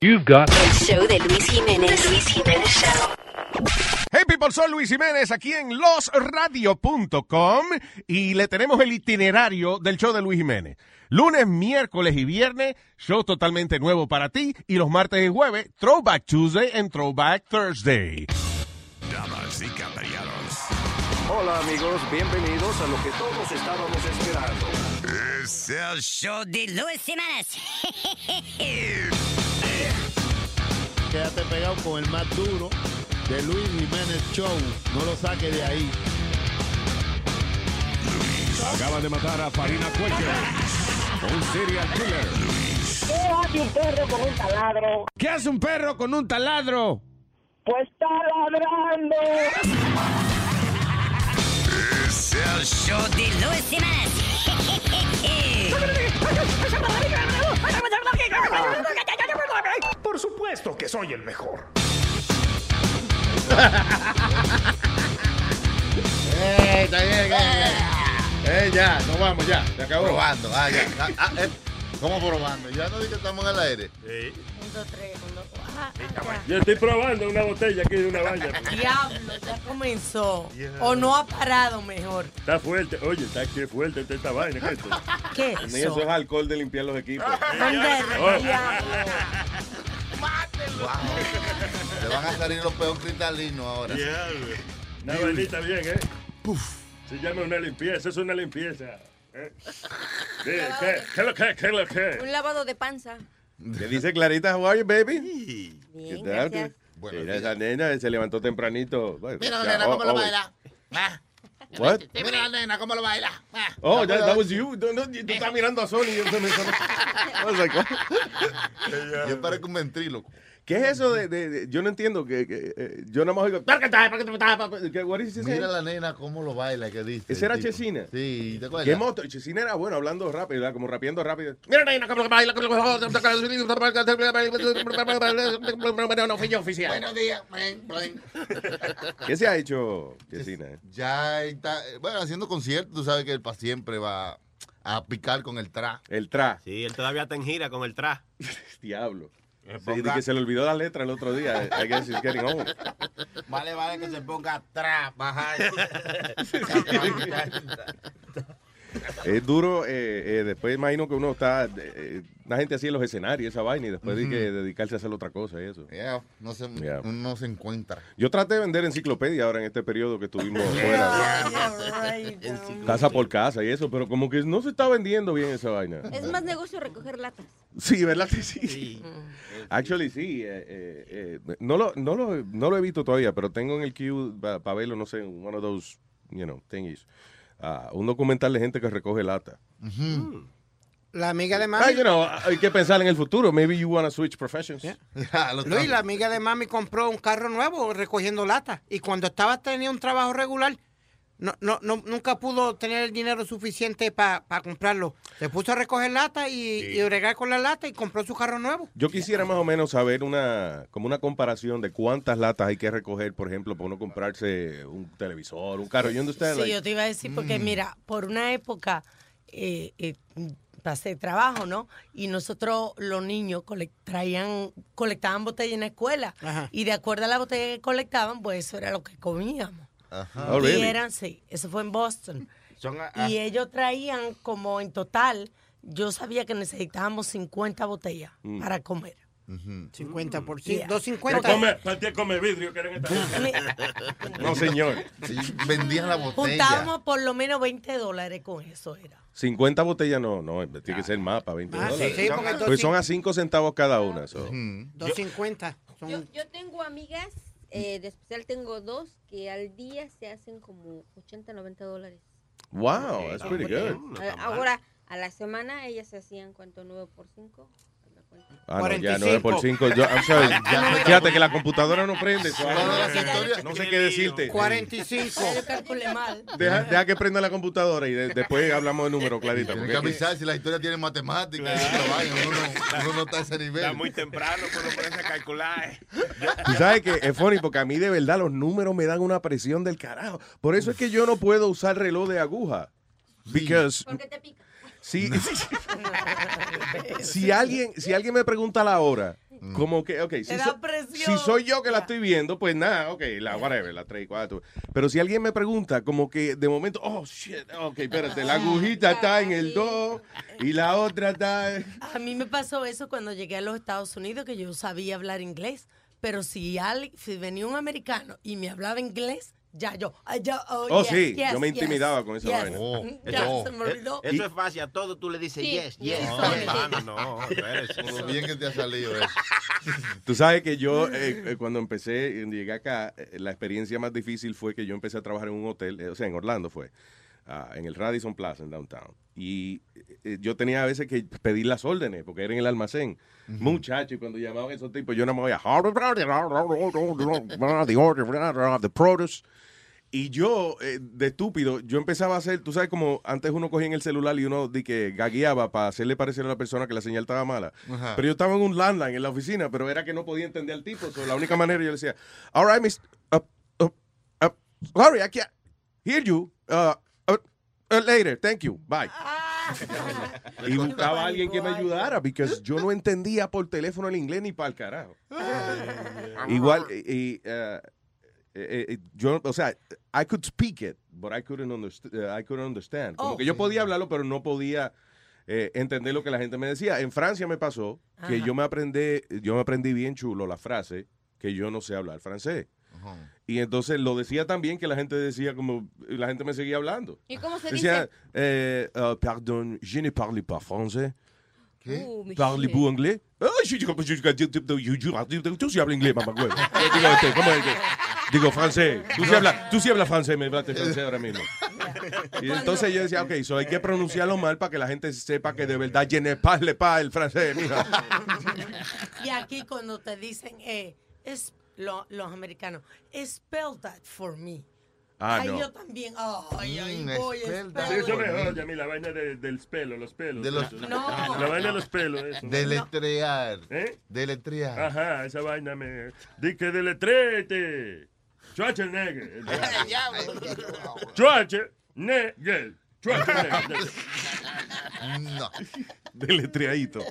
You've got El show de Luis Jiménez. Luis Jiménez Show. Hey people, soy Luis Jiménez aquí en losradio.com y le tenemos el itinerario del show de Luis Jiménez. Lunes, miércoles y viernes, show totalmente nuevo para ti y los martes y jueves, Throwback Tuesday and Throwback Thursday. Damas y caballeros, Hola amigos, bienvenidos a lo que todos estábamos esperando. es el show de Luis Jiménez. Quédate pegado con el más duro de Luis Jiménez Show. No lo saque de ahí. Acaban de matar a Farina Cuello, un serial killer. ¿Qué hace un perro con un taladro? ¿Qué hace un perro con un taladro? Pues está ladrando. Es el show de Luis Jiménez. Por supuesto que soy el mejor. ¡Eh, está bien, eh, eh. Eh, ya, nos vamos, ya. Se acabó. Probando, ah, ya. Ah, ah, eh, ¿Cómo probando? Ya no dije que estamos en el aire. Un, dos, tres, un, dos, ah, ah, Yo estoy probando una botella aquí de una ya. Diablo, ya comenzó. O no ha parado mejor. Está fuerte. Oye, está aquí fuerte esta, esta vaina. ¿Qué es esto? ¿Qué es Ni eso es alcohol de limpiar los equipos. ¿Dónde? Oh. Diablo. Le van a salir los peores cristalinos ahora. Una vainita bien, ¿eh? Se llama una limpieza, es una limpieza. ¿eh? Sí, ¿Qué, ¿Qué es lo que? ¿Qué es lo que? Un lavado de panza. ¿Qué dice Clarita? How are you, baby? Bien, ¿Qué tal? gracias. Buenos Mira, días. esa nena se levantó tempranito. Bueno, Mira la ya, nena oh, cómo lo oh, baila. Ah, What? Mira la nena cómo lo baila. Ah. Oh, that, that was you. No, no, tú estás mirando a Sony. Yo? Yo parezco un ventríloco. ¿Qué es eso de, de- de- yo no entiendo que, que, eh, yo nada más oigo ¿Qué- is? Mira la nena cómo lo baila, que dice. ¿Ese era. Chesina? Sí, ¿te acuerdas? ¿Qué moto? Chesina era bueno, hablando rápido, ¿verdad? como rapeando rápido. Mira, nena, cómo lo baila, cómo lo- No fui yo oficial. Buenos días. ¿Qué se ha hecho, Chesina? Ya está, eh, bueno, haciendo conciertos, tú sabes que él para siempre va a picar con el tra. El tra. Sí, él todavía está en gira con el tra. Diablo. Se Sí, de que se le olvidó la letra el otro día. I guess he's getting old. Vale, vale que se ponga tra, bajar. Es duro, eh, eh, después imagino que uno está, eh, una gente así en los escenarios, esa vaina, y después de que dedicarse a hacer otra cosa y eso. Yeah, no se, Yeah. uno se encuentra. Yo traté de vender enciclopedia ahora en este periodo que estuvimos fuera, Yeah, right, casa por casa y eso, pero como que no se está vendiendo bien esa vaina. Es más negocio recoger latas. Sí, ¿verdad que sí? Actually, sí. eh, eh, eh, no, lo, no, lo, no lo he visto todavía, pero tengo en el queue para verlo, no sé, one of those, you know, thingies. Un documental de gente que recoge lata. La amiga de Ah, mami. you know, hay que pensar en el futuro. Maybe you want to switch professions. Luis, la amiga de mami compró un carro nuevo recogiendo lata. Y cuando estaba tenía un trabajo regular, no, no, no, nunca pudo tener el dinero suficiente para comprarlo. Se puso a recoger lata y, y bregar con la lata y compró su carro nuevo. Yo quisiera más o menos saber una como una comparación de cuántas latas hay que recoger, por ejemplo, para uno comprarse un televisor, un carro. ¿Y usted Sí, yo te iba a decir, porque mira, por una época eh, eh, pasé trabajo, ¿no? Y nosotros, los niños, traían, colectaban botellas en la escuela. Ajá. Y de acuerdo a la botella que colectaban, pues eso era lo que comíamos. Ajá. Oh, y really? eran, sí, eso fue en Boston. Son, ah, Y ellos traían como en total, yo sabía que necesitábamos 50 botellas Mm. para comer. 50 por Yeah. 250. ¿Para come, para ti come vidrio que esta No, señor. Sí, vendían la botella. Juntábamos por lo menos 20 dólares con eso, era. 50 botellas no, no, tiene que ser más para 20 Ah, sí, dólares. sí, porque Pues son a 5 centavos cada una. so. 250. Son- Yo, yo tengo amigas, eh, de especial tengo dos, que al día se hacen como 80, 90 dólares. Wow, that's pretty good. A- Ahora, a la semana ellas se hacían, ¿cuánto? 9 por 5. Ah, no, ya 9 por 5. Yo, I'm sorry. Fíjate que la computadora no prende. no sé qué decirte. 45. Yo calculé mal. Deja, deja que prenda la computadora y de- después hablamos de número clarito. Tienes que avisar si la historia tiene matemáticas. Uno, no, uno no está a ese nivel. Está muy temprano, pero a calcular. Tú sabes que es funny porque a mí de verdad los números me dan una presión del carajo. Por eso es que yo no puedo usar reloj de aguja. Because Porque te pica. Si, si alguien si alguien me pregunta la hora, como que, ok, si, so- si soy yo que la estoy viendo, pues nada, ok, la whatever, la 3 y 4. Pero si alguien me pregunta, como que de momento, oh shit, ok, espérate, la agujita está en el 2 y la otra está. A mí me pasó eso cuando llegué a los Estados Unidos, que yo sabía hablar inglés. Pero si, al- si venía un americano y me hablaba inglés, ya yo, ah, ya, oh, Oh, yes, sí, yes, yo me yes, intimidaba con esa yes. vaina. Oh, Ya, oh. se me olvidó. Eso es fácil, a todo tú le dices Sí. yes, yes. Ah, no, no. Por lo bien que te ha salido eso. Tú sabes que yo, eh, eh, cuando empecé, eh, llegué acá, eh, la experiencia más difícil fue que yo empecé a trabajar en un hotel, eh, o sea, en Orlando fue, ah, en el Radisson Plaza, en Downtown. Y eh, yo tenía a veces que pedir las órdenes, porque era en el almacén. Muchacho, y cuando llamaban esos tipos, yo no me voy a... The produce. Y yo, eh, de estúpido, yo empezaba a hacer, tú sabes como antes uno cogía en el celular y uno di que gagueaba para hacerle parecer a la persona que la señal estaba mala. Ajá. Pero yo estaba en un landline en la oficina, pero era que no podía entender al tipo. So, la única manera yo le decía, all right, miss, uh, uh, uh, sorry, I can't hear you. Uh, uh, uh, later, thank you, bye. y buscaba a alguien que me ayudara, porque yo no entendía por teléfono el inglés ni para el carajo. Igual, y, y, uh, eh, eh, yo, o sea, I could speak it, but I couldn't, underst- uh, I couldn't understand. Como Oh. que yo podía hablarlo, pero no podía eh, entender lo que la gente me decía. En Francia me pasó que Ajá. yo me aprendí, yo me aprendí bien chulo la frase que yo no sé hablar francés. Y entonces lo decía también que la gente decía como, la gente me seguía hablando. ¿Y cómo se Decía, dice? eh, uh, pardon, je ne parle pas français. ¿Qué? Uh, me Parlez-vous anglais? Ah, sí hablas inglés, mamá. Eh, este, ¿cómo es que? Digo, francés. Tú sí hablas, tú sí hablas francés, me hablaste francés ahora mismo. Y entonces yo decía, ok, so hay que pronunciarlo mal para que la gente sepa que de verdad je ne parle pas el francés, mija. Y aquí cuando te dicen, eh, es, lo- los americanos, spell that for me. Ah, Ay, no. yo también, ay, ay, Mm, voy, spell spell that Sí, eso mejor, me. ya, la vaina de- del pelo, los pelos. De los- eso. No. La vaina de los pelos, eso. Deletrear. ¿Eh? Deletrear. Ajá, esa vaina me... Di que deletrete. Schwarzenegger. Schwarzenegger. No. Deletreadito.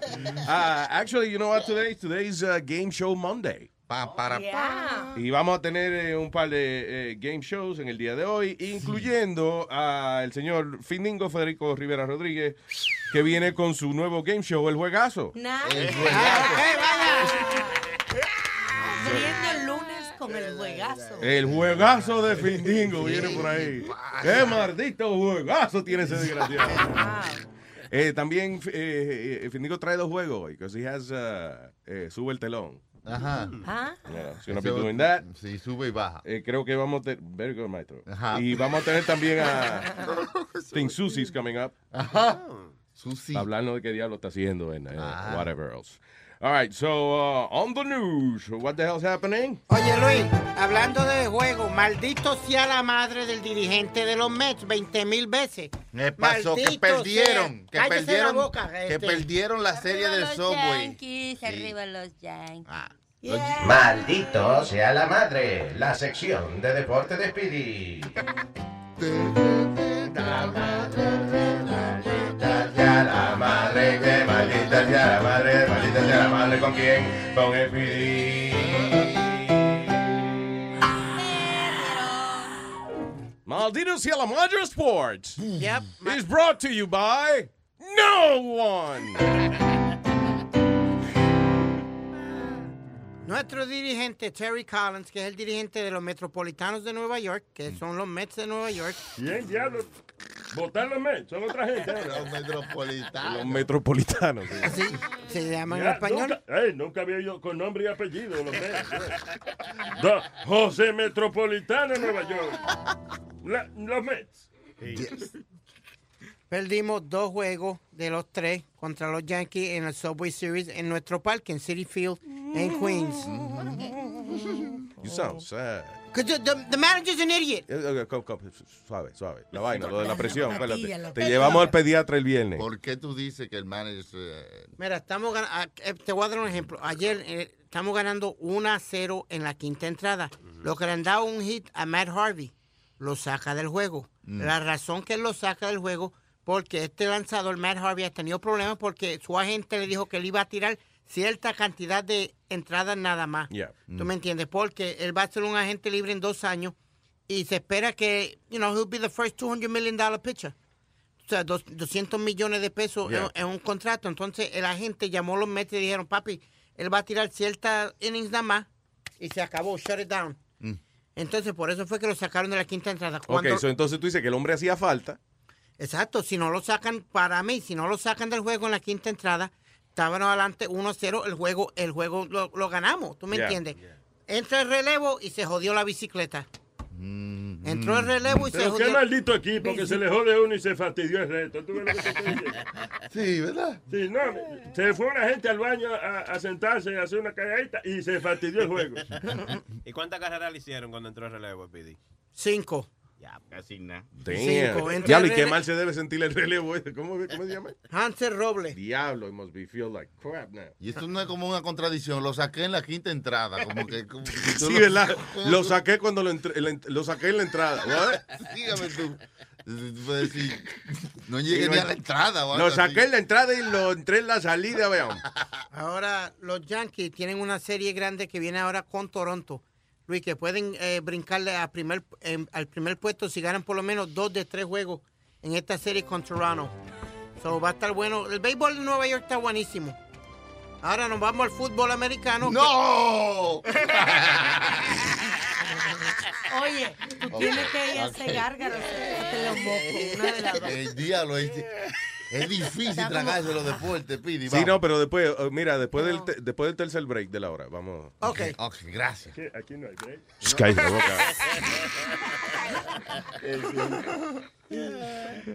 Ah, actually, you know what today? Today's uh, Game Show Monday. Pa, para, Yeah. Y vamos a tener eh, un par de eh, game shows en el día de hoy, incluyendo al señor Findingo Federico Rivera Rodríguez, que viene con su nuevo game show, El Juegazo. Nah. El Abriendo el lunes con el juegazo. El juegazo de Findingo viene por ahí. ¡Qué maldito juegazo tiene ese desgraciado! Eh, también eh, eh, Findingo trae dos juegos hoy, because he has, uh, eh, sube el telón. Ajá. Ah, Yeah, so Eso- doing that. Sí, sube y baja. Eh, creo que vamos a tener. Very good, maestro. Ajá. Y vamos a tener también a. Think Susie's coming up. Ajá. Susi. Para hablarnos de qué diablo está haciendo en eh, Ah. whatever else. All right, so uh, on the news, what the hell's happening? Oye, Luis, hablando de juego, maldito sea la madre del dirigente de los Mets 20 mil veces. ¿Qué pasó? Que Maldito perdieron. sea. Que Cállese perdieron. la boca, Que este. perdieron la serie del Subway. Yankees, arriba los Yankees. Ah. yeah. Maldito sea la madre, la sección de deporte de Speedy. Maldita sea la madre, que maldita sea la madre, maldita sea la madre, ¿con quién? Con Speedy. Maldito sea la madre Sports Yep. is brought to you by no one. Nuestro dirigente Terry Collins, que es el dirigente de los Metropolitanos de Nueva York, que son los Mets de Nueva York. Bien, diablo. Votar los Mets, son otra gente. Los metropolitanos. Los metropolitanos. sí. Así se llaman en español. Nunca, nunca había yo con nombre y apellido los Mets. Do- José Metropolitano, Nueva York. La- los Mets. Perdimos dos juegos de los tres contra los Yankees en el Subway Series en nuestro parque, en City Field, en Queens. You sound sad. Because the, the, manager's an idiot. Eh, eh, co- co- Suave, suave. La vaina, lo de la presión. Espérate. Te llevamos al pediatra el viernes. ¿Por qué tú dices que el manager... eh, Mira, estamos gan- ah, eh, Te voy a dar un ejemplo. Ayer eh, estamos ganando 1 a 0 en la quinta entrada. Lo que le han dado un hit a Matt Harvey lo saca del juego. Mm. La razón que él lo saca del juego, porque este lanzador, Matt Harvey, ha tenido problemas porque su agente le dijo que él iba a tirar cierta cantidad de entradas nada más. Yeah. ¿Tú me entiendes? Porque él va a ser un agente libre en dos años y se espera que, you know, he'll be the first 200 million dollar pitcher. O sea, dos- 200 millones de pesos Yeah. en, en un contrato. Entonces, el agente llamó a los Mets y dijeron, papi, él va a tirar ciertas innings nada más y se acabó, shut it down. Mm. Entonces, por eso fue que lo sacaron de la quinta entrada. Ok, Cuando- so entonces tú dices que el hombre hacía falta. Exacto, si no lo sacan, para mí, si no lo sacan del juego en la quinta entrada, estábamos adelante 1-0, el juego, el juego lo, lo ganamos, ¿tú me Yeah, entiendes? Entra el relevo y se jodió la bicicleta. Entró el relevo y se Pero qué jodió. maldito equipo que se le jode uno y se fastidió el reto. ¿Tú ves lo que te? Sí, ¿verdad? Sí, no, se fue una gente al baño a, a sentarse, a hacer una cagadita y se fastidió el juego. ¿Y cuántas carreras le hicieron cuando entró el relevo, PD? Cinco. Ya, casi nada. Diablo, ¿y qué mal se debe sentir el relevo? ¿Cómo, cómo se llama? Hansel Robles. Diablo, it must be feel like crap now. Y esto no es como una contradicción. Lo saqué en la quinta entrada. Como que. como Sí, lo- ¿verdad? Lo saqué cuando lo, lo saqué en la entrada. Dígame tú. No llegué Sí, ni no- a la entrada. Lo saqué en la entrada y lo entré en la salida, vean. Ahora los Yankees tienen una serie grande que viene ahora con Toronto. Luis, que pueden eh, brincarle a primer, em, al primer puesto si ganan por lo menos dos de tres juegos en esta serie con Toronto. So, va a estar bueno. El béisbol de Nueva York está buenísimo. Ahora nos vamos al fútbol americano. ¡No! Oye, tú tienes que ir a hacer gárgaros, te los mocos, una de las dos. El diablo es, difícil tragarse los deportes, Pidi. Sí, no, pero después, eh, mira, después, del te- después del tercer break de la hora, vamos. Ok. Ok, gracias. ¿Qué? Aquí no hay break. Shh, cállate la boca.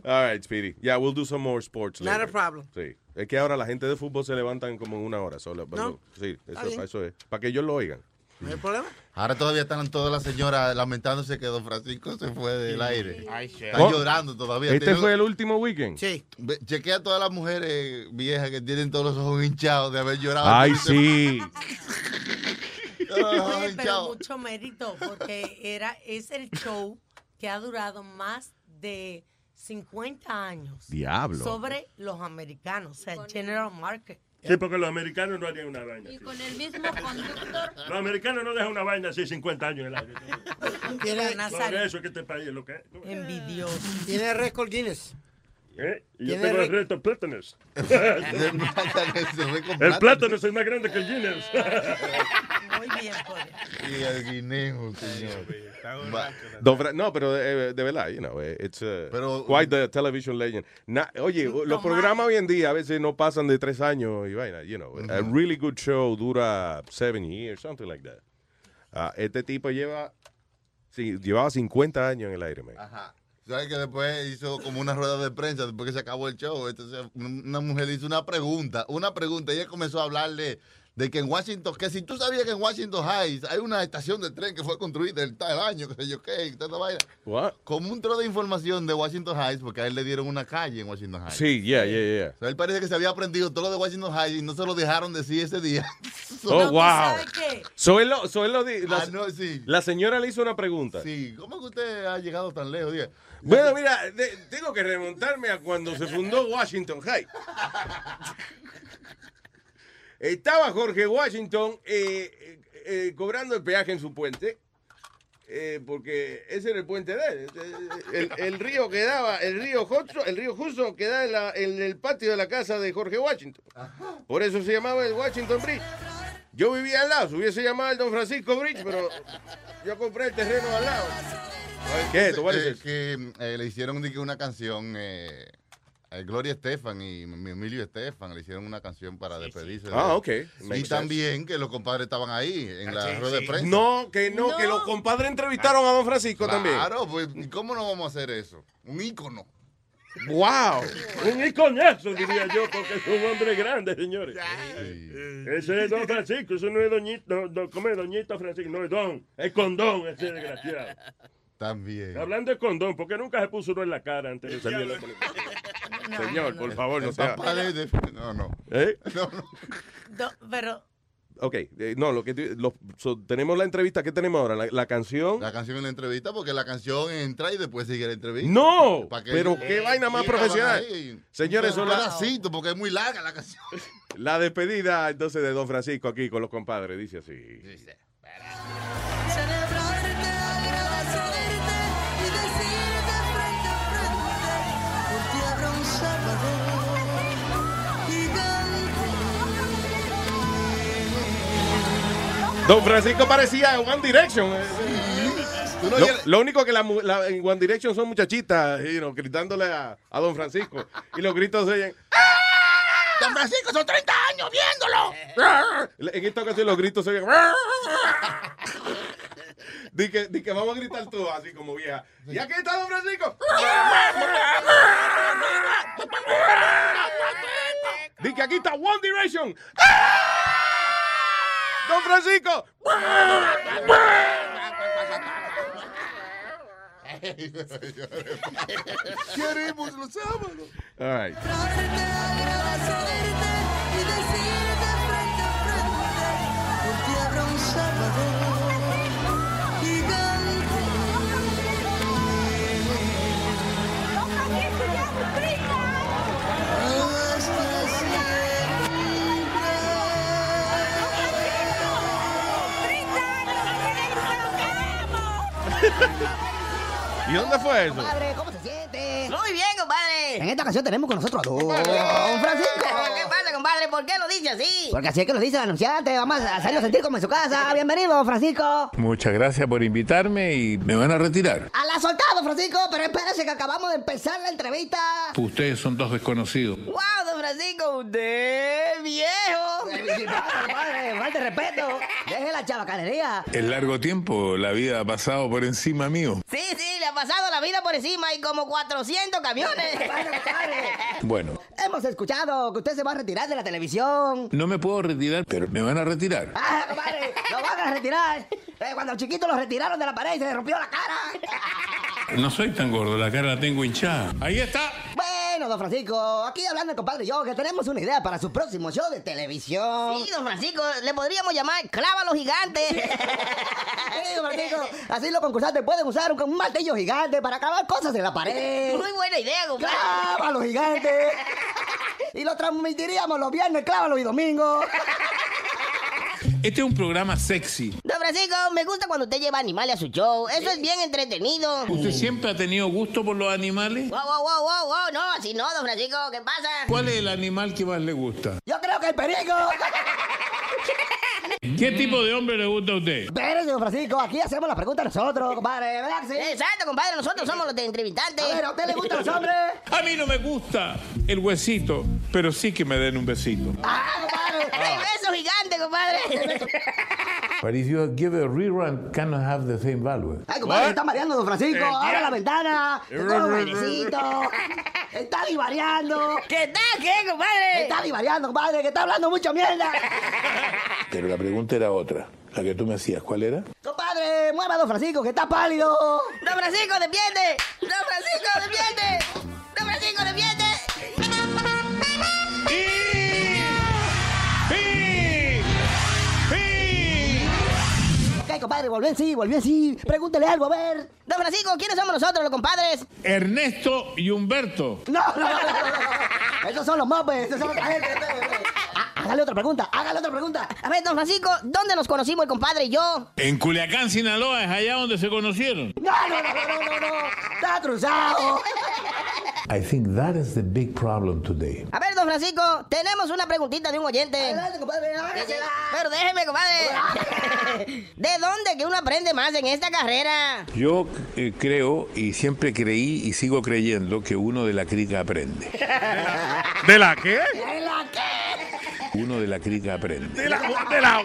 All right, Speedy. Yeah, we'll do some more sports Not later. a problem. Sí. Es que ahora la gente de fútbol se levantan como en una hora solo. No. Sí, Está eso, bien. eso es. Para que ellos lo oigan. ¿No hay problema? Ahora todavía están todas las señoras lamentándose que don Francisco se fue del aire. Están Oh, llorando todavía. ¿Este fue el último weekend? Sí. Chequea a todas las mujeres viejas que tienen todos los ojos hinchados de haber llorado. Ay, sí. Oye, pero mucho mérito, porque era, es el show que ha durado más de 50 años. Diablo. Sobre los americanos, o sea, General Market. Sí, porque los americanos no harían una vaina. Y así. con el mismo conductor. Los americanos no dejan una vaina así 50 años en el aire. Tiene Por eso es que este país es lo que es. Envidioso. Tiene récord Guinness. ¿Eh? Y yo tengo el re- reto plátanos. El plátano. es el más grande que el Guinness. Muy bien, por Y el guineo, señor. Va- Don Fra- no, pero de, de verdad, you know, eh, it's uh, Pero- quite the television legend. Na- oye, los programas hoy en día a veces no pasan de tres años y vaina, you know. A really good show dura seven years, something like that. Ah, este tipo lleva, sí, llevaba 50 años en el aire, man. Ajá. ¿Sabes que después hizo como una rueda de prensa después que se acabó el show? Entonces una mujer hizo una pregunta, una pregunta. Ella comenzó a hablarle de que en Washington, que si tú sabías que en Washington Heights hay una estación de tren que fue construida el tal año, que sé yo qué, y toda esa vaina. What? Como un tro de información de Washington Heights, porque a él le dieron una calle en Washington Heights. Sí, yeah, yeah, yeah. O sea, él parece que se había aprendido todo lo de Washington Heights y no se lo dejaron decir ese día. Oh, ¿tú wow. sabes qué? So él lo- so él lo di- la, Ah, no, sí. la señora le hizo una pregunta. Sí, ¿cómo que usted ha llegado tan lejos? Diga, Bueno, mira, de- tengo que remontarme a cuando se fundó Washington High. Estaba Jorge Washington eh, eh, eh, cobrando el peaje en su puente, eh, porque ese era el puente de él. El, el río quedaba, el río Hudson, el río Hudson quedaba en, la- en el patio de la casa de Jorge Washington. Por eso se llamaba el Washington Bridge. Yo vivía al lado, se hubiese llamado el Don Francisco Bridge, pero yo compré el terreno al lado. ¿Qué? ¿Tú vas a Eh, que eh, le hicieron una canción, eh, eh, Gloria Estefan y mi Emilio Estefan le hicieron una canción para despedirse. de Ah, ok. Y también que los compadres estaban ahí en la rueda de prensa. No, que no, que los compadres entrevistaron a Don Francisco también. Claro, pues ¿y ¿cómo no vamos a hacer eso? Un ícono. ¡Wow! Un iconazo, diría yo, porque es un hombre grande, señores. Ese es Don Francisco, eso no es Doñito, no, no, ¿cómo es Doñito Francisco? No es Don, es condón, ese desgraciado. También. Hablando de condón, ¿por qué nunca se puso uno en la cara antes de salir a la televisión? Señor, por favor, no sea. de- de- No, no. ¿Eh? No, no. Pero Ok, eh, no, lo que tú- lo- so, tenemos la entrevista, ¿qué tenemos ahora? La, la canción. La canción en la entrevista, porque la canción entra y después sigue la entrevista. No, que- pero qué vaina más Sí, profesional. Señores, Un son la, pedacito, porque es muy larga la canción. la despedida entonces de Don Francisco aquí con los compadres, dice así. Don Francisco parecía One Direction. eh. no Lo, único que la, mu- la- en One Direction son muchachitas you know, gritándole a, a Don Francisco. Y los gritos se oyen. Don Francisco, son 30 años viéndolo. En esta ocasión los gritos se oyen. Di que, di que vamos a gritar tú así como vieja. Y aquí está Don Francisco. Di que aquí está One Direction. Don Francisco. Queremos los sábados. All right. ¿Y dónde fue eso? Compadre, ¿cómo se siente? Muy bien, compadre. En esta ocasión tenemos con nosotros a Don Francisco. ¿Qué pasa, compadre? ¿Por qué lo dice así? Porque así es que lo dice el anunciante. Vamos a hacerlo sentir como en su casa. Bienvenido, Francisco. Muchas gracias por invitarme y me van a retirar. A la soltada, Don Francisco. Pero espérese que acabamos de empezar la entrevista. Ustedes son dos desconocidos. ¡Wow, don Francisco! ¡Usted es viejo! Compadre, falta de respeto. Deje la chavacanería. En largo tiempo la vida ha pasado por encima mío. Sí, sí, le ha pasado la vida por encima y como 400 camiones. Bueno, Hemos escuchado que usted se va a retirar de la televisión. no me puedo retirar, pero me van a retirar. Ah, compadre, lo van a retirar. Eh, cuando chiquito lo retiraron de la pared y se le rompió la cara. No soy tan gordo, la cara la tengo hinchada. Ahí está. Bueno, don Francisco, aquí hablando el compadre y yo, que tenemos una idea para su próximo show de televisión. Sí, don Francisco, le podríamos llamar Clávalo Gigante. Sí, don Francisco, así los concursantes pueden usar un, un martillo gigante para acabar cosas en la pared. Muy buena idea, compadre. ¡Clávalo gigante! Y lo transmitiríamos los viernes, clávalo y domingo. Este es un programa sexy. Don Francisco, me gusta cuando usted lleva animales a su show. Eso es bien entretenido. ¿Usted siempre ha tenido gusto por los animales? Wow, wow, wow, wow, wow. No, así no, don Francisco, ¿qué pasa? ¿Cuál es el animal que más le gusta? Yo creo que el perico. ¿Qué tipo de hombre le gusta a usted? Espérese, don Francisco, aquí hacemos las preguntas nosotros, compadre, ¿verdad que sí? Exacto, compadre, nosotros somos los de entrevistantes. A ver, ¿a usted le gustan los hombres? A mí no me gusta el huesito, pero sí que me den un besito. ¡Ah, compadre! ¡El beso gigante, compadre! But if you give a rerun, cannot have the same value. Ay, compadre, está mareando, don Francisco. Eh, Abra ya. la ventana. Toma un bailecito. Está divariando. ¿Qué tal, qué, compadre? Está divariando, compadre, que está hablando mucha mierda. Pero la pregunta era otra. La que tú me hacías, ¿cuál era? Compadre, mueva a don Francisco, que está pálido. ¡Don Francisco, despierte! ¡Don Francisco, despierte! ¡Don Francisco, despierte! Compadre, volvió en sí, volvió en sí. Pregúntele algo, a ver. Don Francisco, ¿quiénes somos nosotros, los compadres? Ernesto y Humberto. No, no, no, no, no. Esos son los mopes, esos son otra gente. Ah, Hágale otra pregunta, hágale otra pregunta. A ver, don Francisco, ¿dónde nos conocimos el compadre y yo? En Culiacán, Sinaloa, es allá donde se conocieron. No, no, no, no, no, no. Está cruzado. I think that is the big problem today. A ver, don Francisco, tenemos una preguntita de un oyente. Adelante, compadre. Pero déjeme, compadre. ¿De dónde que uno aprende más en esta carrera? Yo eh, creo y siempre creí y sigo creyendo que uno de la crica aprende. ¿De la qué? ¿En la qué? Uno de la crica aprende. ¿De la, de la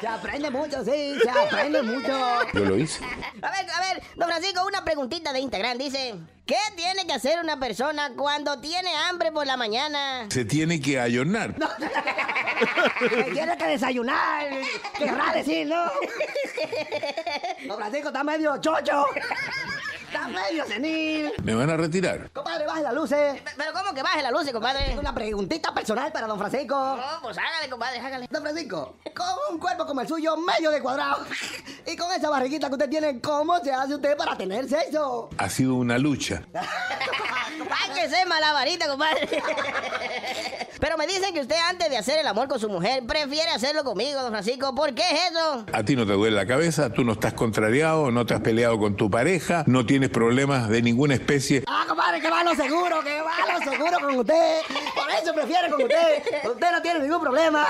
Se aprende mucho, sí, se aprende mucho. Yo lo hice. A ver, a ver, don Francisco, una preguntita de Instagram. Dice, ¿qué tiene que hacer una persona cuando tiene hambre por la mañana? Se tiene que ayornar. Que tiene que desayunar. Querrá decir, ¿no? Don Francisco está medio chocho. Está medio senil. ¿Me van a retirar? Compadre, baje las luces. Pero ¿cómo que baje la luz, compadre? Una preguntita personal para don Francisco. No, pues hágale, compadre, hágale. Don Francisco, con un cuerpo como el suyo, medio de cuadrado, y con esa barriguita que usted tiene, ¿cómo se hace usted para tener sexo? Ha sido una lucha. Hay que ser malabarita, compadre. Pero me dicen que usted antes de hacer el amor con su mujer prefiere hacerlo conmigo, don Francisco. ¿Por qué es eso? A ti no te duele la cabeza, tú no estás contrariado, no te has peleado con tu pareja, no tienes problemas de ninguna especie. Ah, compadre, que va a lo seguro, que va a lo seguro con usted. Por eso prefiere con usted. Usted no tiene ningún problema.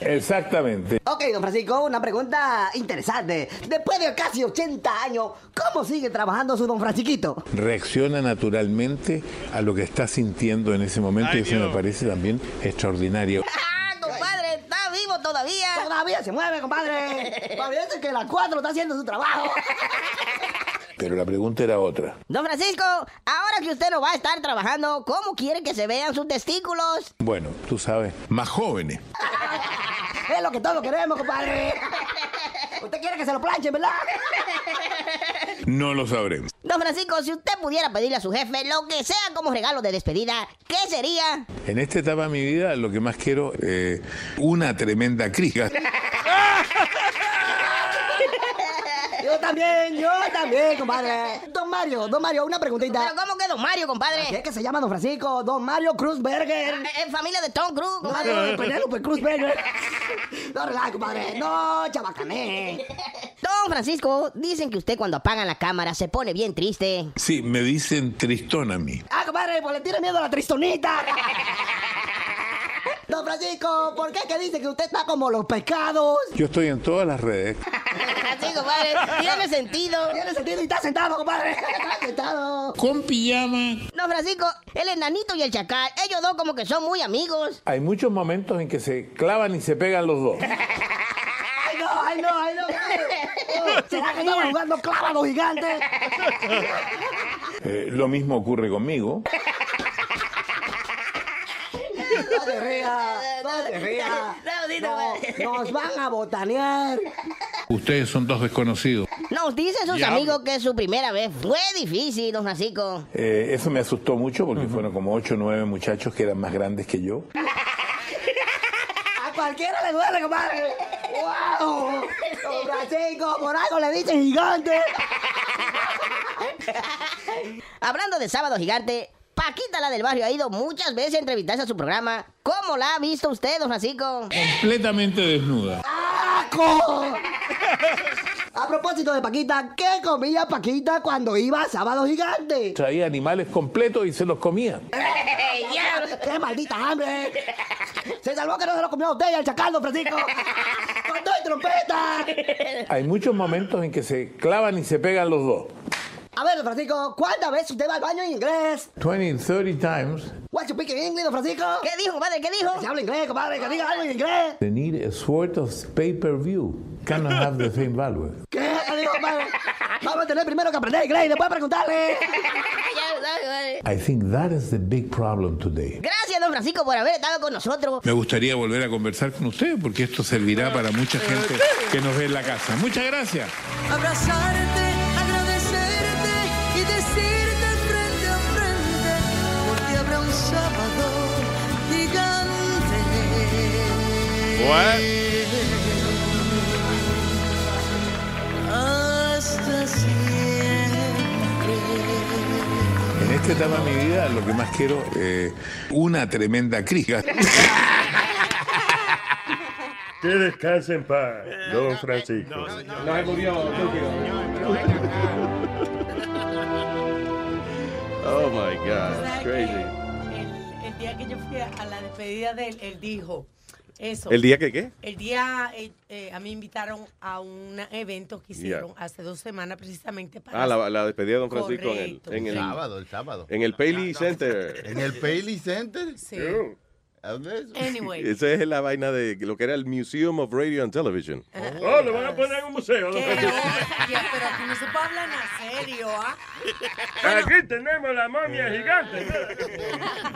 Exactamente. Ok, don Francisco, una pregunta interesante. Después de casi 80 años, ¿cómo sigue trabajando su don Francisquito? Reacciona naturalmente a lo que está sintiendo en ese momento y eso me parece también extraordinario. Ah, compadre, está vivo todavía. Todavía se mueve, compadre. Parece que la 4 está haciendo su trabajo. Pero la pregunta era otra. Don Francisco, ahora que usted no va a estar trabajando, ¿cómo quiere que se vean sus testículos? Bueno, tú sabes, más jóvenes. Es lo que todos queremos, compadre. Usted quiere que se lo planchen, ¿verdad? No lo sabremos. Don Francisco, si usted pudiera pedirle a su jefe lo que sea como regalo de despedida, ¿qué sería? En esta etapa de mi vida lo que más quiero, eh, una tremenda criga. Yo también, yo también, compadre. Don Mario, don Mario, una preguntita. ¿Pero cómo que Don Mario, compadre? ¿Qué es que se llama don Francisco? Don Mario Cruzberger. Es familia de Tom Cruise, No, compadre. no, Penélope Cruzberger. No, relaja, compadre. No, chabacané. Don Francisco, dicen que usted cuando apagan la cámara se pone bien triste. Sí, me dicen tristón a mí. Ah, compadre, pues le tiene miedo a la tristonita. Don Francisco, ¿por qué que dice que usted está como los pescados? Yo estoy en todas las redes. Sí, compadre, tiene sentido. Tiene sentido y está sentado, compadre. Está sentado. Con pijama. Don Francisco, el enanito y el chacal, ellos dos como que son muy amigos. Hay muchos momentos en que se clavan y se pegan los dos. Ay, no, ay, no, ay, no. ¿Será que estamos jugando clávalo gigante? Eh, lo mismo ocurre conmigo. No te rías, no te rías. No, nos van a botanear. Ustedes son dos desconocidos. Nos dicen sus amigos que su primera vez fue difícil, don Francisco. Eh, eso me asustó mucho porque fueron como ocho o nueve muchachos que eran más grandes que yo. A cualquiera le duele, compadre. ¡Wow! Don Francisco, por algo le dicen gigante. Hablando de Sábado Gigante, Paquita, la del barrio, ha ido muchas veces a entrevistarse a su programa. ¿Cómo la ha visto usted, don Francisco? Completamente desnuda. ¡Asco! A propósito de Paquita, ¿qué comía Paquita cuando iba a Sábado Gigante? Traía animales completos y se los comía. ¡Qué maldita hambre! Se salvó que no se lo comió a usted y al chacal, don Francisco. ¡Con todo y trompeta! Hay muchos momentos en que se clavan y se pegan los dos. A ver, don Francisco, ¿cuántas veces usted va al baño en inglés? 20, 30 times. What's your speaking English, don Francisco? ¿Qué dijo, compadre? ¿Qué dijo? Se habla inglés, compadre, que diga algo en inglés. They need a sort of pay-per-view. Cannot have the same value. ¿Qué? ¿Qué dijo, compadre? Vamos a tener primero que aprender inglés y después preguntarle. I think that is the big problem today. Gracias, don Francisco, por haber estado con nosotros. Me gustaría volver a conversar con usted porque esto servirá para mucha gente que nos ve en la casa. Muchas gracias. Abrazarte, sábado gigante. Hasta siempre. En esta etapa de mi vida lo que más quiero eh, una tremenda criga. Que descanse en paz, don Francisco. No murió, Oh my God, crazy. Que a la despedida de él, él dijo eso. ¿El día que qué? El día, eh, eh, a mí me invitaron a un evento que hicieron hace dos semanas precisamente para... Ah, la, la despedida de Don Francisco en el, en el sábado, el sábado. En el Paley Center. ¿En el Paley Center? Sí. Yeah. Anyway. Esa es la vaina de lo que era el Museum of Radio and Television. Oh, lo van a poner en un museo. Pero aquí no se puede hablar en serio, ¿ah? Aquí tenemos la momia gigante.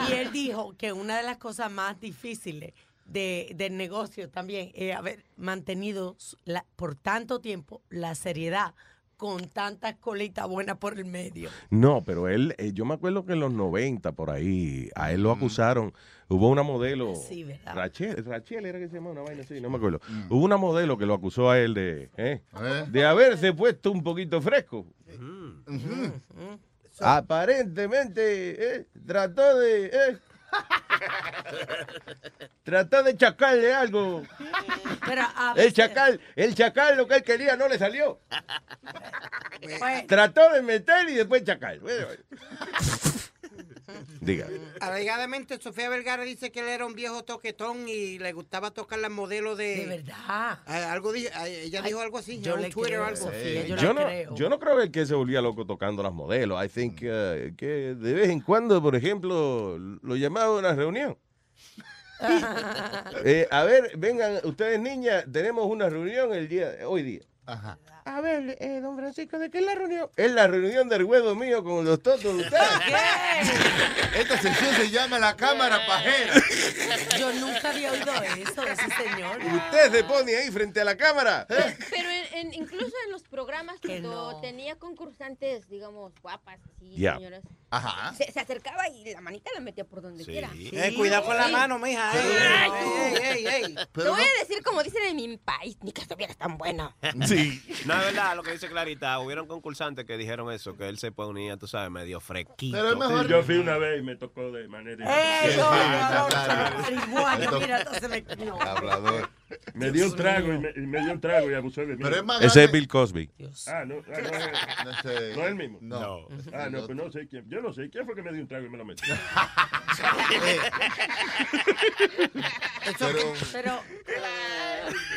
Y él dijo que una de las cosas más difíciles de, del negocio también es haber mantenido la- por tanto tiempo la seriedad con tantas colitas buenas por el medio. No, pero él, eh, yo me acuerdo que en los 90 por ahí, a él lo acusaron. Hubo una modelo, Sí, ¿verdad? Rachel, Rachel era que se llamaba una vaina así, no me acuerdo. Hubo una modelo que lo acusó a él de, eh, de haberse puesto un poquito fresco. Aparentemente, eh, trató de, eh, trató de chacarle algo. Pero a El chacal, el chacal lo que él quería no le salió. Pues, Trató de meter y después chacal. Bueno, Diga. Alegadamente, Sofía Vergara dice que él era un viejo toquetón y le gustaba tocar las modelos de. De verdad. algo di- a- ella dijo algo así. yo en Twitter o algo. Sofía, yo, no, creo. yo no creo que el que se volvía loco tocando las modelos. I think uh, que de vez en cuando, por ejemplo, lo llamaba a una reunión. Eh, a ver, vengan, ustedes niñas, tenemos una reunión el día, hoy día. Ajá. A ver, eh, don Francisco, ¿de qué es la reunión? Es la reunión del huevo mío con los totos de ustedes. Esta sección se llama la cámara pajera. Yo nunca había oído eso de ese señor. Usted se pone ahí frente a la cámara. Pero en, en- incluso en los programas Que cuando no. tenía concursantes, digamos, guapas, así, señoras, Ajá. se, se acercaba y la manita la metía por donde quiera. Eh, cuidado con la mano, mija. Ey, ey, ey, ey, ey. Te voy a decir como dicen en mi país, ni que estuvieras tan bueno. Sí. No, es verdad lo que dice Clarita. Hubieron concursantes que dijeron eso, que él se ponía, tú sabes, medio fresquito. Pero es mejor. Sí, yo fui una vez y me tocó de manera. ¡Eh, no, no, no. No. Hablador. Me dio un trago y me, y me dio un trago y abusó de mí. Pero es más Ese es Bill Cosby. Ah, no, ah, no, es- No no es el mismo. No. Ah, no, pues no sé quién. Yo no sé quién fue que me dio un trago y me lo metió. Pero Pero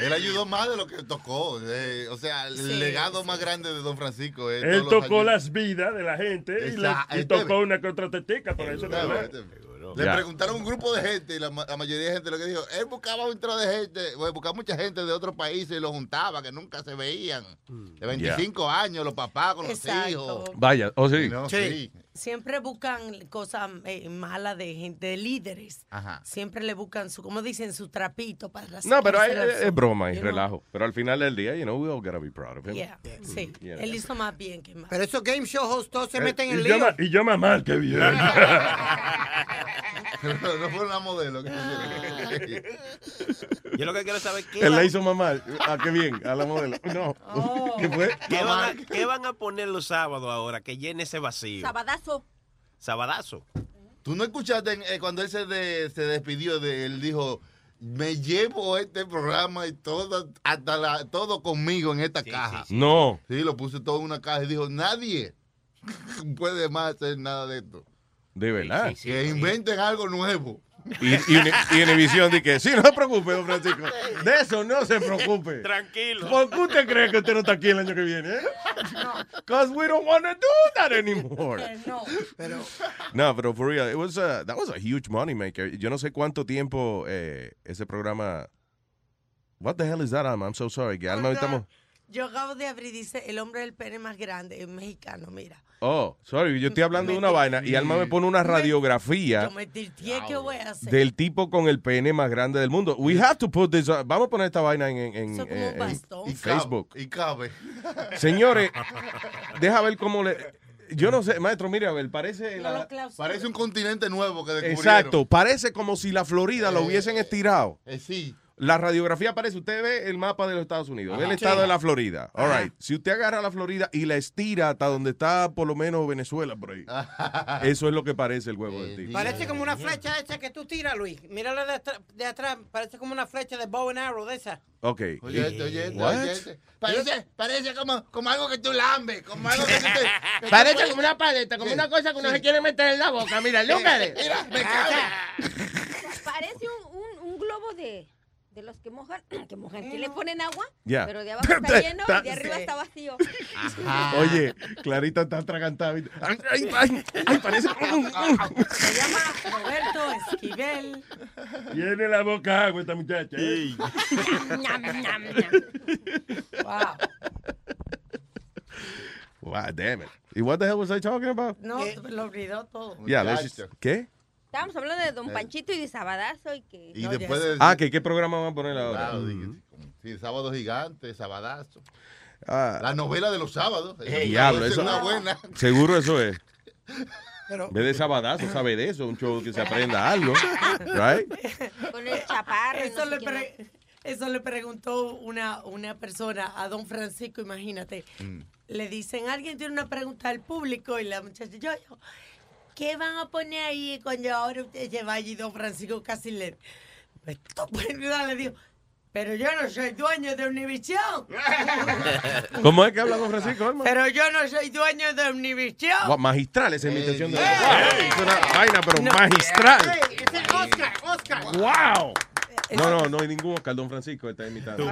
él ayudó más de lo que tocó. eh, o sea, el Sí, legado sí. más grande de Don Francisco es. Él todos los tocó las vidas de la gente y, le, Exacto. y tocó una que otra tetica, por eso Le preguntaron a un grupo de gente y la, ma- la mayoría de gente lo que dijo, él buscaba un tro de gente, bueno, buscaba mucha gente de otros países y los juntaba, que nunca se veían. De 25 años, los papás con los hijos. Vaya, o sí. No, Sí. sí. Siempre buscan cosas eh, malas de gente, de líderes. Ajá. Siempre le buscan su, como dicen, su trapito para No, pero hay- es, broma y you know? relajo. Pero al final del día, you know, we all gotta be proud of him. Yeah, sí. Yeah. Él hizo más bien que mal. Pero esos game show hosts todos se Eh, meten en lío. y yo más mal que bien. no, no fue una modelo. que- Yo lo que quiero saber qué Él la hizo más mal. Ah, qué bien, a la modelo. No. Oh. ¿Qué fue? qué van a, qué van a poner los sábados ahora que llene ese vacío. Sabadazo. Sabadazo. Tú no escuchaste eh, cuando él se, de- se despidió de él, dijo, me llevo este programa y todo, hasta la, todo conmigo en esta caja. Sí, No. lo puse todo en una caja y dijo, nadie puede más hacer nada de esto. De verdad. que inventen algo nuevo. Y, y, y Univision dice que sí, no se preocupe, don Francisco. De eso no se preocupe. Tranquilo. ¿Por qué usted cree que usted no está aquí el año que viene? eh? Because we don't want to do that anymore. Eh, no. Pero No, pero for real, it was a, that was a huge money maker. Yo no sé cuánto tiempo eh, ese programa. What the hell is that, Alma? I'm so sorry. Que Alma, estamos. Yo acabo de abrir, dice, el hombre del pene más grande es mexicano, mira. Oh, sorry, yo estoy hablando de una vaina y Alma me pone una radiografía Yo me tirtié, ¿qué voy a hacer? del tipo con el pene más grande del mundo. We have to put this. vamos a poner esta vaina en, en- en- cabe- Facebook. Y cabe. Señores, deja ver cómo le. Yo no sé, maestro, mire, a ver, parece. La- lo. Parece un continente nuevo que descubrieron. exacto, parece como si la Florida lo Eh, hubiesen estirado. Eh, sí. La radiografía parece, usted ve el mapa de los Estados Unidos, ve el estado Sí. de la Florida. All Ajá. right. Si usted agarra la Florida y la estira hasta donde está por lo menos Venezuela por ahí, eso es lo que parece el huevo del tipo. parece como una flecha esa que tú tiras, Luis. Mírala de, de atrás. Parece como una flecha de bow and arrow de esa. Ok. Oye, este, oye, oye, este. Parece, parece como, como algo que tú lambes, como algo que tú te... que tú Parece como una paleta, como Sí. una cosa que uno Sí. se quiere meter en la boca. Mira, look at it. Mira, me cabe. Parece un, un, un globo de, de los que mojan, que mojan, que le ponen agua, Ya. pero de abajo está lleno y de arriba está vacío. Oye, Clarita está atragantada. Ay, ay, ay, ay, parece. Se llama Roberto Esquivel. Tiene la boca agua esta muchacha. ¿eh? Ñam, ñam, ñam. Wow. Wow, damn it. ¿Y what the hell was I talking about? No, lo olvidó todo. Yeah, let's just- ¿Qué? Estábamos hablando de Don Panchito y de Sabadazo y que... Y después de... Ah, ¿qué, ¿qué programa vamos a poner ahora? Claro, sí, Sábado Gigante, Sabadazo. Ah, La novela de los sábados. Diablo, es eso. una buena. Seguro eso es. Pero- En vez de sabadazo, sabe de eso, un show que se aprenda algo. Right? Con el chaparro. Eso no le, eso le preguntó una, una persona a don Francisco, imagínate. Mm. Le dicen, alguien tiene una pregunta al público y la muchacha, yo, yo, ¿qué van a poner ahí cuando ahora usted vaya? Y don Francisco casi le... Estúpido, le dijo, pero yo no soy dueño de Univisión. ¿Cómo es que habla con Francisco, hermano? Pero yo no soy dueño de Univisión. Wow, magistral esa imitación de. ¡Ey! Es una vaina, pero magistral. Ese es Oscar, Oscar. ¡Wow! No, no, no hay ningún Oscar, don Francisco está imitando.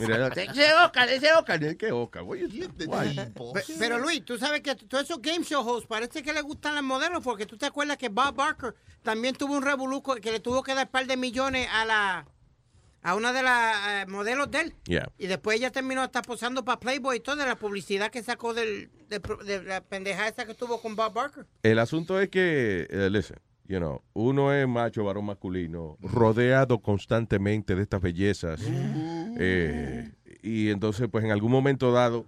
Mira, ese Oscar, ese Oscar, ¿qué Oscar? Pero Luis, tú sabes que todos esos game show hosts parece que le gustan las modelos porque tú te acuerdas que Bob Barker también tuvo un revoluco que le tuvo que dar un par de millones a la a una de las eh, modelos de él. Yeah. Y después ella terminó hasta posando para Playboy y todo de la publicidad que sacó del, de, de la pendeja esa que tuvo con Bob Barker. El asunto es que, eh, listen, you know, uno es macho, varón masculino, rodeado constantemente de estas bellezas. eh, y entonces, pues en algún momento dado,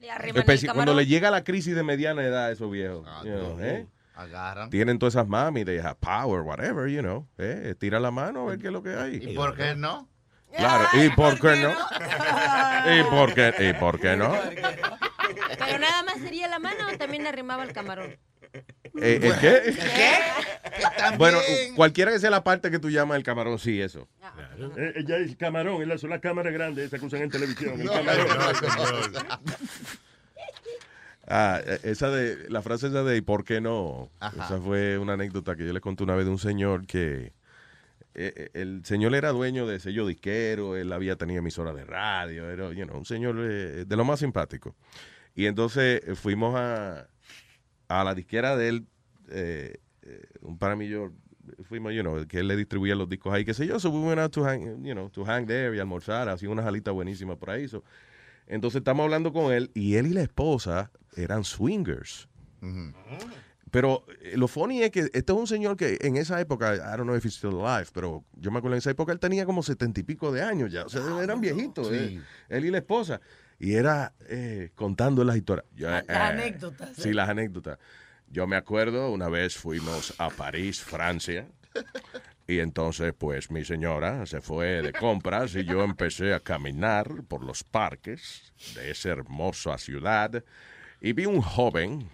Le cuando le llega la crisis de mediana edad a esos viejos, Ah, you know, ¿eh? Agarran. tienen todas esas mami, they have power, whatever, you know, ¿eh? tira la mano a ver qué es lo que hay. ¿Y por qué no? Claro, ¿y por qué no? ¿Y por qué, y por qué no? Pero nada más sería la mano o también le arrimaba el camarón. Eh, ¿El qué? También. Bueno, cualquiera que sea la parte que tú llamas el camarón, sí, eso. Eh, Ella es camarón, es la- son las cámaras grandes esas que usan en televisión. el No, camarón. no. Ah, eh, esa de, la frase esa de ¿y por qué no? Ajá. Esa fue una anécdota que yo les conté una vez de un señor que eh, eh, el señor era dueño de sello disquero, él había tenido emisora de radio, era you know, un señor eh, de lo más simpático. Y entonces eh, fuimos a, a la disquera de él, eh, eh, un para mí yo, fuimos, you know, que él le distribuía los discos ahí, qué sé yo, so we went out to hang, you know, to hang there y almorzar, hacía unas alitas buenísimas por ahí. so. Entonces estamos hablando con él y él y la esposa eran swingers. Pero eh, lo funny es que este es un señor que en esa época, I don't know if he's still alive, pero yo me acuerdo en esa época él tenía como setenta y pico de años ya. O sea, eran viejitos, Sí. eh, él y la esposa. Y era eh, contando las historias. Yo, Las eh, anécdotas, Sí, las anécdotas. Yo me acuerdo, una vez fuimos a París, Francia. Y entonces, pues, mi señora se fue de compras y yo empecé a caminar por los parques de esa hermosa ciudad y vi un joven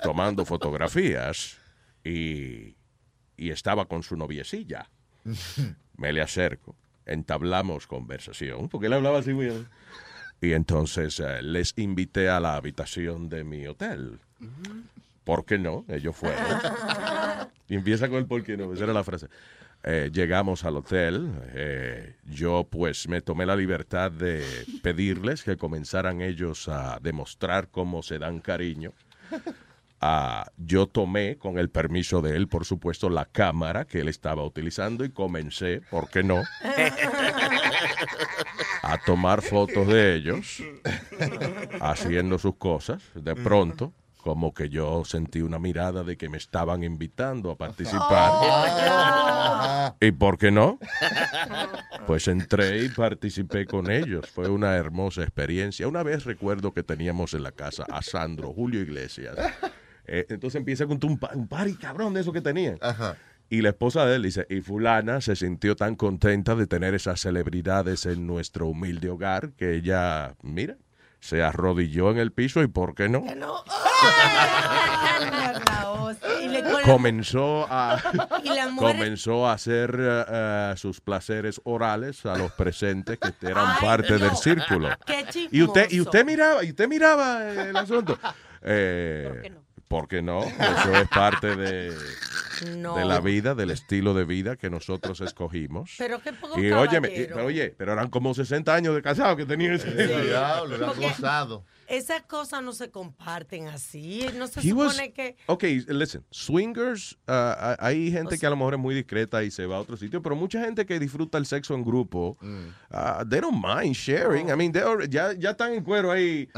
tomando fotografías y, y estaba con su noviecilla. Me le acerco, entablamos conversación, porque él hablaba así muy... Y entonces eh, les invité a la habitación de mi hotel. ¿Por qué no? Ellos fueron. Y empieza con el por qué no. Esa era la frase. Eh, llegamos al hotel. eh, yo pues me tomé la libertad de pedirles que comenzaran ellos a demostrar cómo se dan cariño. Ah, yo tomé, con el permiso de él, por supuesto, la cámara que él estaba utilizando y comencé, ¿por qué no? a tomar fotos de ellos haciendo sus cosas. De pronto, como que yo sentí una mirada de que me estaban invitando a participar. ¿Y por qué no? Pues entré y participé con ellos. Fue una hermosa experiencia. Una vez recuerdo que teníamos en la casa a Sandro Julio Iglesias. Eh, entonces empieza con un, un party cabrón de eso que tenían. Y la esposa de él dice, y fulana se sintió tan contenta de tener esas celebridades en nuestro humilde hogar que ella, mira, se arrodilló en el piso y ¿por qué no? Y le pone- Comenzó a, Y la mujer- comenzó a hacer eh, eh, sus placeres orales a los presentes que eran Ay, parte del círculo. Qué Y usted, y usted miraba, y usted miraba el asunto. Eh, ¿Por qué no? Eso es parte de, No. de la vida, del estilo de vida que nosotros escogimos. Pero qué poco Y óyeme, y- pero oye, pero eran como 60 años de casado que tenían ese. Diablo, era Porque- gozado. Esas cosas no se comparten así. No se He was- supone que... Ok, listen, swingers, uh, hay gente que a lo mejor es muy discreta y se va a otro sitio, pero mucha gente que disfruta el sexo en grupo, uh, they don't mind sharing. I mean, they already- ya, ya están en cuero ahí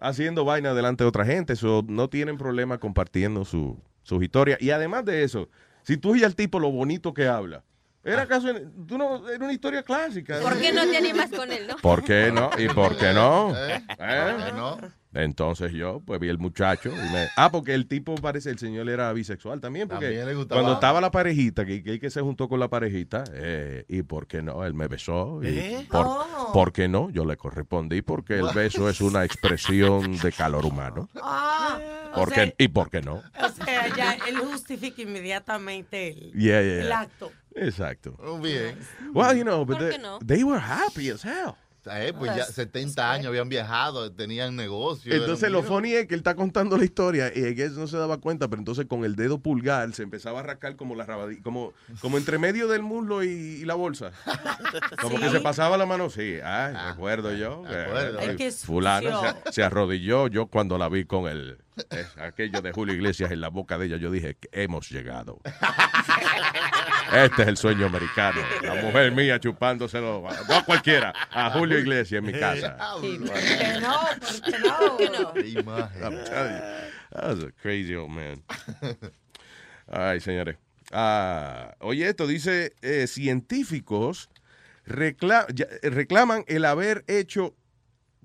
haciendo vaina delante de otra gente, so no tienen problema compartiendo su, sus historias. Y además de eso, si tú y el tipo lo bonito que habla, era acaso, tú no, era una historia clásica. ¿Por qué no te animas con él, no? ¿Por qué no? ¿Y por qué no? ¿Eh? ¿Eh? ¿Por qué no? Entonces yo, pues vi el muchacho. y me- ah, porque el tipo parece, el señor era bisexual también. Porque También le gustaba. cuando estaba la parejita, que, que, que se juntó con la parejita, eh, y por qué no, él me besó. Y ¿Eh? por, Oh. ¿Por qué no? Yo le correspondí porque el beso es una expresión de calor humano. Ah, o ¿Por sea, qué- ¿Y por qué no? o sea, ya él justifica inmediatamente el, Yeah, yeah, el yeah. acto. Exacto. Muy bien. Well, you know, but ¿Por they, qué no? they were happy as hell. Eh, pues ya 70 años habían viajado, tenían negocio. Entonces lo funny es que él está contando la historia y que no se daba cuenta, pero entonces con el dedo pulgar se empezaba a rascar como la rabadilla, como, como entre medio del muslo y, y la bolsa. Como Sí. que se pasaba la mano, sí. Ay, recuerdo yo. que- acuerdo. Es que fulana sucio. se, se arrodilló. Yo cuando la vi con el eh, aquello de Julio Iglesias en la boca de ella, yo dije hemos llegado. Este es el sueño americano. La mujer mía chupándoselo, no a cualquiera, a Julio Iglesias en mi casa. Sí, ¿Por qué no? ¿Por qué no? ¿Por qué no? Qué imagen. I'm telling you, that was a crazy old man. Ay, señores. Ah, oye, esto dice, eh, científicos recla- eh, reclaman el haber hecho...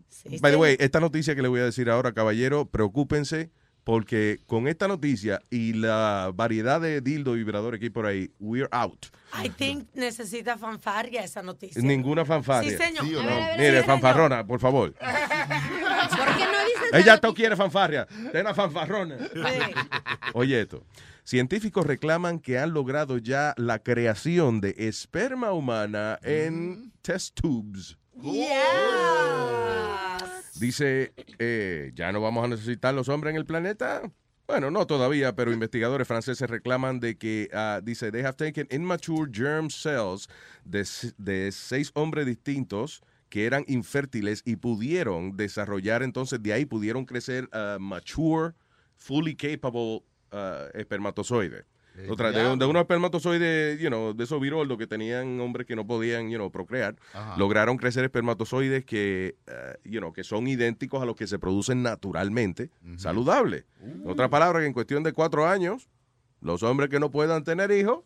Sí, By the way, esta noticia que le voy a decir ahora, caballero, preocúpense porque con esta noticia y la variedad de dildo vibradores que hay por ahí, we're out. I think necesita fanfarria esa noticia. Ninguna fanfarria. Sí, señor. Sí o A no? ver, a ver, Mire, sí, señor. fanfarrona, por favor. ¿Por qué no dices la Ella no quiere fanfarria. Ten una fanfarrona. Sí. Oye esto. Científicos reclaman que han logrado ya la creación de esperma humana en test tubes. Yes. Dice, eh, ¿ya no vamos a necesitar los hombres en el planeta? Bueno, no todavía, pero investigadores franceses reclaman de que, ah, dice, they have taken immature germ cells de, de seis hombres distintos que eran infértiles y pudieron desarrollar, entonces de ahí pudieron crecer ah, mature, fully capable ah, espermatozoides. Eh, Otra, de, de unos espermatozoides, you know, de esos viroldos que tenían hombres que no podían, you know, procrear, Ajá. lograron crecer espermatozoides que, eh, you know, que son idénticos a los que se producen naturalmente, saludables. Uh. Otra palabra que en cuestión de cuatro años, los hombres que no puedan tener hijos,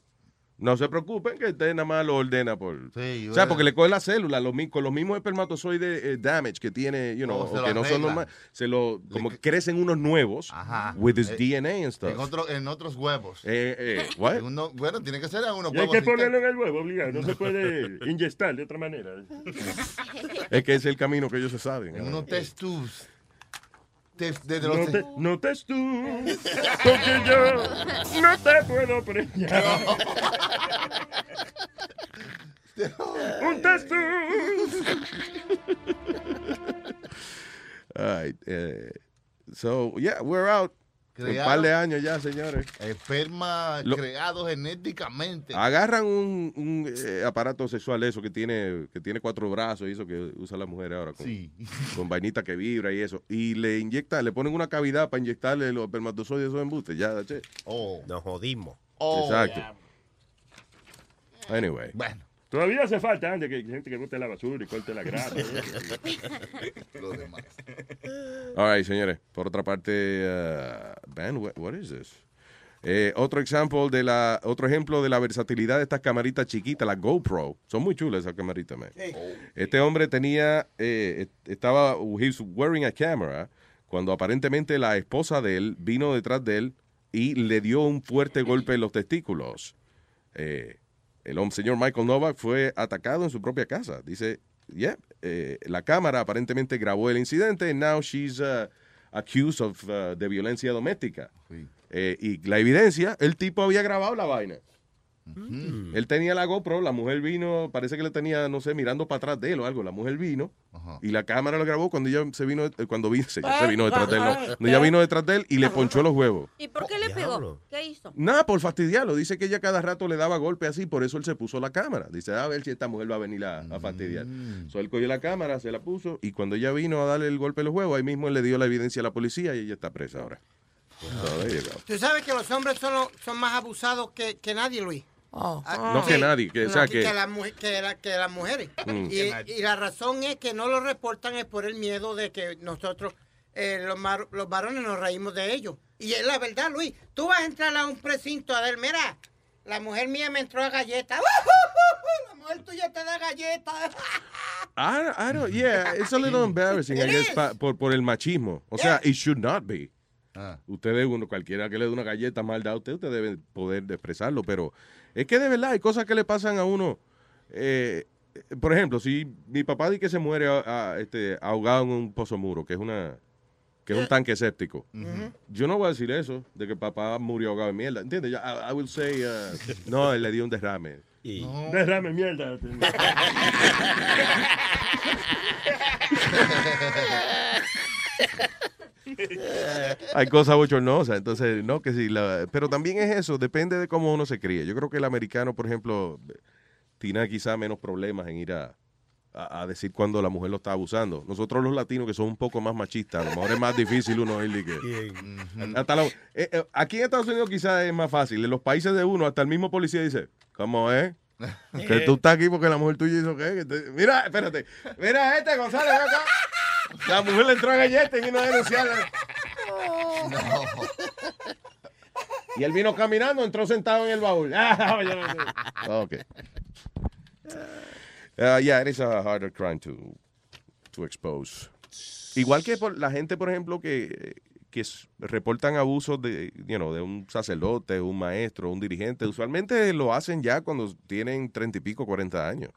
no se preocupen que usted nada más lo ordena por... Sí, o sea, porque le coge la célula los, con los mismos espermatozoides eh, damage que tiene, you know, Oh, se o lo que no son normales, se lo, como que crecen unos nuevos Ajá. with his Eh, DNA and stuff. En, otro, en otros huevos. Eh, eh, what? Uno- bueno, tiene que ser en unos Y hay huevos. que ponerlo en el huevo, obligado. No se puede inyectar de otra manera. Es que ese es el camino que ellos se saben. En unos test tubes. Desde No los te, no te tú, porque yo no te puedo preñar. Un test Ay, eh, so, yeah, we're out. Un par de años ya, señores. esperma Lo- creado genéticamente. Agarran un, un, eh, aparato sexual eso que tiene que tiene cuatro brazos y eso que usa la mujer ahora con, Sí. con vainita que vibra y eso y le inyectan, le ponen una cavidad para inyectarle los espermatozoides esos embustes, ya, it. Oh. Nos jodimos. Oh. Exacto. Anyway. Bueno. Todavía hace falta antes que hay gente que bote la basura y corte la grasa. Lo demás. All right, señores. Por otra parte, uh, Ben, what, what is this? Eh, otro ejemplo de la otro ejemplo de la versatilidad de estas camaritas chiquitas, las GoPro. Son muy chulas esas camaritas, man. Este hombre tenía, eh, estaba, he was wearing a camera cuando aparentemente la esposa de él vino detrás de él y le dio un fuerte golpe en los testículos. Eh, el señor Michael Novak fue atacado en su propia casa. Dice, yeah, eh, la cámara aparentemente grabó el incidente and now she's uh, accused of, uh, de violencia doméstica. Eh, y la evidencia, el tipo había grabado la vaina. Él tenía la GoPro, la mujer vino, parece que le tenía, no sé, mirando para atrás de él o algo. La mujer vino y la cámara lo grabó cuando ella se vino, eh, cuando vi- se, se vino detrás de él, no. Cuando ella vino detrás de él y le ponchó los huevos. ¿Y por qué le pegó? ¿Qué hizo? Nada, por fastidiarlo. Dice que ella cada rato le daba golpe así, por eso él se puso la cámara. Dice, a ver si esta mujer va a venir a, a fastidiar. So, él cogió la cámara, se la puso, y cuando ella vino a darle el golpe a los huevos, ahí mismo él le dio la evidencia a la policía y ella está presa ahora. So. Tú sabes que los hombres son, los- son más abusados que, que nadie, Luis. Ah, No que nadie, que- o sea, que- que la- que las mujeres. Mm. Y, y la razón es que no lo reportan es por el miedo de que nosotros, eh, los, mar- los varones, nos reímos de ellos. Y es la verdad, Luis. Tú vas a entrar a un precinto a ver, mira, la mujer mía me entró a galletas. La mujer tuya te da galletas. I, I don't, yeah, it's a little embarrassing, I guess, pa- por, por el machismo. O sea, it should not be. Ah. Ustedes, uno, cualquiera que le dé una galleta mal dada a usted, usted debe poder expresarlo, pero es que de verdad hay cosas que le pasan a uno. eh, por ejemplo, si mi papá dice que se muere ah, ah, este, ahogado en un pozo muro, que es una que es un tanque séptico. Yo no voy a decir eso, de que papá murió ahogado en mierda. ¿Entiendes? Yo- I, I will say, uh, no, él le dio un derrame. Derrame mierda. Hay cosas bochornosas, entonces, no, que sí, la- pero también es eso, depende de cómo uno se críe. Yo creo que el americano, por ejemplo, tiene quizá menos problemas en ir a, a- a decir cuando la mujer lo está abusando. Nosotros los latinos que somos un poco más machistas, a lo mejor es más difícil uno ir que... hasta la- eh, eh, aquí en Estados Unidos quizás es más fácil. En los países de uno, hasta el mismo policía dice, ¿cómo es? Que tú estás aquí porque la mujer tuya hizo qué. Que te- Mira, espérate. Mira este, Gonzalo, ven acá. La mujer le entró a galleta y vino a denunciarla. Y él vino caminando, entró sentado en el baúl. Ah, no ok. Uh, yeah, it is a harder crime to, to expose. Igual que por la gente, por ejemplo, que, que reportan abusos de, you know, de un sacerdote, un maestro, un dirigente, usualmente lo hacen ya cuando tienen treinta y pico, 40 años.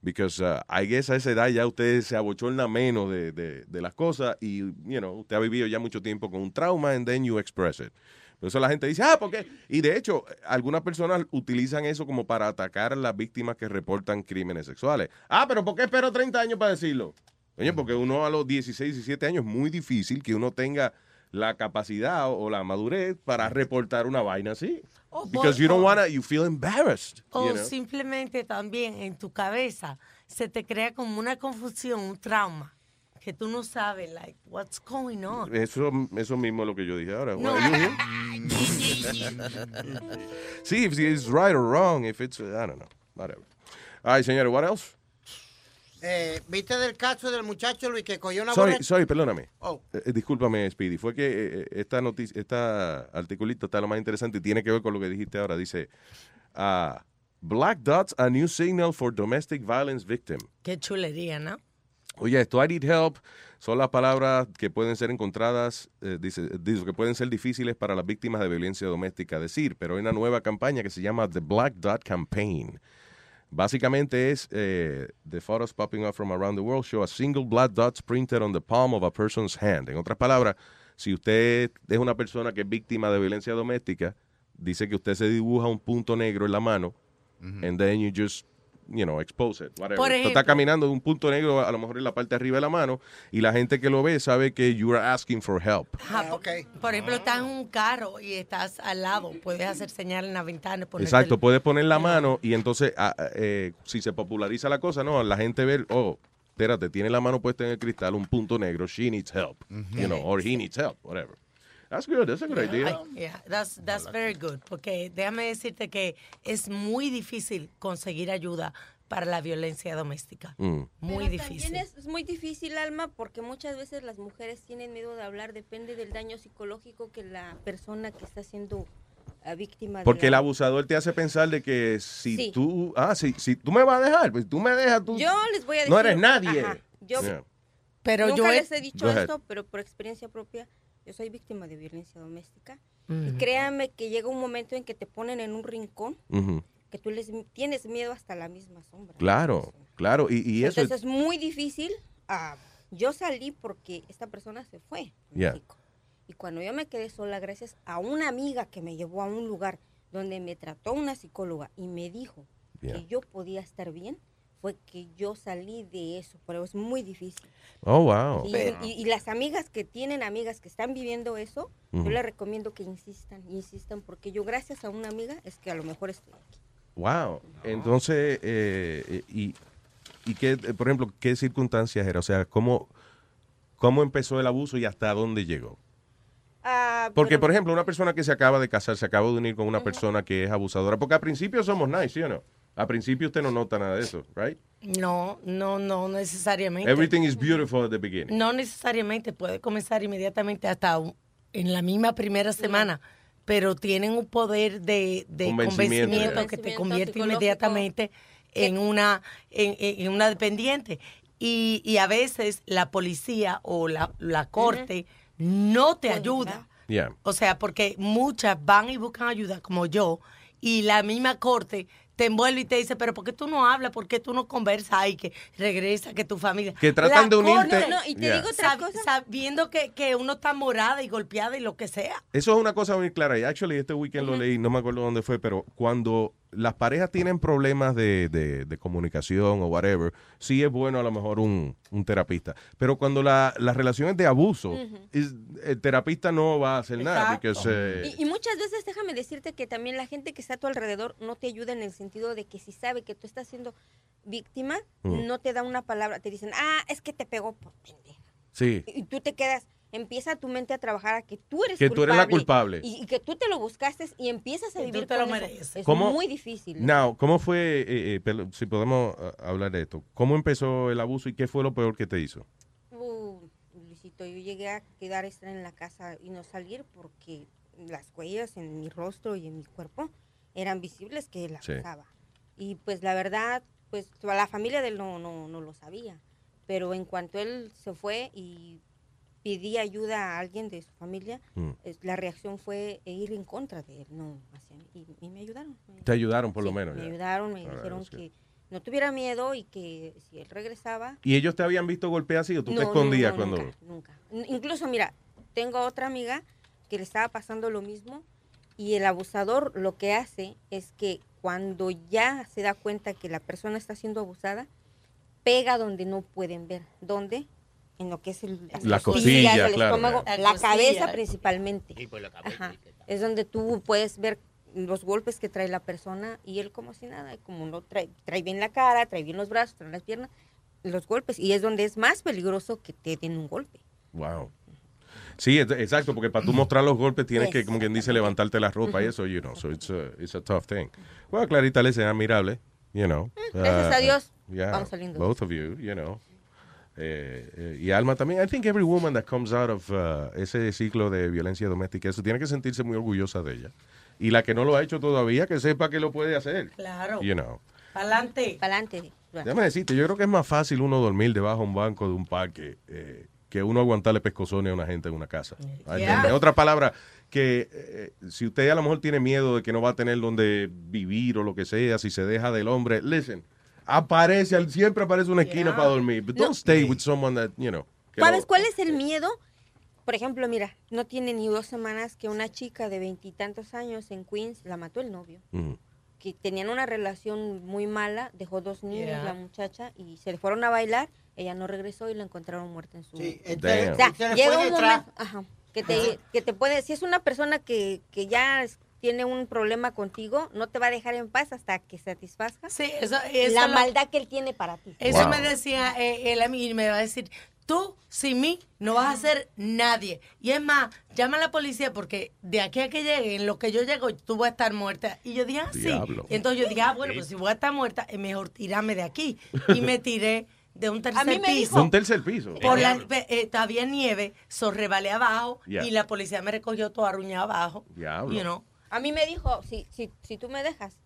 Because uh, I guess a esa edad ya usted se abochorna menos de, de, de las cosas y, you know, usted ha vivido ya mucho tiempo con un trauma and then you express it. Por eso la gente dice, ah, porque... Y de hecho, algunas personas utilizan eso como para atacar a las víctimas que reportan crímenes sexuales. Ah, pero ¿por qué espero 30 años para decirlo? Oye, porque uno a los 16, 17 años es muy difícil que uno tenga la capacidad o, o la madurez para reportar una vaina así. O Because por- you don't wanna, you feel embarrassed. O you know? simplemente también en tu cabeza se te crea como una confusión, un trauma, que tú no sabes, like, what's going on. Eso, eso mismo es lo que yo dije ahora. No. Sí, if it's right or wrong, if it's, I don't know, whatever. All right, señores, what else? Eh, ¿Viste del caso del muchacho Luis que cogió una Sorry, borracha? sorry, perdóname. Oh. Eh, eh, discúlpame, Speedy. Fue que eh, eh, esta noticia, esta articulito está lo más interesante y tiene que ver con lo que dijiste ahora. Dice, ah, Black Dots, a new signal for domestic violence victim. Qué chulería, ¿no? Oye, esto I need help son las palabras que pueden ser encontradas, eh, dice, dice que pueden ser difíciles para las víctimas de violencia doméstica decir, pero hay una nueva campaña que se llama The Black Dot Campaign. Básicamente es eh, the photos popping up from around the world show a single black dot printed on the palm of a person's hand. En otras palabras, si usted es una persona que es víctima de violencia doméstica, dice que usted se dibuja un punto negro en la mano, and then you just, you know, expose it, whatever. Por ejemplo- está caminando de un punto negro a lo mejor en la parte de arriba de la mano y la gente que lo ve sabe que you are asking for help. Ajá, por, por ejemplo, estás en un carro y estás al lado, puedes hacer señal en la ventana. Exacto, el- puedes poner la mano y entonces, ah, ah, eh, si se populariza la cosa, no, la gente ve, oh, espérate, tiene la mano puesta en el cristal, un punto negro, she needs help, you know, or he needs help, whatever. That's good, that's a good idea. Ay, yeah, that's, that's very good. Porque déjame decirte que es muy difícil conseguir ayuda para la violencia doméstica. Mm. Muy Pero difícil. También es, es muy difícil, Alma, porque muchas veces las mujeres tienen miedo de hablar, depende del daño psicológico que la persona que está siendo ah, víctima de Porque el la- abusador te hace pensar de que si Sí. tú, ah, si, si tú me vas a dejar, pues tú me dejas, tú Yo les voy a decir... no eres nadie. Ajá, yo Yeah. Pero nunca yo he- les he dicho esto, pero por experiencia propia, yo soy víctima de violencia doméstica. Y Mm. Ujú. créanme que llega un momento en que te ponen en un rincón, que tú les tienes miedo hasta la misma sombra. Claro, claro, y, y eso, Entonces es muy difícil. ah, yo salí porque esta persona se fue. Yeah. Y cuando yo me quedé sola, gracias a una amiga que me llevó a un lugar donde me trató una psicóloga y me dijo Yeah. que yo podía estar bien, fue que yo salí de eso, pero es muy difícil. Oh, wow. Y, y- y las amigas que tienen amigas que están viviendo eso, yo les recomiendo que insistan, insistan, porque yo gracias a una amiga es que a lo mejor estoy aquí. Wow. Entonces, eh, y, y qué, eh, por ejemplo, ¿qué circunstancias era? O sea, ¿cómo, cómo empezó el abuso y hasta dónde llegó? Ah, Porque, pero- por ejemplo, una persona que se acaba de casar, se acaba de unir con una persona que es abusadora, porque al principio somos nice, ¿sí o no? Al principio usted no nota nada de eso, right? No, no, no necesariamente. Everything is beautiful at the beginning. No necesariamente, puede comenzar inmediatamente hasta en la misma primera semana, pero tienen un poder de, de Convencimiento, que te convierte inmediatamente en una, en, una dependiente. Y, y a veces la policía o la, la corte no te ayuda. Yeah. O sea, porque muchas van y buscan ayuda, como yo, y la misma corte te envuelve y te dice, pero ¿por qué tú no hablas? ¿Por qué tú no conversas? Ay, que regresa, que tu familia... Que tratan de unirte- No, no, y te Yeah. digo otra cosa. Sabiendo que, que uno está morada y golpeada y lo que sea. Eso es una cosa muy clara. Y actually, este weekend lo leí, no me acuerdo dónde fue, pero cuando las parejas tienen problemas de, de- de comunicación o whatever, sí es bueno a lo mejor un, un terapista. Pero cuando la, la relación es de abuso, es- el terapista no va a hacer nada. Porque, Y, y muchas veces déjame decirte que también la gente que está a tu alrededor no te ayuda en el sentido de que si sabe que tú estás siendo víctima, Mm. no te da una palabra, te dicen, ah, es que te pegó por pendeja. sí. Y tú te quedas, empieza tu mente a trabajar a que tú eres Que tú eres la culpable. Y, y que tú te lo buscaste y empiezas a Y tú vivir te lo con eso. mereces. Es ¿Cómo- muy difícil. Now, ¿cómo fue, eh, eh, si podemos ah, hablar de esto, cómo empezó el abuso y qué fue lo peor que te hizo? Uh, Luisito, yo llegué a quedar en la casa y no salir porque las huellas en mi rostro y en mi cuerpo eran visibles que él Sí. Y pues la verdad, pues la familia de él no, no, no lo sabía. Pero en cuanto él se fue y pedí ayuda a alguien de su familia, Mm. la reacción fue ir en contra de él, no hacia mí. Y, y me ayudaron. Te ayudaron por lo menos. Me ya. ayudaron, me Alright, dijeron que no tuviera miedo y que si él regresaba, ¿Y ellos te habían visto golpear así o tú no, te escondías no, cuando...? Nunca, nunca. Incluso, mira, tengo otra amiga que le estaba pasando lo mismo y el abusador lo que hace es que cuando ya se da cuenta que la persona está siendo abusada, pega donde no pueden ver. ¿Dónde? En lo que es el, La costilla, el claro, estómago, la La cabeza principalmente. Ajá. Es donde tú puedes ver los golpes que trae la persona y él como si nada, y como no trae, trae bien la cara, trae bien los brazos, trae las piernas, los golpes. Y es donde es más peligroso que te den un golpe. Wow. Sí, exacto, porque para tú mostrar los golpes tienes que, como quien dice, levantarte la ropa y eso, you know, so it's a, it's a tough thing. Bueno, Clarita les es admirable, you know. gracias a Dios, yeah, vamos saliendo. Both of you, you know. Eh, eh, y Alma también, I think every woman that comes out of uh, ese ciclo de violencia doméstica, eso tiene que sentirse muy orgullosa de ella. Y la que no lo ha hecho todavía, que sepa que lo puede hacer. Claro. You know. Adelante. Adelante. Déjame decirte, yo creo que es más fácil uno dormir debajo de un banco de un parque eh, que uno aguantarle pescozones a una gente en una casa. Yeah. En otra palabra, que eh, si usted a lo mejor tiene miedo de que no va a tener donde vivir o lo que sea, si se deja del hombre, listen, aparece, siempre aparece una esquina Yeah. para dormir. But don't No. stay with someone that, you know. que ¿Sabes cuál es el miedo? Por ejemplo, mira, no tiene ni dos semanas que una chica de veintitantos años en Queens la mató el novio. Mm. Que tenían una relación muy mala, dejó dos niños Yeah. la muchacha y se le fueron a bailar. Ella no regresó y la encontraron muerta en su. Sí, o entonces, sea, se le llega un momento ajá, que, te, que te puede. Si es una persona que, que ya tiene un problema contigo, no te va a dejar en paz hasta que satisfazca Sí, eso, eso la lo- maldad que él tiene para ti. Eso me decía eh, él a mí y me va a decir, tú sin mí no vas a ser nadie. Y es más, llama a la policía porque de aquí a que llegue, en lo que yo llego, tú vas a estar muerta. Y yo dije, ah, sí. Diablo. Y entonces yo dije, ah, bueno, pues si voy a estar muerta, es mejor tirarme de aquí. Y me tiré de un tercer mí me piso. De un tercer piso. Por la, eh, había nieve, so rebalé abajo y la policía me recogió todo arruñado abajo. Diablo. You know. A mí me dijo, si, si, si tú me dejas,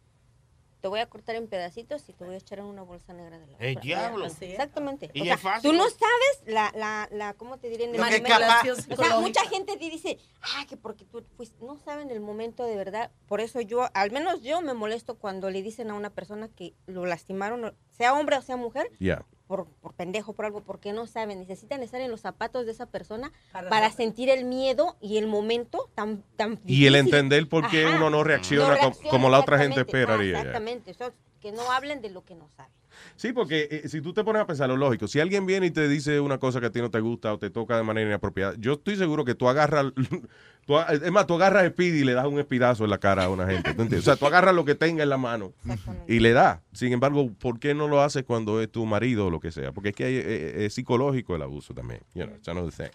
te voy a cortar en pedacitos y te voy a echar en una bolsa negra de la ¡El basura". diablo! Exactamente. Y O sea, es fácil, Tú no sabes la, la, la, ¿cómo te diré? En el Lo que momento. capaz- O sea, mucha gente te dice, ah, que porque tú, pues, no saben el momento de verdad. Por eso yo, al menos yo me molesto cuando le dicen a una persona que lo lastimaron, sea hombre o sea mujer, Yeah. Por, por pendejo, por algo, porque no saben. Necesitan estar en los zapatos de esa persona Para sentir el miedo y el momento tan, tan Y el entender por qué Ajá. uno no reacciona, No reacciona, como la otra gente esperaría. Ah, exactamente. Eso, que no hablen de lo que no saben. Sí, porque eh, si tú te pones a pensar lo lógico, si alguien viene y te dice una cosa que a ti no te gusta o te toca de manera inapropiada, yo estoy seguro que tú agarras, tú es más, tú agarras a Speedy y le das un espidazo en la cara a una gente. ¿tú entiendes? O sea, tú agarras lo que tenga en la mano y le das. Sin embargo, ¿por qué no lo haces cuando es tu marido o lo que sea? Porque es que hay- eh, es psicológico el abuso también. You know, it's another thing.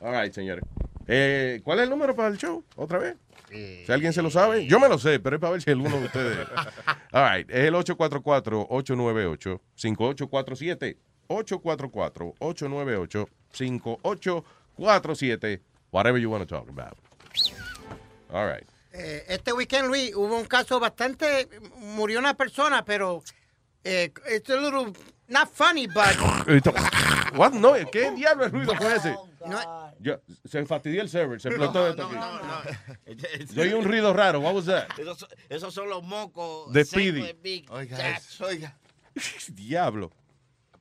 All right, señores. Eh, ¿Cuál es el número para el show? ¿Otra vez? Si alguien se lo sabe, yo me lo sé, pero es para ver si alguno de ustedes. All right, es el 844-898-5847. 844-898-5847. Whatever you want to talk about. All right. Eh, este weekend, Luis, hubo un caso bastante. Murió una persona, pero. Eh, it's a little. Not funny, but. What? No, ¿qué diablo de ruido fue ese? No, Yo- se fastidió el server, se explotó No, esto no, aquí. no, no. Yo oí un ruido raro. What was that? Esos, esos son los mocos. De Speedy. de Big Oiga, Jack. eso, oiga. Diablo.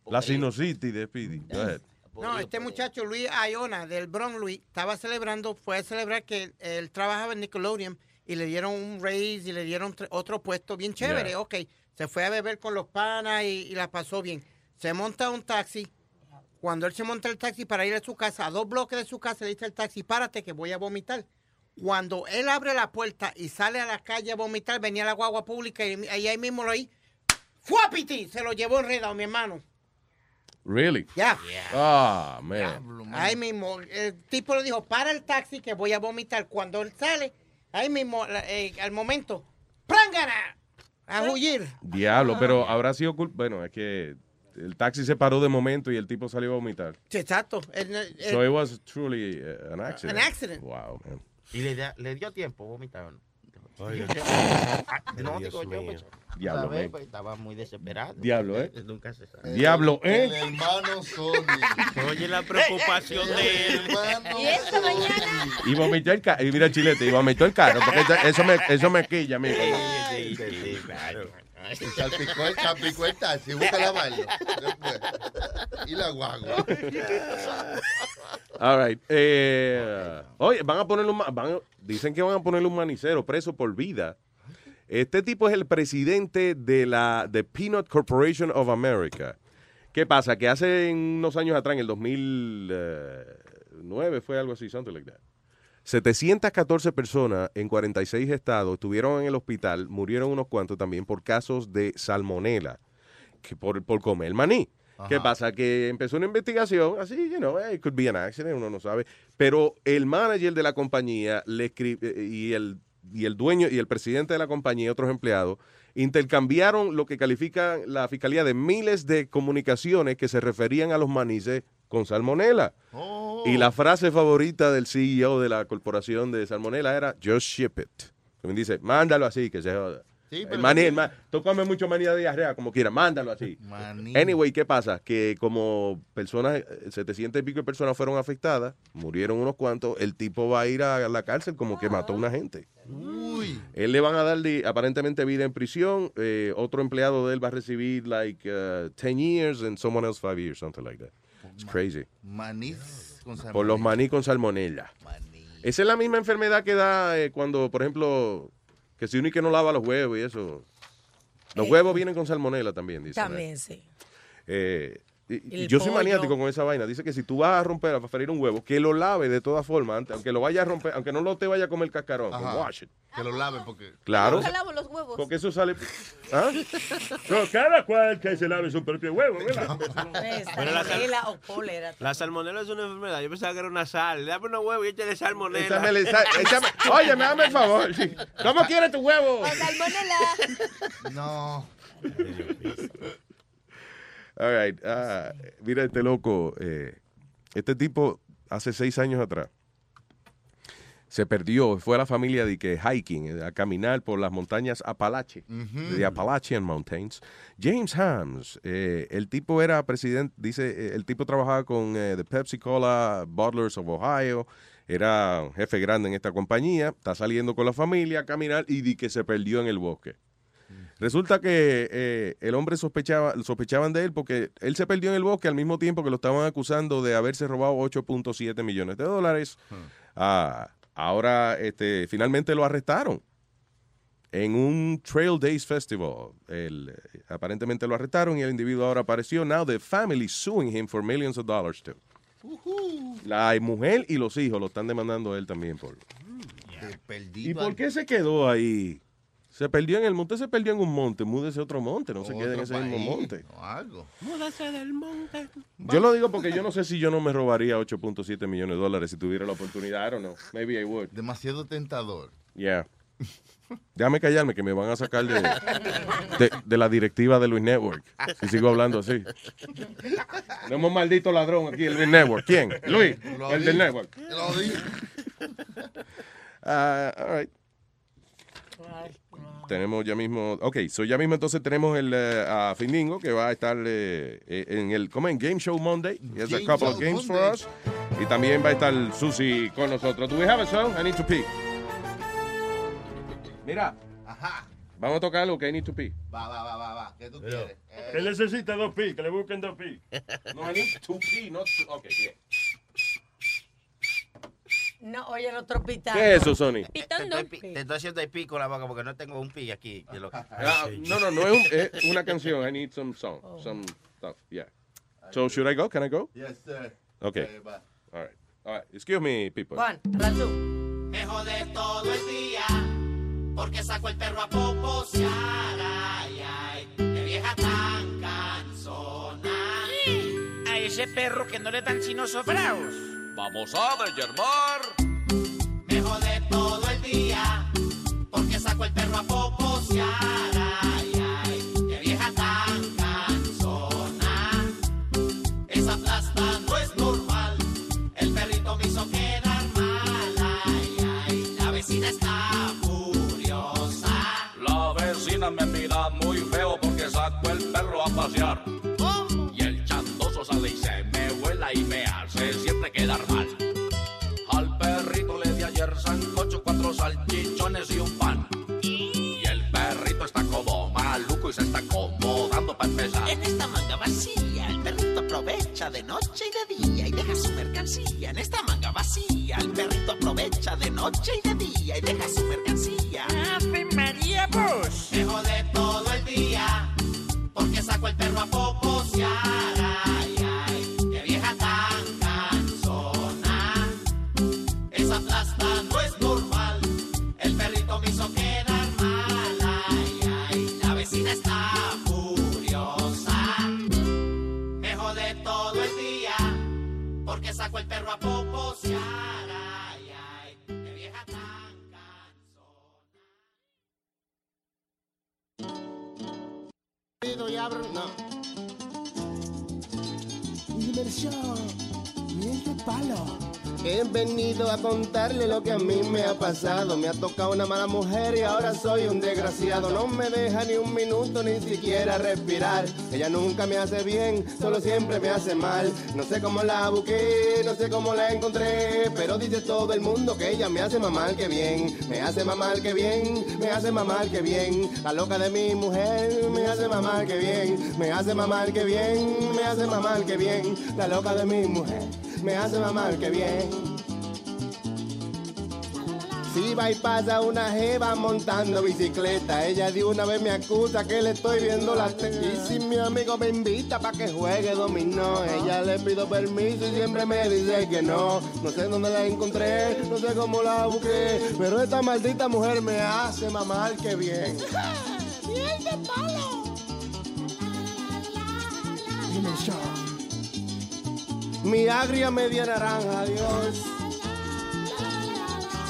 La sinusitis de Speedy. Go ahead. no, este muchacho, Luis Ayona, del Bronx, Luis, estaba celebrando, fue a celebrar que él trabajaba en Nickelodeon y le dieron un raise y le dieron otro puesto bien chévere. Yeah. Ok, se fue a beber con los panas y, y la pasó bien. Se monta un taxi. Cuando él se monta el taxi para ir a su casa, a dos bloques de su casa, le dice al taxi, párate que voy a vomitar. Cuando él abre la puerta y sale a la calle a vomitar, venía la guagua pública y ahí, ahí mismo lo ahí. ¡Fuapiti! Se lo llevó enredado, mi hermano. Really? Ya. Ah, man. Ahí mismo, el tipo le dijo, para el taxi que voy a vomitar. Cuando él sale, ahí mismo, la- eh, al momento, ¡prángana! A huir. Diablo, pero habrá sido culpa. Bueno, es que el taxi se paró de momento y el tipo salió a vomitar. Sí, exacto. El- el- So it was truly uh, an accident. An accident. Wow, man. ¿Y le, da- le dio tiempo vomitar o no? Oiga. Ah, No, digo yo, pues, Diablo, man. Pues, estaba muy desesperado. Diablo, ¿eh? Nunca se sabe. Diablo, ¿eh? El hermano Sony. Oye, la preocupación de él. Y esta mañana. Y vomitó el carro. Y mira, chilete, y vomitó el carro. Porque eso- me, eso me quilla, amigo. Sí, sí, claro. Salpicó el, salpicó el taxi, busca lavarlo. Después. Y la guagua. All right. Eh, oye, van a un, van a- dicen que van a ponerle un manicero preso por vida. Este tipo es el presidente de la The Peanut Corporation of America. ¿Qué pasa? Que hace unos años atrás, en el 2009, fue algo así, something like that. 714 personas en 46 estados estuvieron en el hospital, murieron unos cuantos también por casos de salmonela, que por, por comer maní. ¿Qué pasa? Que empezó una investigación, así, you know, eh, it could be an accident, uno no sabe. Pero el manager de la compañía le escri- eh, y el y el dueño y el presidente de la compañía y otros empleados intercambiaron lo que califica la fiscalía de miles de comunicaciones que se referían a los manices con salmonela. Y la frase favorita del CEO de la corporación de salmonela era just ship it. Como dice, mándalo así, que se joda. Sí, el pero- maní, el ma- tú comes mucho maní de diarrea, como quieras, mándalo así. Maní. Anyway, ¿qué pasa? Que como personas, eh, 700 y pico de personas fueron afectadas, murieron unos cuantos, el tipo va a ir a la cárcel como que mató a una gente. Uy. Él le van a dar aparentemente vida en prisión, eh, otro empleado de él va a recibir like uh, 10 years and someone else 5 years, something like that. It's crazy. Maní con Por los maní con salmonella. Esa es la misma enfermedad que da eh, cuando, por ejemplo, que si uno y que no lava los huevos y eso. Los Eh, huevos vienen con salmonela también, dice. También, sí. Eh, y- yo soy maniático con esa vaina. Dice que si tú vas a romper, a freír un huevo, que lo lave de todas formas, antes- aunque lo vaya a romper, aunque no lo te vaya a comer el cascarón, pues wash it. Que lo lave porque. Claro. Nunca lavo los huevos. Porque eso sale. ¿Ah? No, cada cual que se lave su propio huevo, ¿verdad? Pero la sal- Salmonela o cólera. La salmonela es una enfermedad. Yo pensaba que era una sal. Dame unos huevos y échale salmonela. Échame, échame- oye, me dame el favor. ¿Cómo quieres tu huevo? salmonela. No. All right. ah, mira este loco. eh, este tipo, hace seis años atrás, se perdió. Fue a la familia de que hiking, eh, a caminar por las montañas Apalache, de Appalachian Mountains. James Hams, eh, el tipo era presidente, dice, eh, el tipo trabajaba con eh, the Pepsi Cola Bottlers of Ohio. Era un jefe grande en esta compañía. Está saliendo con la familia a caminar y di que se perdió en el bosque. Resulta que eh, el hombre sospechaba, sospechaban de él porque él se perdió en el bosque al mismo tiempo que lo estaban acusando de haberse robado 8.7 millones de dólares. Ah, ahora, este, finalmente lo arrestaron en un Trail Days Festival. El, aparentemente lo arrestaron y el individuo ahora apareció. Now the family suing him for millions of dollars too. La mujer y los hijos lo están demandando a él también por. ¿Y por qué se quedó ahí? Se perdió en el monte, se perdió en un monte, múdese a otro monte, no se quede en ese mismo monte. algo. Múdase del monte. Yo lo digo porque yo no sé si yo no me robaría 8.7 millones de dólares si tuviera la oportunidad. I don't know. Maybe I would. Demasiado tentador. Yeah. Déjame callarme que me van a sacar de, de, de la directiva de Luis Network. Si sigo hablando así. Tenemos un maldito ladrón aquí en Luis Network. ¿Quién? Luis, Lo el del Network. Lo. Ah, all right. Tenemos ya mismo, ok, so ya mismo entonces tenemos el eh, a Findingo que va a estar eh, eh, en el, como en Game Show Monday. He has a couple of games for Monday. us. Y también va a estar Susi con nosotros. Do we have a song? I need to pee. Mira. Vamos a tocar algo que I need to pee. Va, va, va, va, va. ¿Qué tú Pero, quieres? Eh, Él necesita dos pi, que le busquen dos pi. No, I need to pee, not to... Ok, bien. No, oye, el otro pitando. ¿Qué es eso, Sony? Te estoy, pi- te estoy haciendo el pico la boca porque no tengo un pi aquí. Ah, no, no, no es, un- es una canción. I need some song, some stuff. Yeah. So should I go? Can I go? Yes, sir. Okay. All right. All right. Excuse me, people. Juan, tú. Me jode todo el día porque saco el perro a poposear. Ay, ay, qué vieja tan cansona. A ese perro que no le dan sino sobraos. Vamos a yermar. Me jode todo el día porque saco el perro a poposear. Ay, ay, qué vieja tan cansona. Esa plasta no es normal. El perrito me hizo quedar mal. Ay, ay, la vecina está furiosa. La vecina me mira muy feo porque saco el perro a pasear. Y el chandoso sale y se me vuela y me quedar mal. Al perrito le di ayer sancocho, cuatro salchichones y un pan. Y el perrito está como maluco y se está acomodando para empezar. En esta manga vacía, el perrito aprovecha de noche y de día y deja su mercancía. En esta manga vacía, el perrito aprovecha de noche y de día y deja su mercancía. A contarle lo que a mí me ha pasado. Me ha tocado una mala mujer y ahora soy un desgraciado. No me deja ni un minuto ni siquiera respirar. Ella nunca me hace bien, solo siempre me hace mal. No sé cómo la busqué, no sé cómo la encontré. Pero dice todo el mundo que ella me hace mamar que bien. Me hace mamar que bien, me hace mamar que bien. La loca de mi mujer me hace mamar que bien. Me hace mamar que bien, me hace mamar que bien. La loca de mi mujer me hace mamar que bien. Si va y pasa una jeva montando bicicleta, ella de una vez me acusa que le estoy viendo la teta. Y si mi amigo me invita para que juegue dominó, ella le pido permiso y siempre me dice que no. No sé dónde la encontré, no sé cómo la busqué, pero esta maldita mujer me hace mamar que bien. ¡Miel de palo! Mi agria media naranja, Dios.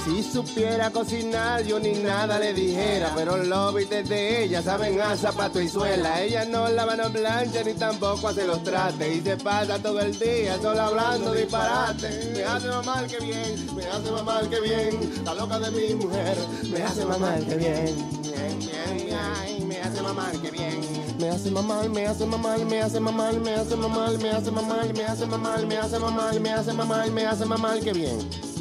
Si supiera cocinar, yo ni nada le dijera. Pero los bites de ella saben a zapato y suela. Ella no lava no plancha ni tampoco hace los trates. Y se pasa todo el día solo hablando disparate. Me hace mamar que bien, me hace mamar que bien. La loca de mi mujer me hace mamar que bien. Bien, bien, bien, me hace mamar que bien. Me hace mamar, me hace mamar, me hace mamar, me hace mamar, me hace mamar, me hace mamar, me hace mamar, me hace mamar, me hace mamar que bien.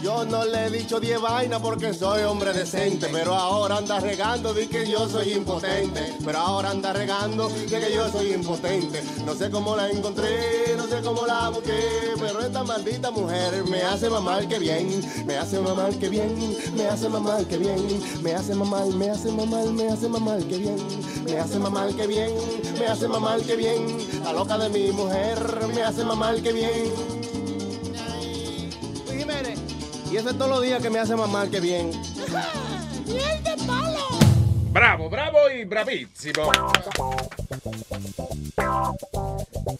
Yo no le he dicho 10 vainas porque soy hombre decente, pero ahora anda regando de que yo soy impotente. Pero ahora anda regando de que yo soy impotente. No sé cómo la encontré, no sé cómo la busqué, pero esta maldita mujer me hace mamar que bien, me hace mamar que bien, me hace mamar que bien, me hace mamar, me hace mamar, me hace mamar que bien, me hace mamar que bien, me hace mamar que bien, la loca de mi mujer me hace mamar que bien. Y eso es todos los días que me hace mamar que bien. ¡Miel de palo! Bravo, bravo y bravísimo.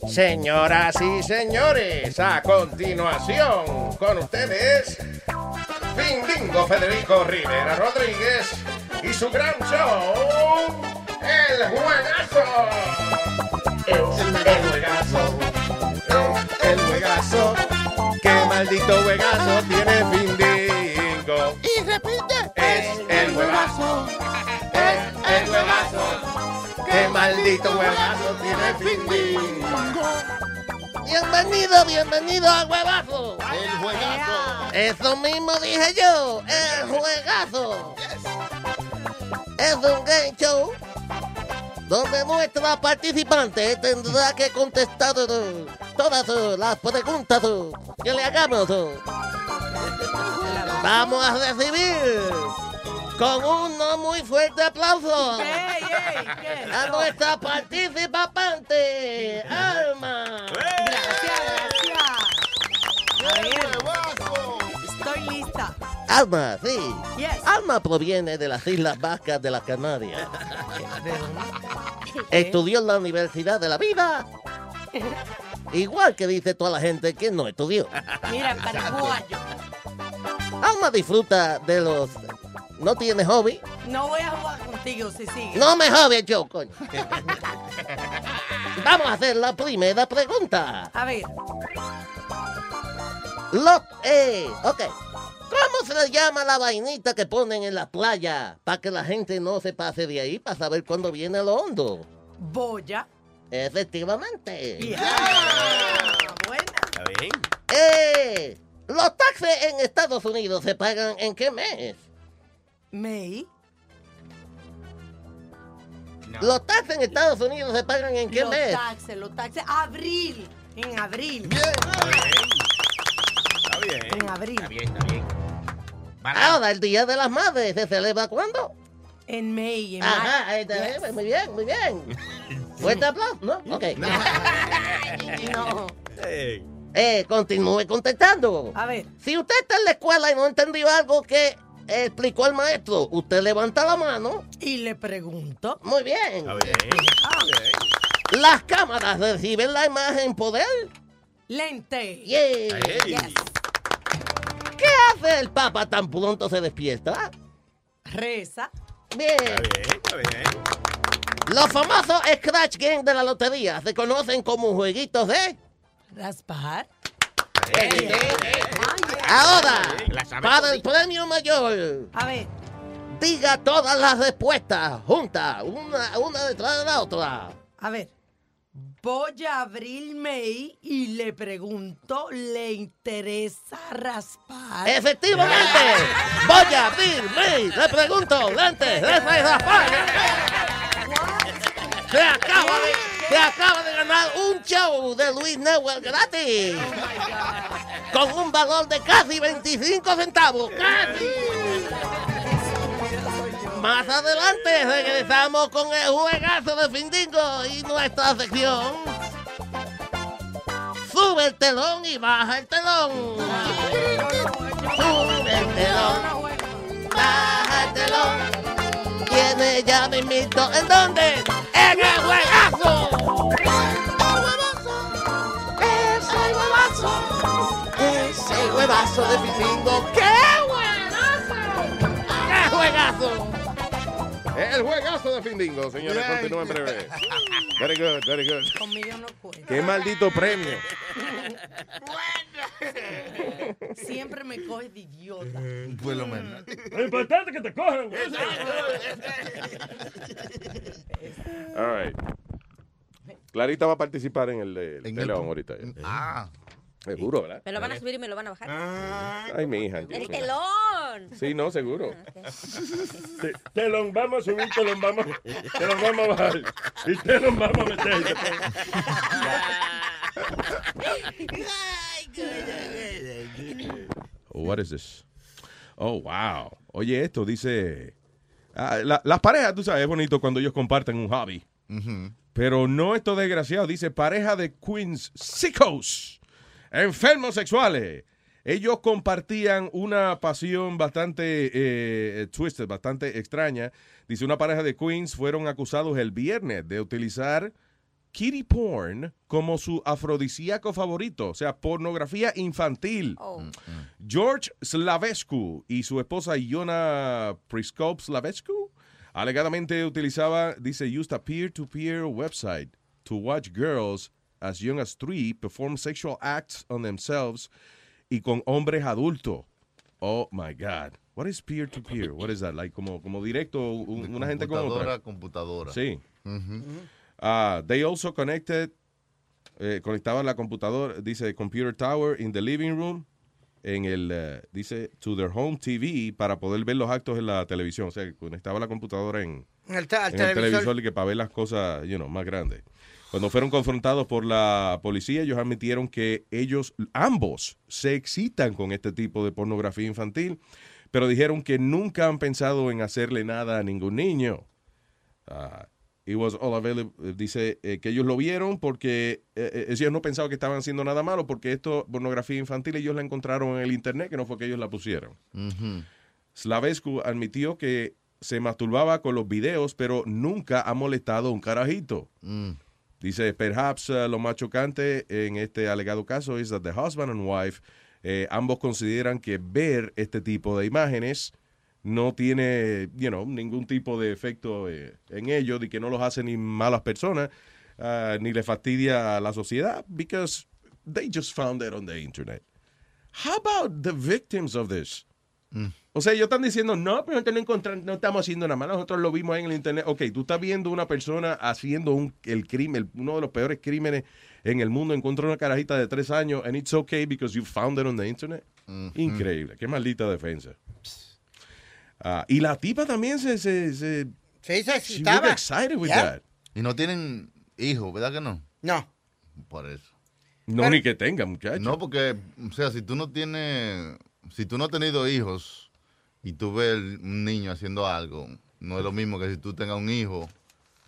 Señoras y señores, a continuación con ustedes, Findingo Federico Rivera Rodríguez y su gran show, El Juegazo. Es el juegazo, maldito juegazo tiene Findingo. Y repite. Es el huevazo. Es el huevazo. Qué maldito huevazo tiene Findingo. Bienvenido, bienvenido al huevazo. El juegazo. Eso mismo dije yo, el juegazo. Es un game show donde nuestra participante tendrá que contestar eh, todas eh, las preguntas eh, que le hagamos. Vamos a recibir con un no muy fuerte aplauso a nuestra participante, Alma. Estoy lista. Alma, sí. Yes. Alma proviene de las Islas Vascas de las Canarias. Estudió en la Universidad de la Vida. Igual que dice toda la gente que no estudió. Mira, paraguayo. Alma disfruta de los... ¿No tiene hobby? No voy a jugar contigo si sigue. No me jode yo, coño. Vamos a hacer la primera pregunta. A ver. Lo, eh, ok. ¿Cómo se le llama la vainita que ponen en la playa para que la gente no se pase de ahí para saber cuándo viene lo hondo? Boya. Efectivamente. Está bien. Eh, los taxes en Estados Unidos se pagan en qué mes? May. Los taxes en Estados Unidos se pagan en qué los mes? taxes, los taxes. Abril. En abril. Está bien. En abril. Está bien, está bien. Ahora, el Día de las Madres se celebra cuándo? En May. En Ajá, May. ahí está, Yes. eh, muy bien, muy bien. Fuerte aplauso, ¿no? Ok. No. Eh, continúe contestando. A ver. Si usted está en la escuela y no entendió algo que explicó el maestro, usted levanta la mano. Y le pregunto. Muy bien. Está bien. ¿Las cámaras reciben la imagen poder? Lente. Yeah. Yes. ¿Qué hace el Papa tan pronto se despierta? Reza. Bien. Está bien, está bien. Los famosos Scratch Games de la lotería se conocen como jueguitos de... Raspar. Ahora, La sabe para el premio mayor, A ver. diga todas las respuestas juntas, una, una detrás de la otra. A ver. Voy a abrir May y le pregunto, ¿le interesa raspar? Efectivamente, voy a abrir, May, le pregunto, lente, reza y raspar. Se acaba de, se acaba de ganar un show de Luis Neuer gratis. Con un valor de casi 25 centavos. ¡Casi! Más adelante regresamos con el juegazo de Findingo y nuestra sección. Sube el telón y baja el telón. Sube el telón, baja el telón. Tiene ya me invito. ¿En dónde? ¡En el juegazo! ¡Es el huevazo! ¡Es el huevazo de Findingo! ¡Qué huevazo! ¡Qué juegazo! El juegazo de Findingo, señores, Bien. continúa en breve. Very good, very good. Conmigo no cuenta. Qué maldito premio. Siempre me coge de idiota. Pues lo menos. Lo importante es que te cojan. All right. Clarita va a participar en el de, de En el- León ahorita. Ah. Seguro, ¿verdad? Me lo van a subir y me lo van a bajar. Ay, mi hija. El telón. Sí, no, seguro. Te, te lo vamos a subir, te lo vamos, te lo vamos a bajar. Y te lo vamos a meter. What is this? Oh, wow. Oye, esto dice... ah, la- las parejas, tú sabes, es bonito cuando ellos comparten un hobby. Pero no esto desgraciado. Dice pareja de Queens sickos, enfermos sexuales. Ellos compartían una pasión bastante eh, twisted, bastante extraña. Dice una pareja de Queens fueron acusados el viernes de utilizar kitty porn como su afrodisíaco favorito, o sea, pornografía infantil. George Slavescu y su esposa Iona Priskop Slavescu alegadamente utilizaba, dice, used a peer-to-peer website to watch girls as young as three perform sexual acts on themselves y con hombres adultos. Oh my God. What is peer-to-peer? What is that? Like como, como directo, un- una gente con computadora otra. a computadora. Sí. Ah, they also connected, eh, conectaban la computadora, dice computer tower in the living room, en el, eh, dice to their home TV para poder ver los actos en la televisión. O sea, conectaba la computadora en, En el, en el televisor. televisor que para ver las cosas, you know, más grandes. Cuando fueron confrontados por la policía, ellos admitieron que ellos, ambos, se excitan con este tipo de pornografía infantil, pero dijeron que nunca han pensado en hacerle nada a ningún niño. Ah, it was all available. Dice eh, que ellos lo vieron porque eh, eh, ellos no pensaban que estaban haciendo nada malo porque esto, pornografía infantil, ellos la encontraron en el internet, que no fue que ellos la pusieron. Slavescu admitió que se masturbaba con los videos, pero nunca ha molestado a un carajito. Dice, perhaps uh, lo más chocante en este alegado caso es that the husband and wife eh, ambos consideran que ver este tipo de imágenes no tiene, you know, ningún tipo de efecto eh, en ellos, de que no los hace ni malas personas, ah, ni le fastidia a la sociedad, because they just found it on the internet. How about the victims of this? O sea, ellos están diciendo, no, pero no, encontran- no estamos haciendo nada malo, nosotros lo vimos ahí en el internet. Ok, tú estás viendo una persona haciendo un, el crimen, uno de los peores crímenes en el mundo, encontró una carajita de tres años, and it's okay because you found it on the internet. Increíble, qué maldita defensa. Ah, y la tipa también se... se, se Sí, se she was excited with Yeah. that. Y no tienen hijos, ¿verdad que no? No. Por eso. No, ni que tenga, muchacho. No, porque, o sea, si tú no tienes, si tú no has tenido hijos y tú ves un niño haciendo algo, no es lo mismo que si tú tengas un hijo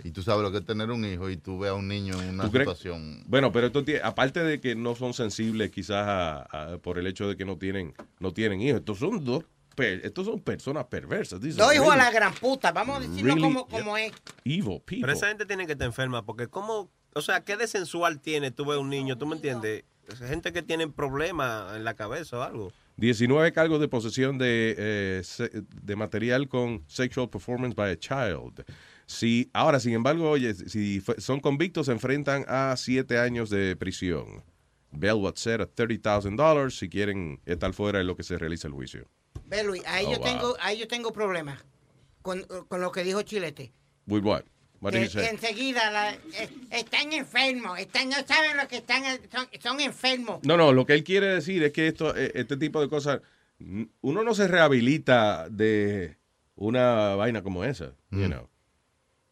y tú sabes lo que es tener un hijo y tú ves a un niño en una situación. Bueno, pero esto tiene, aparte de que no son sensibles quizás a- a- por el hecho de que no tienen, no tienen hijos, estos son dos, per- estos son personas perversas. Dos hijos a la gran puta. Vamos a decirlo really- como, como es. Evil people. Pero esa gente tiene que estar enferma, porque cómo, o sea, ¿qué de sensual tiene tú ves un niño? ¿Tú me entiendes? Es gente que tiene problemas en la cabeza o algo. 19 cargos de posesión de, eh, de material con sexual performance by a child. Si, ahora, sin embargo, oye, si son convictos, se enfrentan a 7 años de prisión. Bail what's set at $30,000 si quieren estar fuera de lo que se realiza el juicio. Ve, Luis, ahí, Oh, yo wow. tengo, ahí yo tengo problemas con, con lo que dijo Chilete. With what? Que, que enseguida la- eh, están enfermos, están, no saben lo que están, son, son enfermos. No, no, lo que él quiere decir es que esto, eh, este tipo de cosas, uno no se rehabilita de una vaina como esa, you know.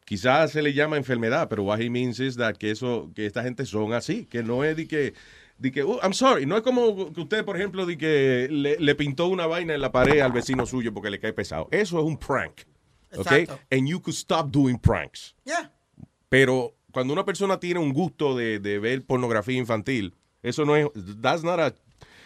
Quizás se le llama enfermedad, pero what he means is that que eso, que esta gente son así, que no es de que, de que, "Oh, I'm sorry, no es como que usted, por ejemplo, de que le, le pintó una vaina en la pared al vecino suyo porque le cae pesado. Eso es un prank, ¿ok? Exacto. And you could stop doing pranks. Ya. Pero cuando una persona tiene un gusto de, de ver pornografía infantil, eso no es, that's not a-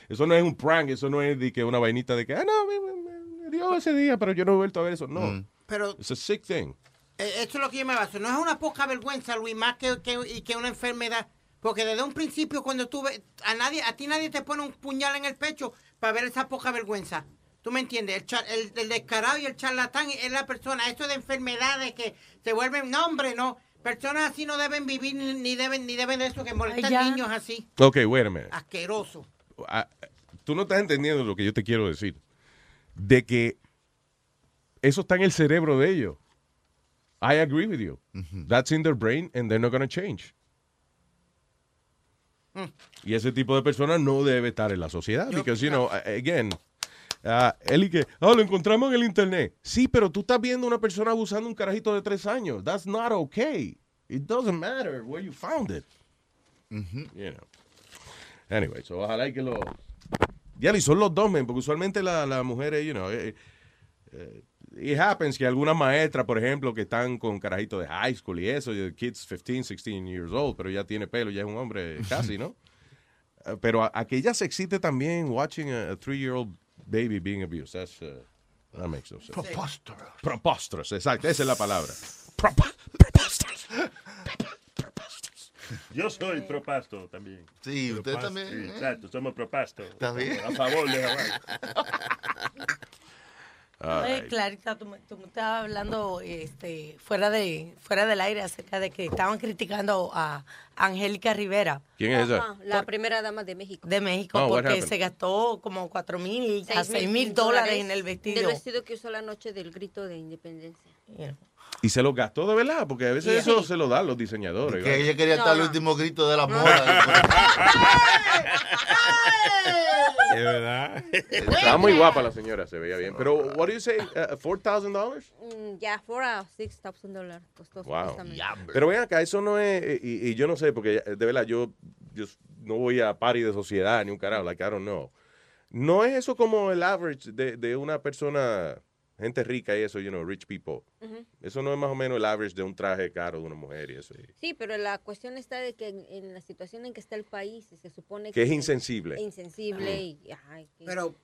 eso no es un prank, eso no es de que una vainita de que, ah, no, me, me- me dio ese día, pero yo no he vuelto a ver eso. No. Pero It's a sick thing. eh, eso es lo que yo me baso. No es una poca vergüenza, Luis, más que, que, y que una enfermedad. Porque desde un principio, cuando tú ves, a, nadie, a ti nadie te pone un puñal en el pecho para ver esa poca vergüenza. ¿Tú me entiendes? El, el, el descarado y el charlatán es la persona. Esto de enfermedades que se vuelven, no, hombre, no. Personas así no deben vivir ni, ni deben ni deben de eso, que molestan ya. niños así. Ok, wait a minute. Asqueroso. Ah, Tú no estás entendiendo lo que yo te quiero decir. De que eso está en el cerebro de ellos. I agree with you. That's in their brain and they're not going to change. Y ese tipo de personas no debe estar en la sociedad. Porque, you know, again, ah, él y que, ah, lo encontramos en el internet. Sí, pero tú estás viendo una persona abusando un carajito de tres años. That's not okay. It doesn't matter where you found it. You know. Anyway, so ojalá y que lo... Ya, y son los dos, men, porque usualmente las la mujeres, you know, eh, eh, it happens que algunas maestras, por ejemplo, que están con carajitos de high school y eso, y kids 15, 16 years old, pero ya tiene pelo, ya es un hombre casi, ¿no? Eh, pero a, a que ella se excite también watching a, a three-year-old baby being abused, that's, uh, that makes no sense. Preposterous. Preposterous, exacto, esa es la palabra. Yo soy propasto también. Sí, usted Propasto, también, sí, ¿eh? exacto, somos propasto. Bien. A favor de Hawái. Oye, Clarita, tú, me- tú me estabas hablando este, fuera, de, fuera del aire acerca de que estaban criticando a Angélica Rivera ¿Quién es esa? Ajá, la primera dama de México. de México Oh, porque se gastó como cuatro mil a Seis seis mil dólares en el Del vestido. vestido que usó la noche del grito de independencia. Y se lo gastó de verdad, porque a veces Sí. eso se lo dan los diseñadores. Que ¿verdad? ella quería No, estar al no. último grito de la moda. Es verdad. Estaba muy guapa la señora, se veía bien. Pero, what do you say, uh, $4,000? Mm, Ya, for a six thousand dollars costó Wow. Pero ven acá, eso no es, y, y yo no sé, porque de verdad yo, yo no voy a party de sociedad ni un carajo, like I don't know. No es eso como el average de, de una persona, gente rica y eso, you know, rich people. Eso no es más o menos el average de un traje caro de una mujer y eso. y- Sí, pero la cuestión está de que en, en la situación en que está el país se supone Que es insensible. Insensible y ay, que- Pero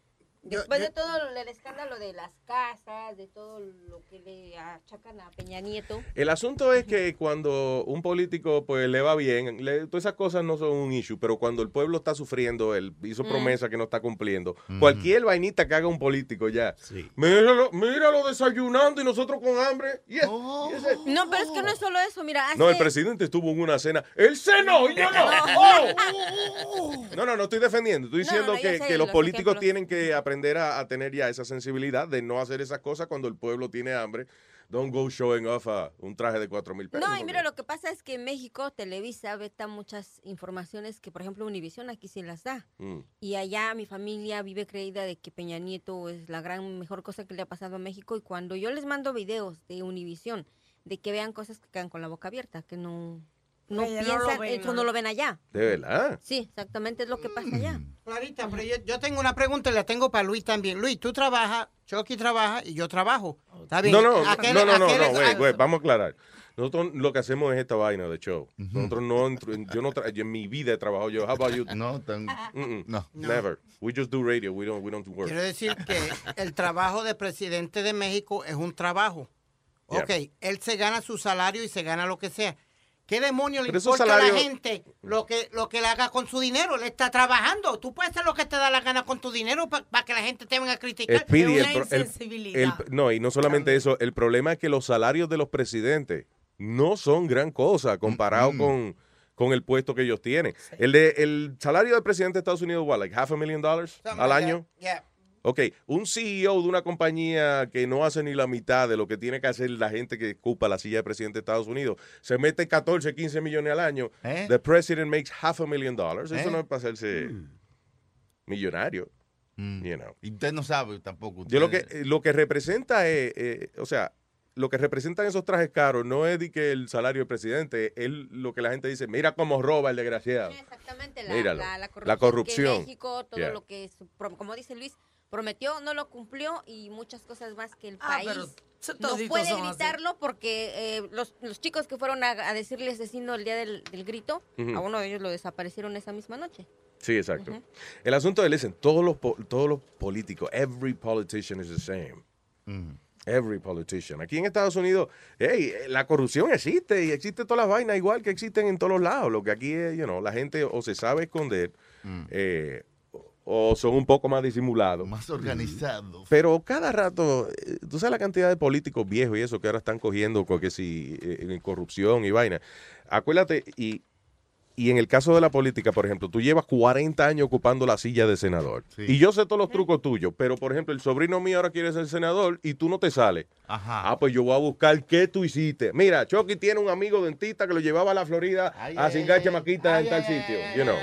después de todo el escándalo de las casas, de todo lo que le achacan a Peña Nieto. El asunto es que cuando un político pues le va bien, le- todas esas cosas no son un issue, pero cuando el pueblo está sufriendo, él hizo Mm. promesa que no está cumpliendo, cualquier vainita que haga un político ya, Sí. míralo, míralo desayunando y nosotros con hambre. Oh. No, pero es que no es solo eso, mira, hace... No, el presidente estuvo en una cena. Él cenó y yo no. ¡Oh! No, no, no estoy defendiendo. Estoy No, diciendo no, que, sé que los los políticos ejemplos. tienen que aprender a, a tener ya esa sensibilidad de no hacer esas cosas cuando el pueblo tiene hambre. Don't go showing off a un traje de cuatro mil pesos. No, y mira, lo que pasa es que en México Televisa veta muchas informaciones que, por ejemplo, Univisión aquí sí las da. Mm. Y allá mi familia vive creída de que Peña Nieto es la gran mejor cosa que le ha pasado a México. Y cuando yo les mando videos de Univisión, de que vean cosas que quedan con la boca abierta, que no, no Allá no lo piensan, ven, eso ¿no? no lo ven allá. De verdad. Sí, exactamente es lo que pasa allá. Clarita, pero yo, yo tengo una pregunta y la tengo para Luis también. Luis, tú trabajas, Chucky trabaja y yo trabajo. ¿Está bien? No, no, Aquel- no, no, no, aquel no, vamos a aclarar. Nosotros lo que hacemos es esta vaina de show. Nosotros no, entro- yo no, tra- yo en mi vida he trabajado yo. How about you? No, tan, Mm-mm. no. Never. We just do radio. We don't, we don't do work. Quiero decir que el trabajo de presidente de México es un trabajo. Yeah. Ok, él se gana su salario y se gana lo que sea. ¿Qué demonios le importa a la gente lo que, lo que le haga con su dinero? Él está trabajando. Tú puedes hacer lo que te da la gana con tu dinero para que la gente te venga a criticar. Speedy, Es el una pro- el- insensibilidad. el- no, y no solamente eso, el problema es que los salarios de los presidentes no son gran cosa comparado con, con el puesto que ellos tienen. El, de, el salario del presidente de Estados Unidos, what, like half a million dollars al año? Yeah. Ok, un CEO de una compañía que no hace ni la mitad de lo que tiene que hacer la gente que ocupa la silla de presidente de Estados Unidos, se mete 14, 15 millones al año. ¿Eh? The president makes half a million dollars. Eso ¿Eh? no es para hacerse Mm. millonario. You know. Y usted no sabe tampoco. Yo lo usted- que, lo que representa es, eh, o sea, lo que representan esos trajes caros no es de que el salario del presidente, es lo que la gente dice, mira cómo roba el desgraciado. Exactamente, la, Míralo, la- la corrupción, la corrupción. que México, todo Yeah. lo que, su- pro- como dice Luis, prometió, no lo cumplió y muchas cosas más que el Ah, país pero no puede así. gritarlo porque eh, los, los chicos que fueron a, a decirle asesino el día del, del grito, a uno de ellos lo desaparecieron esa misma noche. Sí, exacto. El asunto es, listen, todos los, todos los políticos, every politician is the same. Every politician. Aquí en Estados Unidos, hey, la corrupción existe y existe todas las vainas igual que existen en todos los lados. Lo que aquí es, you know, la gente o se sabe esconder eh, o son un poco más disimulados. Más organizados. Pero cada rato, eh, tú sabes la cantidad de políticos viejos y eso que ahora están cogiendo porque si eh, en corrupción y vaina. Acuérdate, y y en el caso de la política, por ejemplo, tú llevas 40 años ocupando la silla de senador. Y yo sé todos los trucos tuyos, pero por ejemplo, el sobrino mío ahora quiere ser senador y tú no te sales. Ajá. Ah, pues yo voy a buscar qué tú hiciste. Mira, Chucky tiene un amigo dentista que lo llevaba a la Florida a cingar chamaquitas en tal sitio. You know.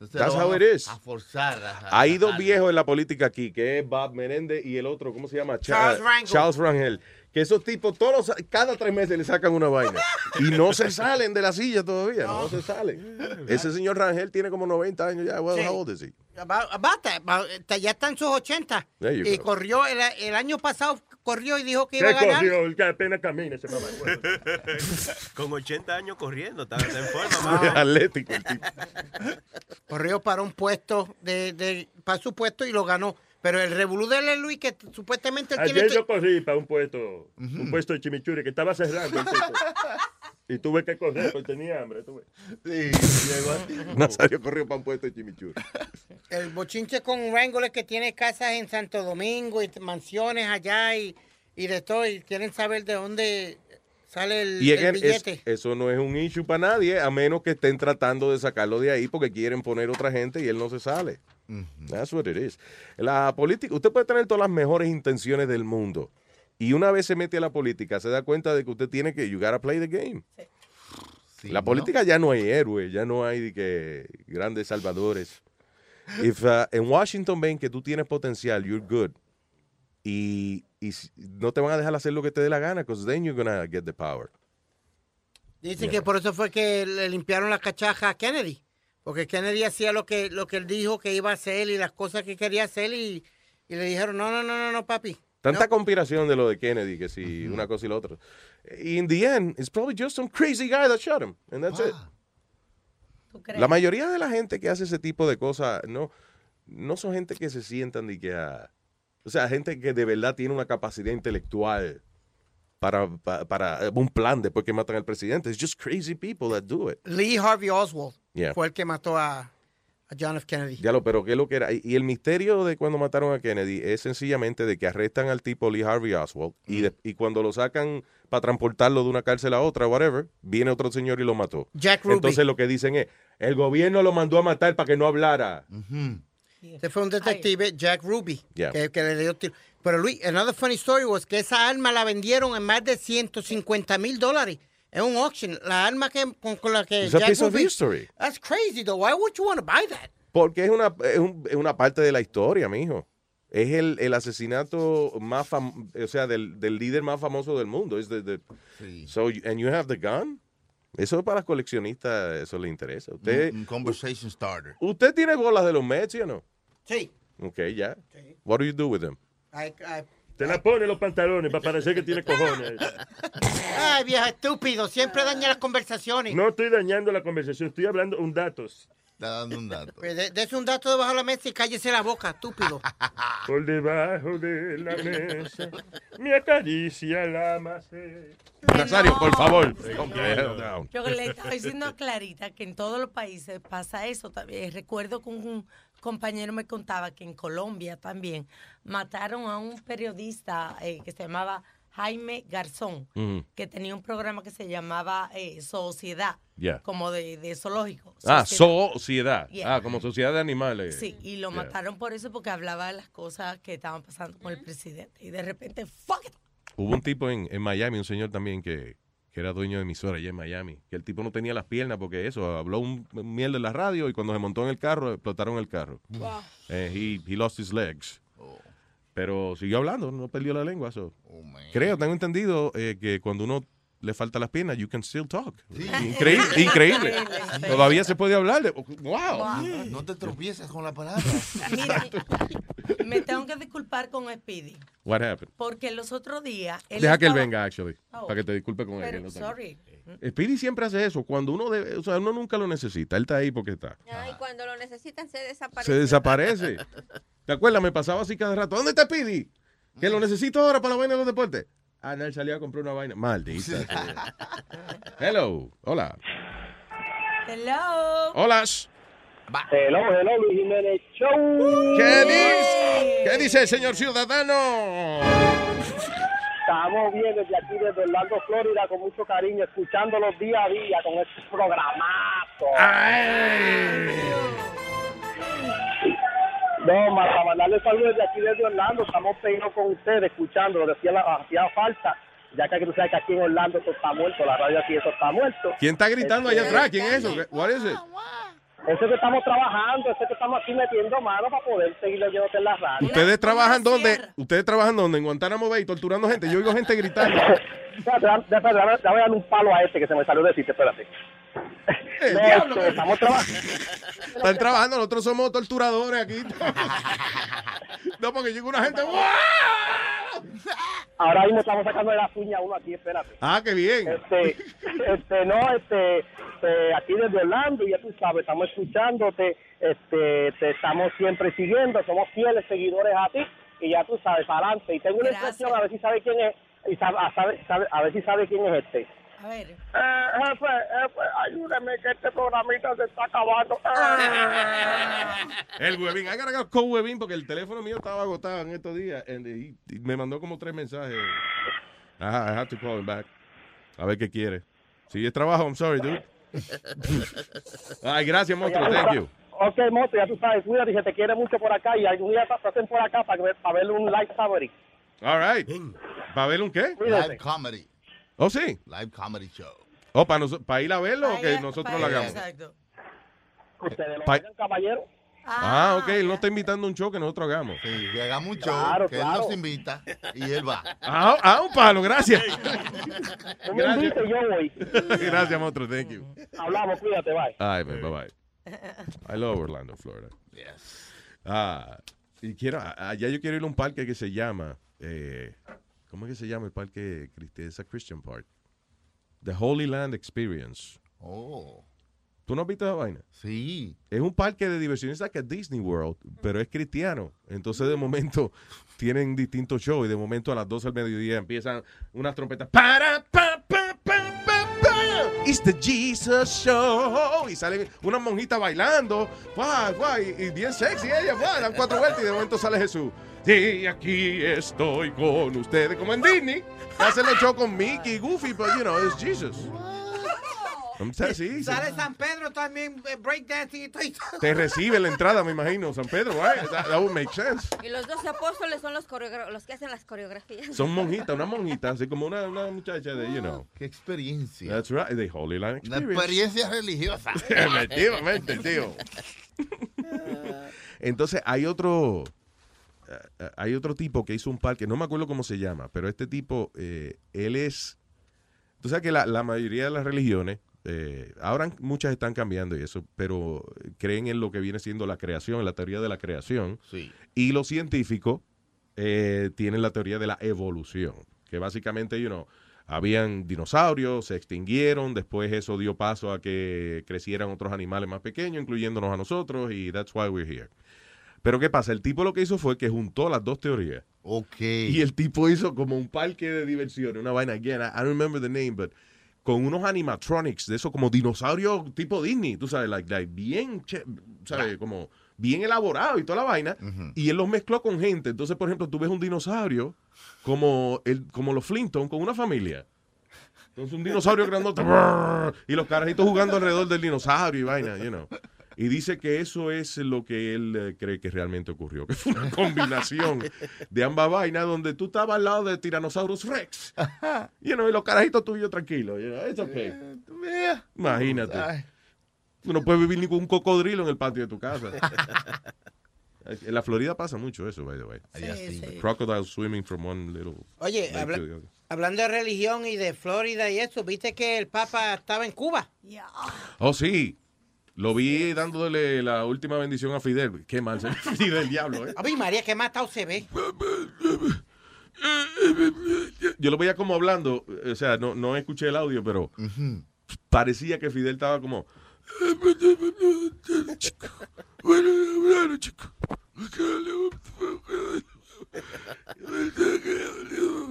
Entonces That's how it is. A forzar. a- Hay dos viejos en la política aquí, que es Bob Menéndez y el otro, ¿cómo se llama? Cha- Charles Rangel. Charles Rangel. Que esos tipos, todos los- cada tres meses le sacan una vaina. Y no se salen de la silla todavía, no, se salen. Ese señor Rangel tiene como 90 años ya. Well, Sí. how old is he? About- about that, about- ya está en sus 80. There you Y go. corrió, el, el año pasado corrió y dijo que ¿Qué iba a ganar. El que apenas camina ese mamá. Con 80 años corriendo, está, está en forma. Ah. Atlético el tipo. Corrió para un puesto, de, de, para su puesto y lo ganó. Pero el revolú de Luis, que supuestamente él tiene... Ayer que- yo corrí para un puesto, un puesto de chimichurri que estaba cerrando el tipo. Y tuve que correr porque tenía hambre. tuve. Nazario corrió para un puesto de chimichurri. El bochinche con Wrangler que tiene casas en Santo Domingo y mansiones allá y, y de todo. Y quieren saber de dónde sale el, Y el again, es- billete. eso no es un issue para nadie, a menos que estén tratando de sacarlo de ahí porque quieren poner otra gente y él no se sale. That's what it is. La política, usted puede tener todas las mejores intenciones del mundo. Y una vez se mete a la política, se da cuenta de que usted tiene que, you gotta play the game. la ¿no? política ya no hay héroes, ya no hay de que grandes salvadores. If, uh, en Washington ven que tú tienes potencial, you're good. Y, no te van a dejar hacer lo que te dé la gana, because then you're gonna get the power. Dicen que por eso fue que le limpiaron la cachaja a Kennedy. Porque Kennedy hacía lo que, lo que él dijo que iba a hacer y las cosas que quería hacer y, y le dijeron, no, no, no, no, no, papi. Tanta conspiración de lo de Kennedy, que si una cosa y la otra. Y in the end, it's probably just some crazy guy that shot him. And that's it. La mayoría de la gente que hace ese tipo de cosas no, no son gente que se sientan ni que O sea, gente que de verdad tiene una capacidad intelectual para, pa- para, un plan después que matan al presidente. It's just crazy people that do it. Lee Harvey Oswald Yeah. fue el que mató a, a John F. Kennedy. Diablo, pero ¿qué es lo que era? Y, el misterio de cuando mataron a Kennedy es sencillamente de que arrestan al tipo Lee Harvey Oswald y, de- y cuando lo sacan para transportarlo de una cárcel a otra, whatever, viene otro señor y lo mató. Jack Ruby. Entonces lo que dicen es, el gobierno lo mandó a matar para que no hablara. Ese fue un detective, Jack Ruby, Yeah. que, que le dio tiro. Pero Luis, another funny story was que esa arma la vendieron en más de 150 mil dólares. En un auction. La arma que, con, con la que It's a Jack piece of history. That's crazy, though. Why would you want to buy that? Porque es una, es, un- es una parte de la historia, mijo. Es el, el asesinato más fam o sea, del, del líder más famoso del mundo. Es de- so, you- and you have the gun. Eso para los coleccionistas, eso le interesa. Usted, Un, un conversation starter. ¿Usted tiene bolas de los Mets, ¿sí o no? Sí. Ok, ya. What do you do with them? I- I- Te la pone los pantalones para parecer que tiene cojones. Ay, viejo estúpido. Siempre daña las conversaciones. No estoy dañando la conversación, estoy hablando un datos. Está dando un dato. Pues de- Dese un dato debajo de la mesa y cállese la boca, estúpido. Por debajo de la mesa me acaricia la maceta. Nazario, por favor. Yo le estaba diciendo a Clarita que en todos los países pasa eso también. Recuerdo que un compañero me contaba que en Colombia también mataron a un periodista eh, que se llamaba Jaime Garzón, que tenía un programa que se llamaba eh, Sociedad, como de, de zoológico. Ah, Sociedad. sociedad. Yeah. Ah, como sociedad de animales. Sí, y lo Yeah. mataron por eso porque hablaba de las cosas que estaban pasando con el presidente. Y de repente, fuck it. Hubo un tipo en, en Miami, un señor también que, que era dueño de emisora allá en Miami, que el tipo no tenía las piernas porque eso, habló un mierda en la radio y cuando se montó en el carro, explotaron el carro. Wow. Eh, he, he lost his legs. Pero siguió hablando, no perdió la lengua. so. Creo, tengo entendido eh, que cuando uno le falta las piernas, you can still talk. Increíble. increíble. Todavía se puede hablar. De, wow. No te tropieces con la palabra. Mira, me tengo que disculpar con Speedy. What happened? Porque los otros días. él Deja que él venga, actually, Oh. para que te disculpe con él. Pero, no sorry. Speedy siempre hace eso. Cuando uno debe, o sea, uno nunca lo necesita. Él está ahí porque está. Ay, cuando lo necesitan se desaparece. Se desaparece. ¿Te acuerdas? Me pasaba así cada rato. ¿Dónde está Speedy? Que lo necesito ahora para la vaina de los deportes. Ah, no, él salió a comprar una vaina. Maldita. sea. Hello. Hola. Hello. Hola. Hello, hello, Luis Jiménez Show. ¿Qué dice? ¿Qué dice el señor ciudadano? Estamos bien desde aquí, desde Orlando, Florida, con mucho cariño, escuchándolos día a día con este programazo. No, para mandarle saludos desde aquí desde Orlando, estamos pegados con ustedes, escuchando, decía la, hacía falta, ya que tú sabes que aquí en Orlando eso está muerto, la radio aquí eso está muerto. ¿Quién está gritando allá Este, atrás? ¿Quién es eso? ¿Qué- What is it? Eso que estamos trabajando, eso que estamos aquí metiendo mano para poder seguir oyéndote en la radio. ¿Ustedes trabajan dónde? ¿Ustedes trabajan dónde? En Guantánamo Bay, torturando gente. Yo oigo gente gritando. Espérate, dame- dame darle un palo a este que se me salió decirte, espérate. Este, estamos trabajando. Están trabajando, nosotros somos torturadores aquí. No, porque llega una gente. Ahora mismo estamos sacando de la uña a uno aquí, espérate. Ah, qué bien. Este, este, no, este, este, aquí desde Orlando, ya tú sabes, estamos escuchándote, este, te estamos siempre siguiendo, somos fieles seguidores a ti, y ya tú sabes, para adelante. Y tengo una expresión, a ver si sabe quién es, y sabe, a, sabe- sabe- a ver si sabe quién es este. A ver. Eh, jefe, jefe, ayúdeme que este programita se está acabando. El huevín. Gotta go con huevín porque el teléfono mío estaba agotado en estos días. y me mandó como tres mensajes. Ajá, I have to call him back. A ver qué quiere. Si es trabajo, I'm sorry, dude. Ay, gracias, monstruo. Thank you. Ok, Moto, ya tú sabes, cuídate, y se te quiere mucho por acá, y algún día pasen por acá para, ver- para verle un live favorite. All right. ¿Para ver un qué? Live comedy. Oh, sí. Live comedy show. ¿O para, para ir a verlo o que nosotros lo hagamos? Ustedes lo Pa- hagan, caballero. Ah, ok. Él nos está invitando a un show que nosotros hagamos. Sí, que hagamos un show, Claro, que claro. él nos invita y él va. Ah, ah, un palo, gracias. Tú me invitas y yo voy. Gracias, monstruo. Thank you. Hablamos, cuídate, bye. Ay, man, bye bye. I love Orlando, Florida. Ah, y quiero, ah, allá yo quiero ir a un parque que se llama, eh, ¿cómo es que se llama el parque cristiano? Esa Christian Park. The Holy Land Experience. Oh. ¿Tú no has visto esa vaina? Sí. Es un parque de diversiones, like a Disney World, pero es cristiano. Entonces, de momento, tienen distintos shows y de momento a las 12 del mediodía empiezan unas trompetas. Para, pa, pa, pa, pa, pa. It's the Jesus Show. Y salen unas monjitas bailando. Guay, guay. Y bien sexy ella. Guay, dan cuatro vueltas y de momento sale Jesús. Sí, aquí estoy con ustedes. Como en Disney. Hacen los shows con Mickey y Goofy, pero, you know, it's Jesus. Sí. Sale San Pedro también, eh, breakdancing y todo. Te recibe la entrada, me imagino, San Pedro, right? That, that would make sense. Y los doce apóstoles son los, los que hacen las coreografías. Son monjitas, una monjita, así como una, una muchacha de, you know. Qué experiencia. That's right, the Holy Land Una Experience. experiencia religiosa. Efectivamente, tío. Entonces, hay otro, hay otro tipo que hizo un parque, no me acuerdo cómo se llama, pero este tipo, eh, él es, tú sabes que la, la mayoría de las religiones, eh, ahora muchas están cambiando y eso, pero creen en lo que viene siendo la creación, en la teoría de la creación. Sí. Y los científicos eh, tienen la teoría de la evolución, que básicamente, you know, habían dinosaurios, se extinguieron, después eso dio paso a que crecieran otros animales más pequeños, incluyéndonos a nosotros, y that's why we're here. Pero ¿qué pasa? El tipo lo que hizo fue que juntó las dos teorías. Ok. Y el tipo hizo como un parque de diversiones, una vaina, again, I, I don't remember the name, but con unos animatronics de eso como dinosaurios tipo Disney, tú sabes, like, like bien, che- ¿sabes? Como bien elaborado y toda la vaina. Y él los mezcló con gente. Entonces, por ejemplo, tú ves un dinosaurio como, el, como los Flintstones con una familia. Entonces, un dinosaurio grandote y los carajitos jugando alrededor del dinosaurio y vaina, you know. Y dice que eso es lo que él eh, cree que realmente ocurrió, que fue una combinación de ambas vainas donde tú estabas al lado de Tyrannosaurus Rex. You know, y los carajitos tuyos tranquilos. You know, it's okay. Imagínate. Ay. Tú no puedes vivir ni con un cocodrilo en el patio de tu casa. En la Florida pasa mucho eso, by the way. Sí, sí. Crocodiles swimming from one little Oye, habla- hablando de religión y de Florida y eso, ¿viste que el Papa estaba en Cuba? Oh, sí. Lo vi dándole la última bendición a Fidel. Qué mal se Fidel, diablo, ¿eh? A mí, María, qué matado se ve. Yo lo veía como hablando, o sea, no, no escuché el audio, pero parecía que Fidel estaba como...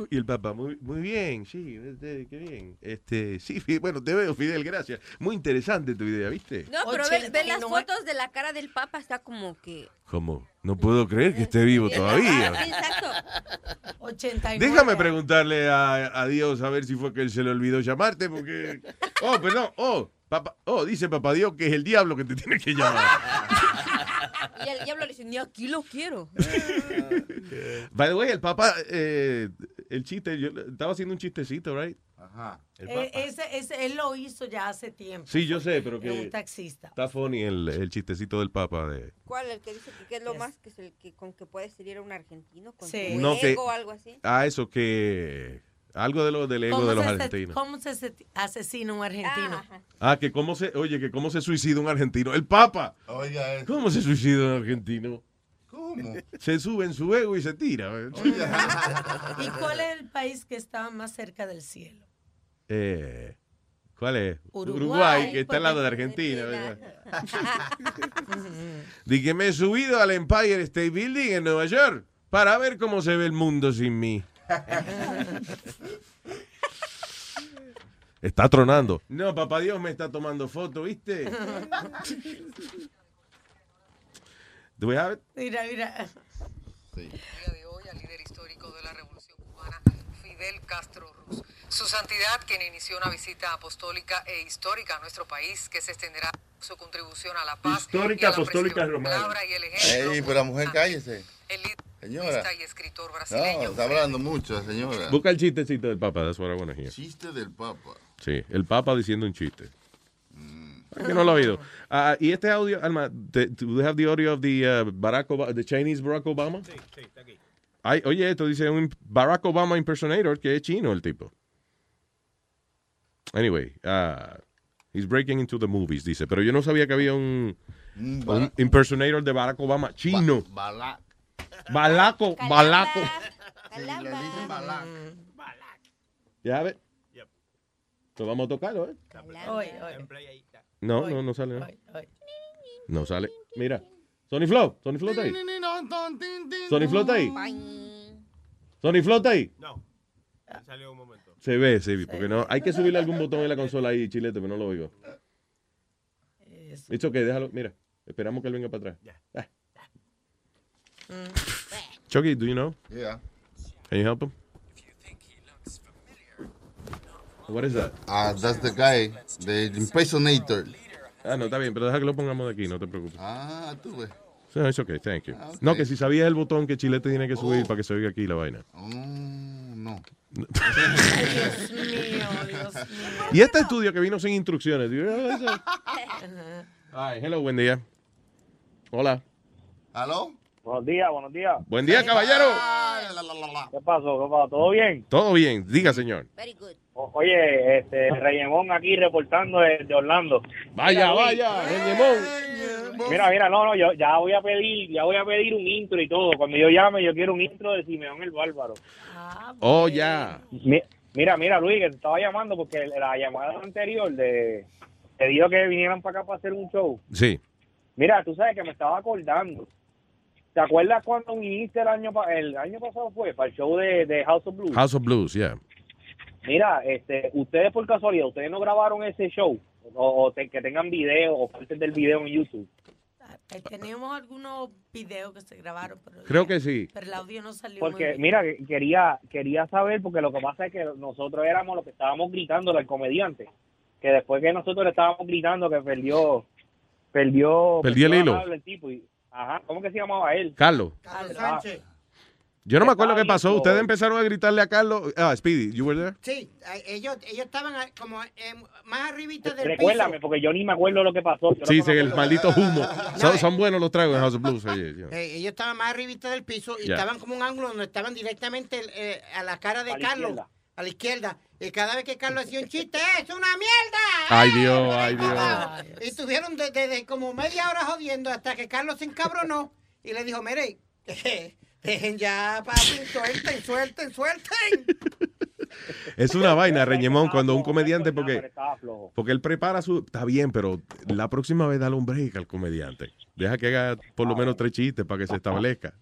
Y el papá, muy, muy bien, sí, este, qué bien. Este, sí, bueno, te veo, Fidel, gracias. Muy interesante tu idea, ¿viste? No, pero ve, ve las fotos de la cara del Papa, está como que... Como, no puedo creer que esté vivo todavía. Exacto. 89. Déjame preguntarle a, a Dios a ver si fue que él se le olvidó llamarte, porque. Oh, perdón. Oh, Papá, oh, dice papá Dios que es el diablo que te tiene que llamar. Y el diablo le dice, ni aquí lo quiero. By the way, el papá, eh, el chiste, yo estaba haciendo un chistecito, right? Ajá. El Eh, papa. ese, ese, él lo hizo ya hace tiempo. Sí, yo sé, pero Es que un taxista. está funny el, el chistecito del papa de... ¿Cuál? El que dice que, que es lo más que, es el que con que puede salir a un argentino con Sí. No, que- ego o algo así. Ah, eso que... Algo de lo, del ego ¿Cómo de los se- argentinos. ¿Cómo se se- asesina un argentino? Ah, que cómo se, oye, que cómo se suicida un argentino. El Papa. Oiga eso. ¿Cómo se suicida un argentino? ¿Cómo? Se sube en su ego y se tira. ¿Y cuál es el país que está más cerca del cielo? Eh, ¿Cuál es? Uruguay, que está al lado de Argentina. ¿verdad? Di que me he subido al Empire State Building en Nueva York para ver cómo se ve el mundo sin mí. Está tronando. No, papá Dios me está tomando foto, ¿viste? Do we have it? Mira, mira. Fidel Castro Ruz. Su santidad, quien inició una visita apostólica e histórica a nuestro país, que se extenderá su contribución a la paz. Histórica, y a la apostólica, de la romana. palabra y el ejemplo. Ey, pero la mujer cállese. El Señora. y escritor No, está hablando mucho, señora. Busca el chistecito del Papa, that's what I wanna hear. Chiste del Papa. Sí, el Papa diciendo un chiste. Es que no lo he oído. Ah, y este audio, Alma, do you have the audio of the uh, Barack Obama, the Chinese Barack Obama? Sí, sí, está aquí. Ay, oye, esto dice un Barack Obama impersonator que es chino el tipo. Anyway, ah, he's breaking into the movies, dice. Pero yo no sabía que había un, un Barack- impersonator de Barack Obama chino. Balá. Balaco, balaco. Sí, le dicen Balá. Ya ves. Pues vamos a tocarlo, ¿eh? Hoy, hoy. No, no, no sale. No, Hoy, hoy. no sale. Mira. Sony Flow, Sony Flow está ahí. Sony Flow está ahí. Sony Flow está ahí. No. Salió un momento. Se ve, sí, porque no. Hay que subirle algún botón en la consola ahí, chilete, pero no lo oigo. Dicho que déjalo, mira. Esperamos que él venga para atrás. Ah. Chucky, do you know? Yeah. Can you help him? What is that? Ah, that's the guy, the impersonator. Ah, no, está bien, pero deja que lo pongamos de aquí, no te preocupes. Ah, tú ves. No, it's okay, thank you. Ah, ok. No, que si sabías el botón que Chilete tiene que subir para que se oiga aquí la vaina. Oh, no. Dios mío, Dios mío. Y este estudio que vino sin instrucciones. Ay, hello, buen día. Hola. ¿Aló? Buenos días, buenos días. Buen día, caballero. ¿Qué pasó? ¿Qué pasó? ¿Todo bien? Todo bien, diga, señor. O- oye, este, Reyemón aquí reportando de, de Orlando. Vaya, Mira, vaya, Reyemón. Mira, mira, no, no, yo ya voy a pedir, ya voy a pedir un intro y todo. Cuando yo llame, yo quiero un intro de Simeón el Bárbaro. Oh, ya. Mi- Mira, mira, Luis, que te estaba llamando porque la llamada anterior de te dijo que vinieran para acá para hacer un show. Sí. Mira, tú sabes que me estaba acordando. ¿Te acuerdas cuando viniste el año el año pasado fue para el show de, de House of Blues? House of Blues, yeah. Mira, este, ustedes por casualidad, ustedes no grabaron ese show o, o te- que tengan video o partes del video en YouTube. Eh, Tenemos algunos videos que se grabaron, pero, Creo que sí. pero el audio no salió muy Porque bien. mira, que- quería quería saber porque lo que pasa es que nosotros éramos los que estábamos gritando al comediante, que después que nosotros le estábamos gritando que perdió perdió Perdió el hilo. el tipo y ajá, ¿cómo que se llamaba él? Carlos. Ah, Yo no me acuerdo qué pasó. Ustedes empezaron a gritarle a Carlos. Ah, Speedy, you were there? Sí, eh, ellos, ellos estaban eh, como eh, más arribita del Recuérdame, piso. porque yo ni me acuerdo lo que pasó. Yo Sí, sí, el maldito humo. Son, son buenos los tragos en House of Blues. oye, yo. Eh, ellos estaban más arribita del piso y estaban como un ángulo donde estaban directamente eh, a la cara de A Carlos. izquierda. A la izquierda. Y cada vez que Carlos hacía un chiste, ¡es una mierda! Ay, Dios, ay, Dios. Y estuvieron desde de, como media hora jodiendo hasta que Carlos se encabronó y le dijo, mire, dejen ya, papi, suelten, suelten, suelten. Es una vaina, Reñemón, cuando un comediante, porque, porque él prepara su... Está bien, pero la próxima vez dale un break al comediante. Deja que haga por lo menos tres chistes para que se establezca.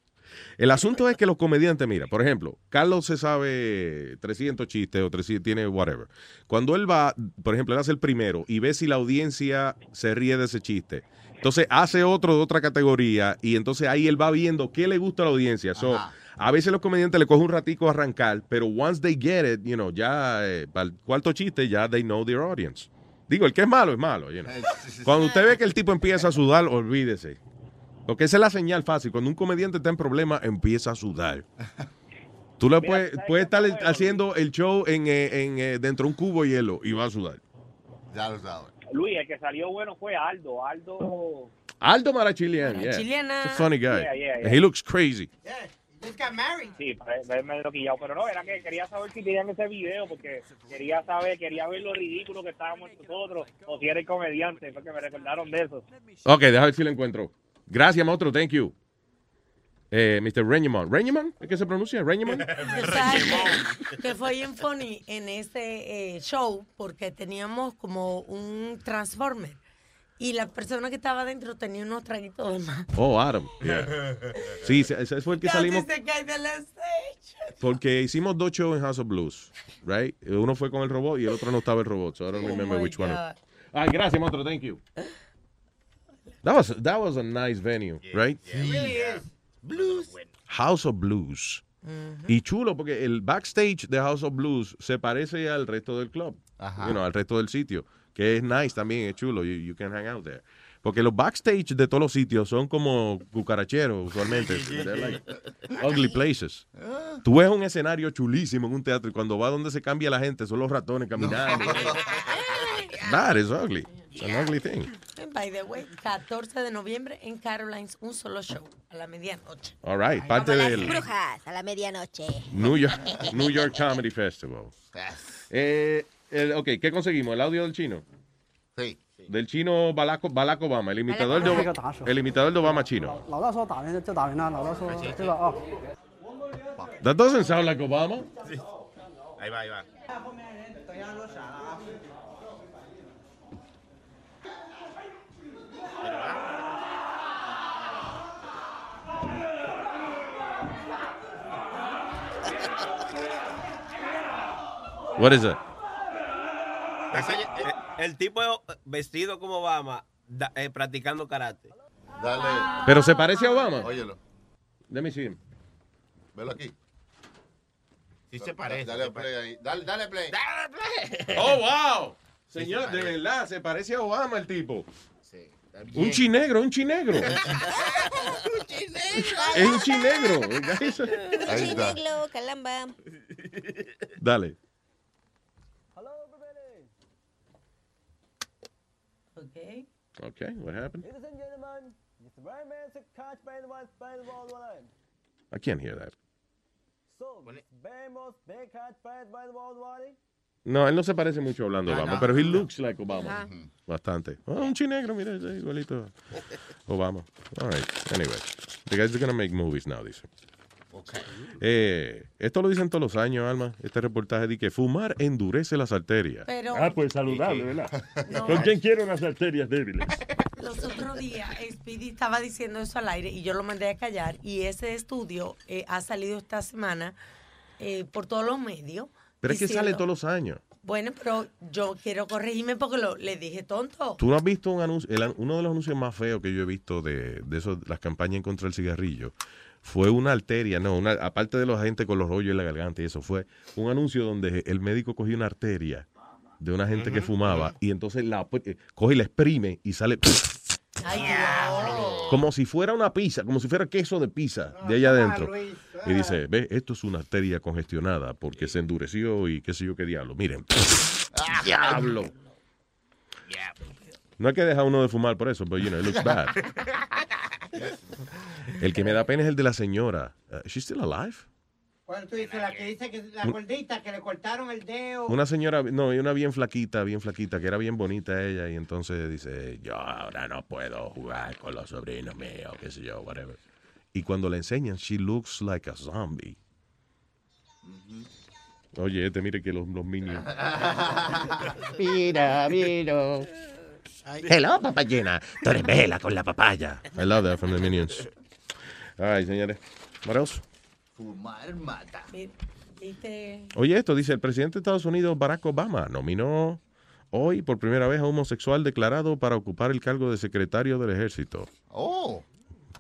El asunto es que los comediantes, mira, por ejemplo, Carlos se sabe 300 chistes o 300, tiene whatever. Cuando él va, por ejemplo, él hace el primero y ve si la audiencia se ríe de ese chiste. Entonces hace otro de otra categoría y entonces ahí él va viendo qué le gusta a la audiencia. So, a veces los comediantes le cogen un ratico a arrancar, pero once they get it, you know, ya eh, para el cuarto chiste ya they know their audience. Digo, el que es malo es malo. you know. Cuando usted ve que el tipo empieza a sudar, olvídese. Porque esa es la señal fácil. Cuando un comediante está en problema, empieza a sudar. Tú le puedes, puedes estar haciendo el show en, eh, en, eh, dentro de un cubo de hielo y va a sudar. Ya lo sabes. Luis, el que salió bueno fue Aldo. Aldo. Aldo Marachilian, yeah. Marachiliana. He's a funny guy. Yeah, yeah, yeah. And he looks crazy. Just got married. Sí, para verme lo quillado. Pero no, era que quería saber si tenían ese video porque quería saber, quería ver lo ridículo que estábamos nosotros o si era el comediante. Fue que me recordaron de eso. Ok, déjame ver si lo encuentro. Gracias, maestro. Thank you. Eh, Mr. Reñemon. ¿Reñemon? ¿Es que se pronuncia? ¿Reñemon? que fue bien funny en ese eh, show porque teníamos como un transformer y la persona que estaba adentro tenía unos traguitos de más. Oh, Adam. Yeah. Sí, ese fue el que Casi salimos se cae de la porque hicimos dos shows en House of Blues, right? Uno fue con el robot y el otro no estaba el robot, so I don't remember my which one. God. Ay, gracias, maestro. Thank you. That was, that was a nice venue, right? Blues. House of Blues. Y chulo porque el backstage de House of Blues se parece al resto del club, Ajá. you know, al resto del sitio, que es nice también, es chulo, you, you can hang out there. Porque los backstage de todos los sitios son como cucaracheros usualmente. They're like ugly places. Tú ves un escenario chulísimo en un teatro y cuando va donde se cambia la gente son los ratones caminando. That is ugly. It's an ugly thing by the way, 14 de noviembre en Carolines, un solo show a la medianoche. All right, parte Como. Las brujas a la medianoche. New York, New York Comedy Festival. Eh, el, ok, ¿qué conseguimos? ¿El audio del chino? Sí. Del chino Balaco, Balaco Obama, el imitador, de, el imitador de Obama chino. That doesn't sound like Obama. Sí. Ahí va, ahí va. What is it? Eh, El tipo vestido como Obama, da- eh, practicando karate. Dale. Pero se parece a Obama. Óyelo. Let me see him. Velo aquí. Sí se parece. Dale se play ahí. Dale, dale play. Dale play. Oh, wow. Sí, Señor, se de verdad, se parece a Obama el tipo. está Un bien. chinegro, un chinegro. es un chinegro. Está. Chineglo, calamba. Dale. Okay. What happened? Ladies and gentlemen, Mr. Brian Manson catch by the one by the. I can't hear that. So, catch by the. No, él no se parece mucho hablando Ah, Obama, no. pero he looks like Obama. Bastante. Oh, un chinegro, mira, igualito. Obama. All right. Anyway, the guy's gonna make movies now, dice. Eh, esto lo dicen todos los años, Alma. Este reportaje de que fumar endurece las arterias. Pero Ah, pues saludable, ¿verdad? No. ¿Con quién quiere unas arterias débiles? los otros días Speedy estaba diciendo eso al aire y yo lo mandé a callar y ese estudio eh, ha salido esta semana eh, por todos los medios. Pero es que sale todos los años. Bueno, pero yo quiero corregirme porque lo, le dije tonto. ¿Tú no has visto un anuncio? el an- uno de los anuncios más feos que yo he visto de, de esos, las campañas en contra del cigarrillo fue una arteria, no, una, aparte de los gente con los rollos en la garganta y eso, fue un anuncio donde el médico cogió una arteria de una gente que fumaba y entonces la eh, coge y la exprime y sale como si fuera una pizza, como si fuera queso de pizza de allá adentro. Y dice, ve, esto es una arteria congestionada porque se endureció y qué sé yo qué diablo. Miren, diablo. No hay que dejar uno de fumar por eso, pero you know, it looks bad. El que me da pena es el de la señora. Uh, she's still alive? ¿Cuál tú dices? La que dice que la gordita, que le cortaron el dedo. Una señora, no, una bien flaquita, bien flaquita, que era bien bonita ella, y entonces dice, yo ahora no puedo jugar con los sobrinos míos, qué sé yo, whatever. Y cuando le enseñan, she looks like a zombie. Oye, este mire que los, los minions. Mira, mira. Hello, papayena. Tú eres vela con la papaya. I love that from the minions. Ay, señores. What else? Fumar mata. Oye, esto dice el presidente de Estados Unidos, Barack Obama, nominó hoy por primera vez a un homosexual declarado para ocupar el cargo de secretario del ejército. Oh.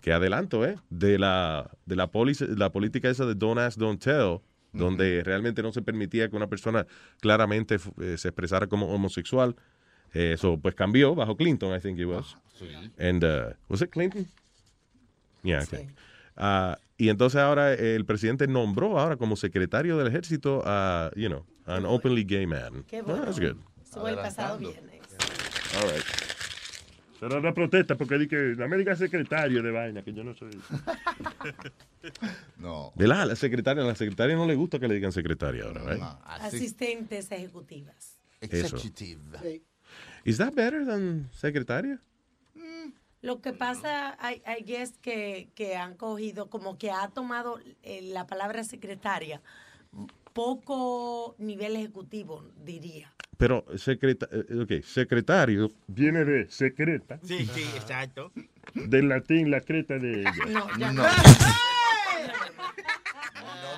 Que adelanto, ¿eh? De la, de la, policy- la política esa de Don't Ask, Don't Tell, donde realmente no se permitía que una persona claramente eh, se expresara como homosexual. Eso pues cambió bajo Clinton, I think it was. And, uh, was it Clinton? Yeah, okay. Ah, y entonces ahora el presidente nombró ahora como secretario del ejército a, you know, an openly gay man. Qué Ah, bueno. that's good. Estuvo el pasado viernes. All right. Será una protesta porque di que la me diga secretario de vaina, que yo no soy. no. ¿Verdad? La secretaria, a la secretaria no le gusta que le digan secretaria ahora, right? Asistentes ejecutivas. Eso. Is that better than secretaria? Lo que pasa, I, I guess, que, que han cogido, como que ha tomado eh, la palabra secretaria poco nivel ejecutivo, diría. Pero secreta, eh, okay, secretario. Viene de secreta. Sí, sí, exacto. Del latín, la creta de ella. No, ya No.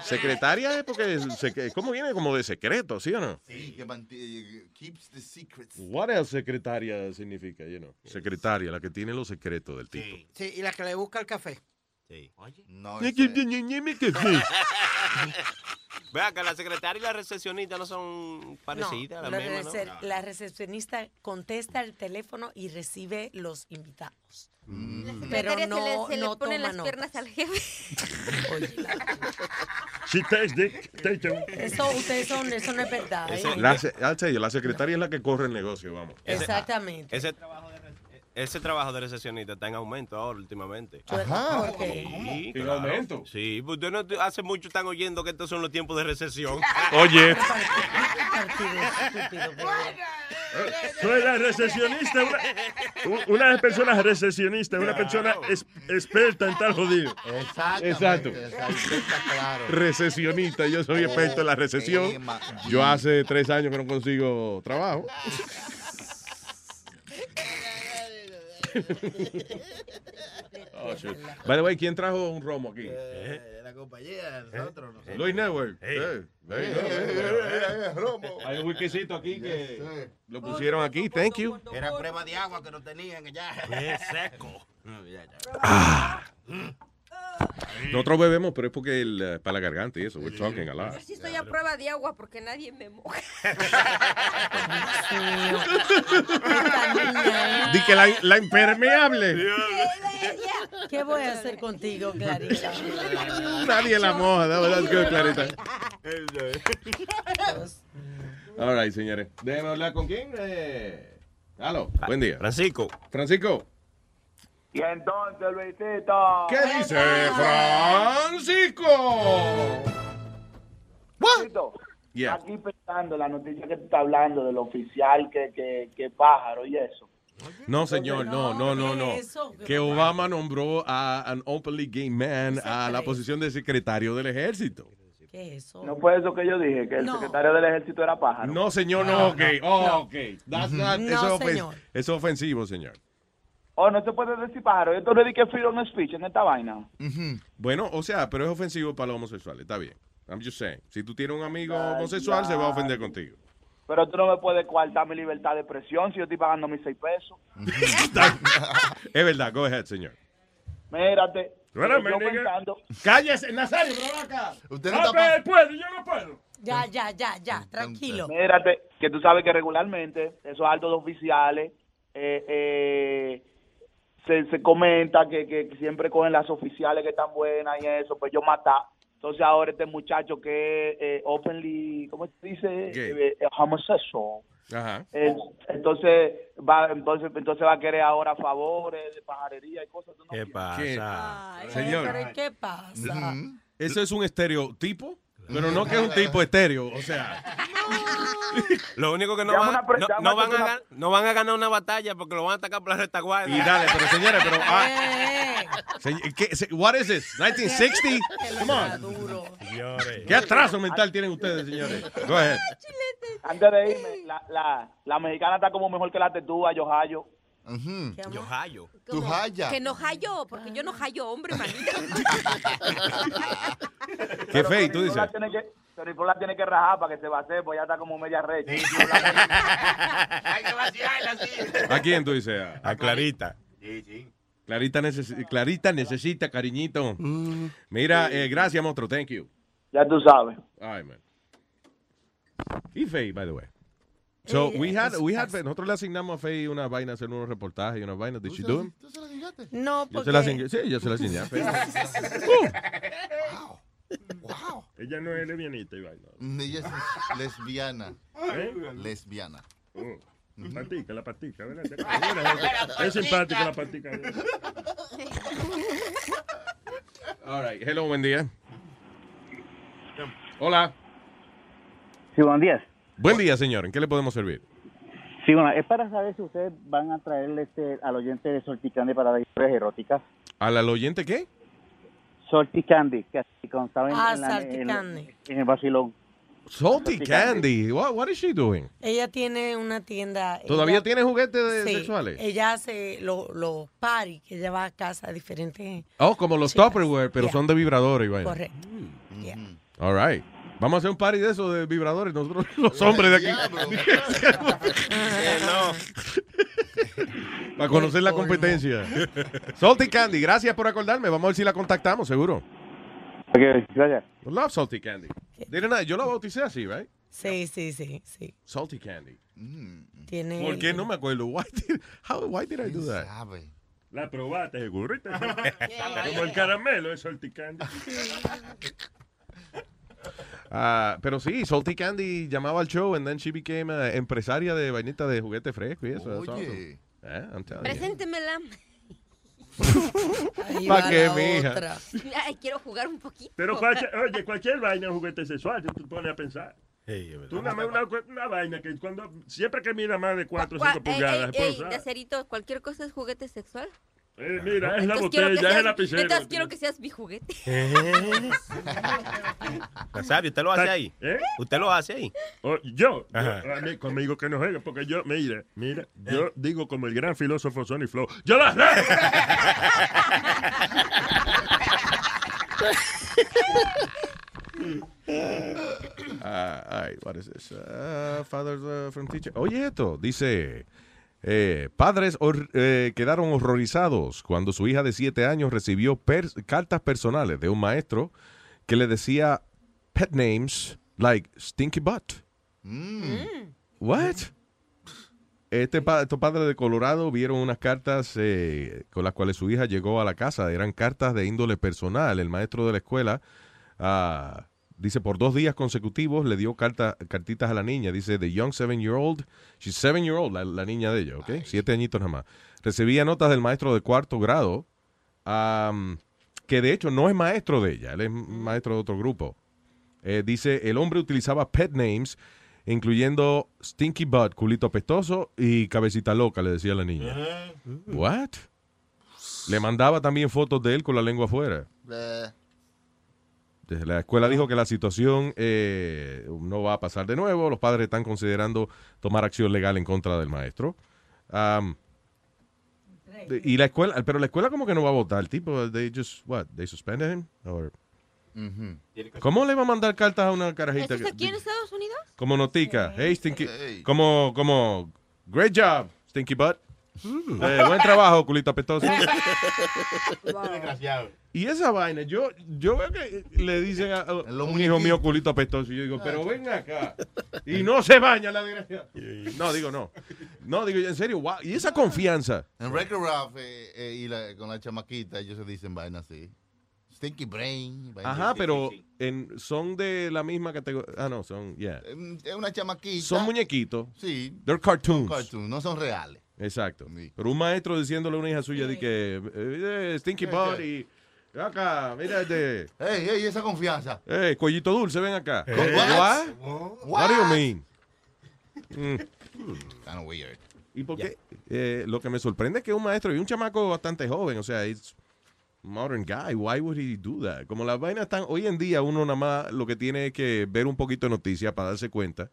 Secretaria es porque, se- ¿cómo viene? Como de secreto, ¿sí o no? Sí, que mantiene, keeps the secrets. What else secretaria significa, you know? Secretaria, la que tiene los secretos del tipo. Sí, y la que le busca el café. Sí. Oye. No, Vea que la secretaria y la recepcionista no son parecidas, No, la misma, ¿no? rece- la recepcionista contesta el teléfono y recibe los invitados. La Pero no, se le, se le no pone toma las piernas al jefe. She takes. Eso, ustedes son, eso no es verdad. ¿eh? La, la secretaria es la que corre el negocio, vamos. Exactamente. Ese trabajo de, ese trabajo de recepcionista está en aumento ahora últimamente. Ajá. ¿Por qué? Sí, ¿En claro. aumento? Sí, pues ustedes no hace mucho están oyendo que estos son los tiempos de recesión. Oye. Soy la recesionista, una, una de las personas recesionistas, una persona es- experta en tal jodido. Exacto. claro. Recesionista, yo soy experto en la recesión. Yo hace tres años que no consigo trabajo. Oh. By the way, ¿quién trajo un romo aquí? Eh, la compañía, nosotros, nosotros. Luis Network. Hey. Eh, Hey, hey, hey, hey, hey, hey, hey, romo. Hay un wikisito aquí que lo pusieron aquí. Thank you. Era prueba de agua que no tenían ya. Es seco. Nosotros bebemos, pero es porque el, eh, para la garganta y eso. We're talking a lot. Yo sí estoy a prueba de agua porque nadie me moja. Di que la, la impermeable. ¿Qué voy a hacer contigo, Clarita? Nadie la moja, la verdad que clarita. All right, señores. Déjeme hablar con quién. Eh... Aló, buen día. Francisco. Francisco. Y entonces, Luisito. ¿Qué dice Francisco? Luisito, Yeah. Aquí pensando la noticia que tú estás hablando del oficial que, que, que pájaro y eso. No, señor, no, no, no, no. Que Obama nombró a an openly gay man a la posición de secretario del ejército. ¿Qué es eso? No fue eso que yo dije, que el No. secretario del ejército era pájaro. No, señor, no, ok. Oh, no. ok. That's not- No, eso, es ofen- señor. eso es ofensivo, señor. Oh, no se puede decir pájaro. Esto le dije freedom of speech en esta vaina. Bueno, o sea, pero es ofensivo para los homosexuales. Está bien. I'm just saying. Si tú tienes un amigo Ay, homosexual, se va a ofender contigo. Pero tú no me puedes coartar mi libertad de expresión si yo estoy pagando mis seis pesos. Es verdad, go ahead, señor. Mírate. Bueno, yo me pensando. Cállese, Nazario, pero acá. Usted no está puede, yo no puedo. Ya, ya, ya, ya, tranquilo. Mírate, que tú sabes que regularmente esos altos oficiales eh, eh, se, se comenta que, que siempre cogen las oficiales que están buenas y eso, pues yo matar. Entonces ahora este muchacho que es eh, openly, ¿cómo se dice? Eh, eh, homosexual. Ajá. Eh, entonces va entonces entonces va a querer ahora favores de pajarería y cosas. ¿tú no ¿Qué pasa? Señor. ¿Pero ¿y qué pasa? Eso es un estereotipo, pero no que es un tipo estéreo. O sea, Lo único que no van, no, no a, una- gan- no van a ganar una batalla porque lo van a atacar por la retaguardia. y dale, pero señores, pero. ah, se- ¿qué, se- what is this? 1960? Come on. ¿Qué atraso mental tienen ustedes, señores? Go ahead. Antes de irme, la, la, la mexicana está como mejor que la tetúa, yo hallo. Yo hallo. Tu jaya. Que no hallo, porque yo no hallo hombre, manito. Qué fey, tú dices. La tiene que, pero la tiene que rajar para que se base, pues ya está como media recha. Hay que vaciarla así. ¿A quién tú dices? A, A Clarita. Sí, sí. Clarita, necesi- Clarita necesita, cariñito. Mira, eh, gracias, monstruo. Thank you. Ya tú sabes. Right, man. Y Faye, by the way. So, Eh, we had, es- we had, nosotros le asignamos a Faye unas vainas, hacer unos reportajes y unas vainas. Did she do them? No, Yo porque... se las asigné- sí, yo se las asigné a Faye. Ella no es lesbianita, Iván. Ella es lesbiana. ¿Eh? Lesbiana. Oh, Patica, la patica, Es simpática la patica. All right. Hello, buen día. Hola. Sí, buenos días. Buen día, señor. ¿En qué le podemos servir? Sí, bueno, es para saber si ustedes van a traerle este, al oyente de Sorticandi para las historias eróticas. ¿Al al oyente qué? Sorticandi, que así constaba en, Ah, en la- en- Salticandi. en el vacilón. Salty Salty Candy. What, what is she doing? Ella tiene una tienda. ¿Todavía ella- tiene juguetes de- Sí, sexuales? Ella hace los los parties que ella va a casa a diferentes. Oh, como los. Tupperware, pero Yeah. son de vibradores y vaina. Correcto. Yeah. All right. Vamos a hacer un party de esos de vibradores, nosotros los hombres de aquí. Para conocer la competencia. Salty Candy, gracias por acordarme. Vamos a ver si la contactamos, seguro. Ok, gracias. Love Salty Candy. Didn't I- Yo la bauticé así, right? Sí, sí, sí, sí. Salty Candy. Tiene. ¿Por qué? No me acuerdo. Why did, how, why did I do that? La probaste, seguro. Como el caramelo es salticando. Ah, pero sí, Salty Candy llamaba al show and then she became a empresaria de vainita de juguete fresco y eso. Oye. awesome. I'm you. Preséntemela. Ahí ¿Pa va qué, mija? Ay, quiero jugar un poquito. Pero cualquier, oye, cualquier vaina es un juguete sexual, tú te pones a pensar. Tú nada más una, una vaina que cuando siempre que mira más de 4 o Gua- 5 ey, pulgadas, ey, ey, usar. de acerito, cualquier cosa es juguete sexual. Eh, mira, es la Entonces quiero que botella, es el seas- lapicero. Entonces quiero que seas mi juguete. Nazario, ¿usted lo hace ahí? ¿Eh? ¿Usted lo hace ahí? Yo, Ajá. yo, a mí, conmigo que no juegue, porque yo, mira, mira, yo digo como el gran filósofo Sonny Flow, yo las leo. Ah, all right, what is this? Ah, fathers uh, from teacher. Oye, esto dice: eh, Padres eh, quedaron horrorizados cuando su hija de siete años recibió cartas personales de un maestro que le decía pet names like Stinky Butt. What? Este pa- estos padres de Colorado vieron unas cartas eh, con las cuales su hija llegó a la casa. Eran cartas de índole personal. El maestro de la escuela ah, dice por dos días consecutivos le dio carta, cartitas a la niña. Dice the young seven year old, she's seven year old, la, la niña de ella, ¿ok? Siete añitos nada más. Recibía notas del maestro de cuarto grado, que de hecho no es maestro de ella, él es maestro de otro grupo. Eh, dice, el hombre utilizaba pet names, incluyendo Stinky Butt, culito apestoso, y cabecita loca, le decía a la niña. What? Le mandaba también fotos de él con la lengua afuera. Desde la escuela dijo que la situación eh, no va a pasar de nuevo. Los padres están considerando tomar acción legal en contra del maestro. Y la escuela, pero la escuela como que no va a votar. Tipo, they just, what, they suspended him? Or- ¿Cómo le va a mandar cartas a una carajita? ¿Esto es aquí en Estados Unidos? Como notica. Hey, Stinky. Como, como, great job, Stinky Butt. Eh, buen trabajo, culito apestoso. Desgraciado. Y esa vaina, yo, yo veo que le dicen a, a un hijo mío culito apestoso. Y yo digo, pero ven acá. Y no se baña la desgracia. No, digo, no. No, digo, en serio, wow. Y esa confianza. En Wreck-It Ralph eh, eh, y la- con la chamaquita, ellos se dicen vainas así. Stinky Brain. vaina Ajá, pero en, son de la misma categoría. Ah, no, son, yeah. Eh, Es una chamaquita. Son muñequitos. Sí. They're cartoons. Cartoons, no son reales. Exacto. Pero un maestro diciéndole a una hija suya de que eh, eh, Stinky Butt y ven acá, mira este. Ey, ey, esa confianza. Eh, cuellito dulce, ven acá. Eh. What? What? What do you mean? Mm. Kind of weird. ¿Y por qué? Eh, lo que me sorprende es que un maestro y un chamaco bastante joven, o sea, es modern guy. Why would he do that? Como las vainas están, hoy en día uno nada más lo que tiene es que ver un poquito de noticias para darse cuenta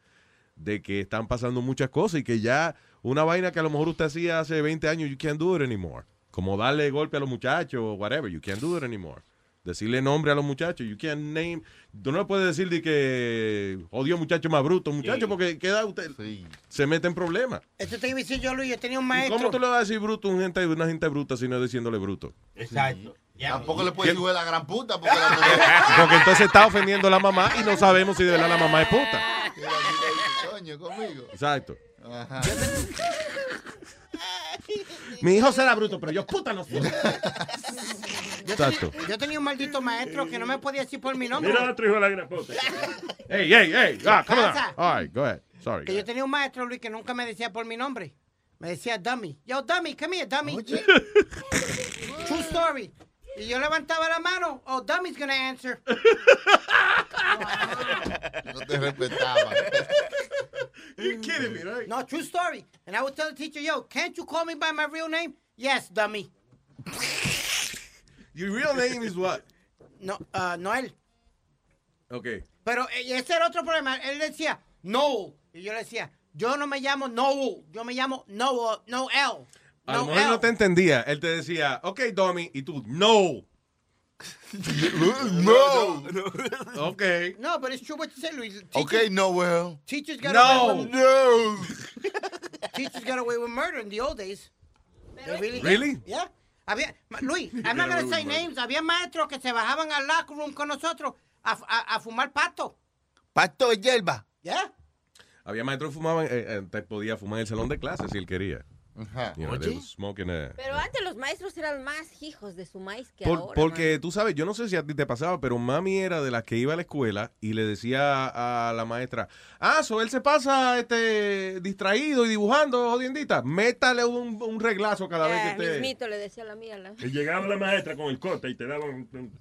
de que están pasando muchas cosas y que ya una vaina que a lo mejor usted hacía hace 20 años, you can't do it anymore. Como darle golpe a los muchachos o whatever, you can't do it anymore. Decirle nombre a los muchachos, you can't name. Tú no le puedes decir de que odio muchacho más bruto, muchacho, porque queda usted. Se mete en problemas. Esto te iba a decir yo, Luis, yo tenía un ¿Y maestro. ¿Cómo tú le vas a decir bruto a una gente, una gente bruta si no es diciéndole bruto? Exacto. Tampoco le puedes subir la gran puta porque la mujer. Porque entonces está ofendiendo a la mamá y no sabemos si de verdad la mamá es puta. Coño, conmigo. Exacto. Ajá. Mi hijo será bruto, pero yo puta no soy. Yo, Exacto. tenía, yo tenía un maldito maestro que no me podía decir por mi nombre. Mira otro hijo de la gran puta. Hey. Ah, come on. All right, go ahead. Sorry. Que yo tenía un maestro, Luis, que nunca me decía por mi nombre. Me decía dummy. Yo, dummy, come here, dummy. True story. Y yo levantaba la mano, oh, dummy's gonna answer. No te respetaba. You're kidding me, right? No, true story. And I would tell the teacher, yo, can't you call me by my real name? Yes, dummy. Your real name is what? No, uh, Noel. Okay. Pero eh, ese era otro problema. Él decía, Noel. Y yo le decía, yo no me llamo Noel. Yo me llamo Noel. Noel. A lo No mejor no te entendía. Él te decía, ok, Domi, y tú, no. No. Ok. No, but it's true what you say, Luis. Okay, Noel. Teachers got No. away with, No. teachers got away with murder in the old days. They really? did. Really? Yeah. Había, Luis, I'm not going to say names. Había maestros que se bajaban al locker room con nosotros a, a, a fumar pasto. Pasto de hierba. Yeah. Había maestros que fumaban, eh, eh, te podía fumar en el salón de clases si él quería. Ajá. You know, they was smoking a- Pero antes los maestros eran más hijos de su maíz que Por- ahora. porque tú sabes, yo no sé si a ti te pasaba, pero mami era de las que iba a la escuela y le decía a la maestra, ah, so él se pasa este distraído y dibujando, jodiendita, métale un, un reglazo cada vez Eh, que esté. mismito le decía a la mía. La... Y llegaba la maestra con el cote y te daba un...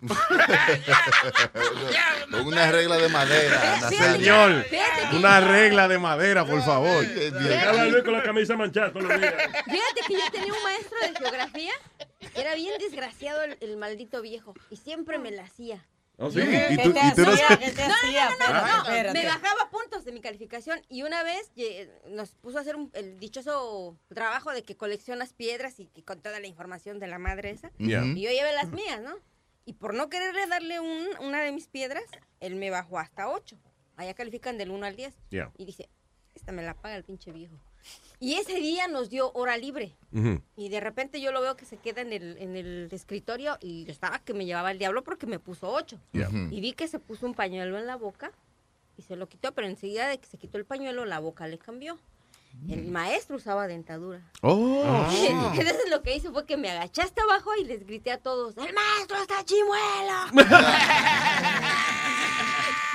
Con una regla de madera. Nazario. Señor, una regla de madera, por favor. Llegaba Luis con la camisa manchada todos los días. Fíjate que yo tenía un maestro de geografía era bien desgraciado el, el maldito viejo y siempre me la hacía. ¿Oh, sí? ¿Qué ¿Y tú, te y tú no No, no, hacía? no, no, me bajaba puntos de mi calificación y una vez nos puso a hacer un- el dichoso trabajo de que coleccionas piedras y que con toda la información de la madre esa. Yeah. Y yo llevé las mías, ¿no? Y por no quererle darle un- una de mis piedras, él me bajó hasta 8. Allá califican del 1 al 10. Yeah. Y dice, esta me la paga el pinche viejo. Y ese día nos dio hora libre. Y de repente yo lo veo que se queda en el, en el escritorio y yo estaba que me llevaba el diablo porque me puso 8. Yeah. Y vi que se puso un pañuelo en la boca y se lo quitó, pero enseguida de que se quitó el pañuelo, la boca le cambió. El maestro usaba dentadura. Oh. Entonces lo que hizo fue que me agaché hasta abajo y les grité a todos, ¡El maestro está chimuelo!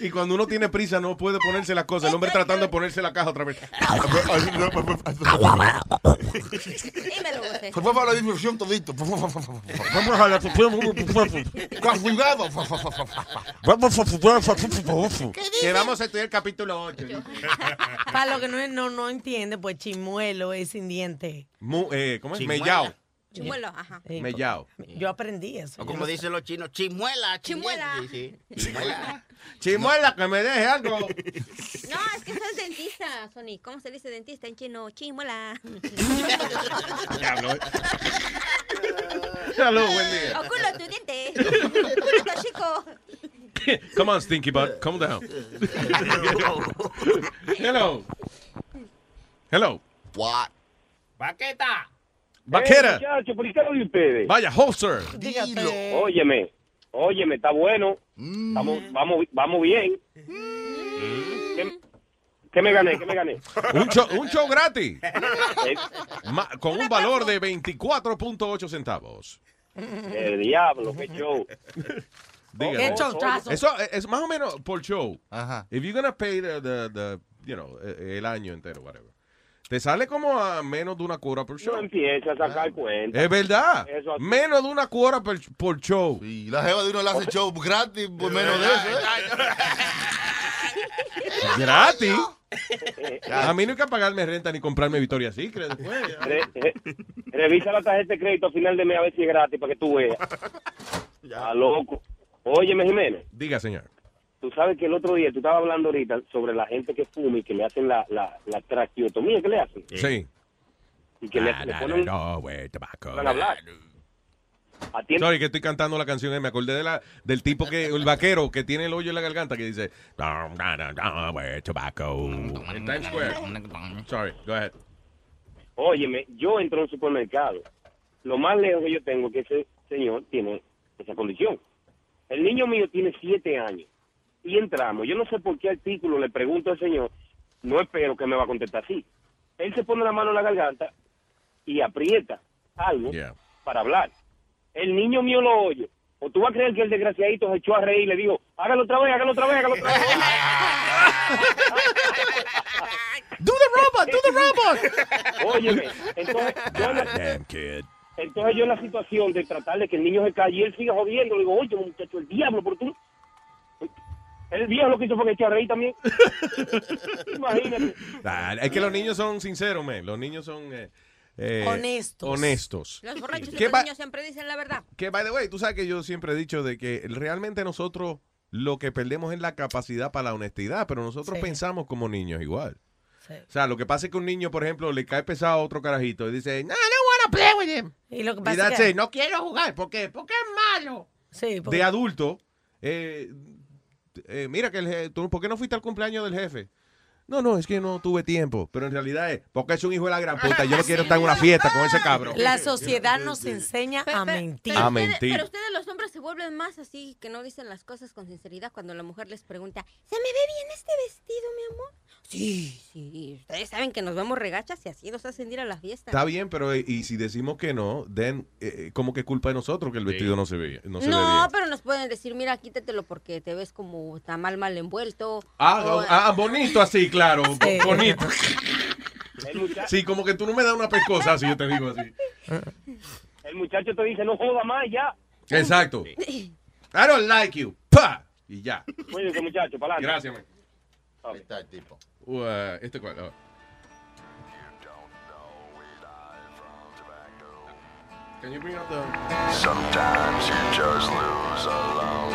y cuando uno tiene prisa no puede ponerse la cosa. El hombre tratando de ponerse la caja otra vez. Fue para la diversión todito. Vamos a la... Cuidado. Que vamos a estudiar el capítulo 8. Para lo que no, no, no entiende, pues chimuelo es sin diente. Mu- eh, ¿Cómo es? Mellao. Chimuelo, ajá. Mellao. Yo aprendí eso. O como dicen los chinos, chimuela. Chimuela. Sí, sí. Chimuela. Chimuela, que me deje algo. No, es que sos dentista, Sony. ¿Cómo se dice dentista en chino? Chimuela. Diablo. Salud, buen día. Oculo tu diente. Oculo chico. Come on, Stinky Butt. Calm down. Hello. Hello. What? Paqueta. Vaquera. muchachos, ¿por qué lo de ustedes? Vaya, holster. Dígate. Óyeme, óyeme, está bueno. Vamos, vamos, vamos bien. ¿Qué, qué me gané? ¿Qué me gané? Un show, un show gratis. Eh, Ma- con un valor de 24.8 centavos. El diablo, qué show. Dígame. Qué. Eso es, más o menos por show. Ajá. If you're gonna pay the, the, the, you know, eh, el año entero, whatever. Te sale como a menos de una cuota por No show. empieza a sacar cuenta. Es verdad. Eso. Menos de una cuota por, por show. Y la jeva de uno le hace show gratis por menos de eso. ¿eh? Gratis. A mí no hay que pagarme renta ni comprarme Victoria Secret. Re- re- revisa la tarjeta de crédito a final de mes a ver si es gratis para que tú veas. Ya loco. Óyeme, Jiménez, Diga, señor. Tú sabes que el otro día tú estabas hablando ahorita sobre la gente que fuma y que le hacen la, la, la traqueotomía, ¿qué le hacen? Sí. Y que le, Ah, le no, ponen no, güey, tobacco. van a hablar. Atiende- Sorry, que estoy cantando la canción y me acordé de la, del tipo que, el vaquero que tiene el hoyo en la garganta que dice, no, no, no, no, güey, tobacco. En Times Square. Sorry, go ahead. Óyeme, yo entro a un supermercado. Lo más lejos que yo tengo es que ese señor tiene esa condición. El niño mío tiene siete años. Y entramos. Yo no sé por qué artículo le pregunto al señor, no espero que me va a contestar así. Él se pone la mano en la garganta y aprieta algo para hablar. El niño mío lo oye. O tú vas a creer que el desgraciadito se echó a reír y le dijo, hágalo otra vez, hágalo otra vez, hágalo otra vez. Do the robot, do the robot. Óyeme, entonces yo en la- Damn kid. entonces yo en la situación de tratar de que el niño se calle y él siga jodiendo, le digo, oye, muchacho, el diablo, pero tú... El viejo lo que hizo fue que echó a reír también. Imagínate. Nah, es que los niños son sinceros, man. Los niños son eh, eh, Honestos. honestos. Los borrachos y ¿Qué los va- niños siempre dicen la verdad. Que, by the way, tú sabes que yo siempre he dicho de que realmente nosotros lo que perdemos es la capacidad para la honestidad, pero nosotros Sí. pensamos como niños igual. Sí. O sea, lo que pasa es que un niño, por ejemplo, le cae pesado a otro carajito y dice, no, no wanna play with him. Y lo que pasa es que... no quiero jugar, ¿por qué? Porque es malo. Sí, porque- De adulto, eh, eh, mira que el je- tú, ¿por qué no fuiste al cumpleaños del jefe? No, no, es que no tuve tiempo. Pero en realidad es porque es un hijo de la gran puta. Yo no quiero estar en una fiesta con ese cabrón. La sociedad nos enseña a mentir. A Ustedes- mentir. Pero ustedes los hombres se vuelven más así, que no dicen las cosas con sinceridad cuando la mujer les pregunta, ¿se me ve bien este vestido, mi amor? Sí, sí. Ustedes saben que nos vemos regachas y así nos hacen ir a la fiesta. Está bien, pero eh, y si decimos que no, then, eh, como que culpa de nosotros que el vestido no se ve, no se ve No, bien. pero nos pueden decir, mira, quítatelo porque te ves como está mal, mal envuelto. Ah, O- ah, bonito así, claro, Sí. bonito. Sí, como que tú no me das una pescosa así, yo te digo así. El muchacho te dice, no joda más, ya. Exacto. I don't like you. Pa. Y ya. Cuídense, muchacho, para adelante. Gracias, man. Ahí está el tipo. Uh, este cuál. ah. Can you bring up the... Sometimes you just lose alone.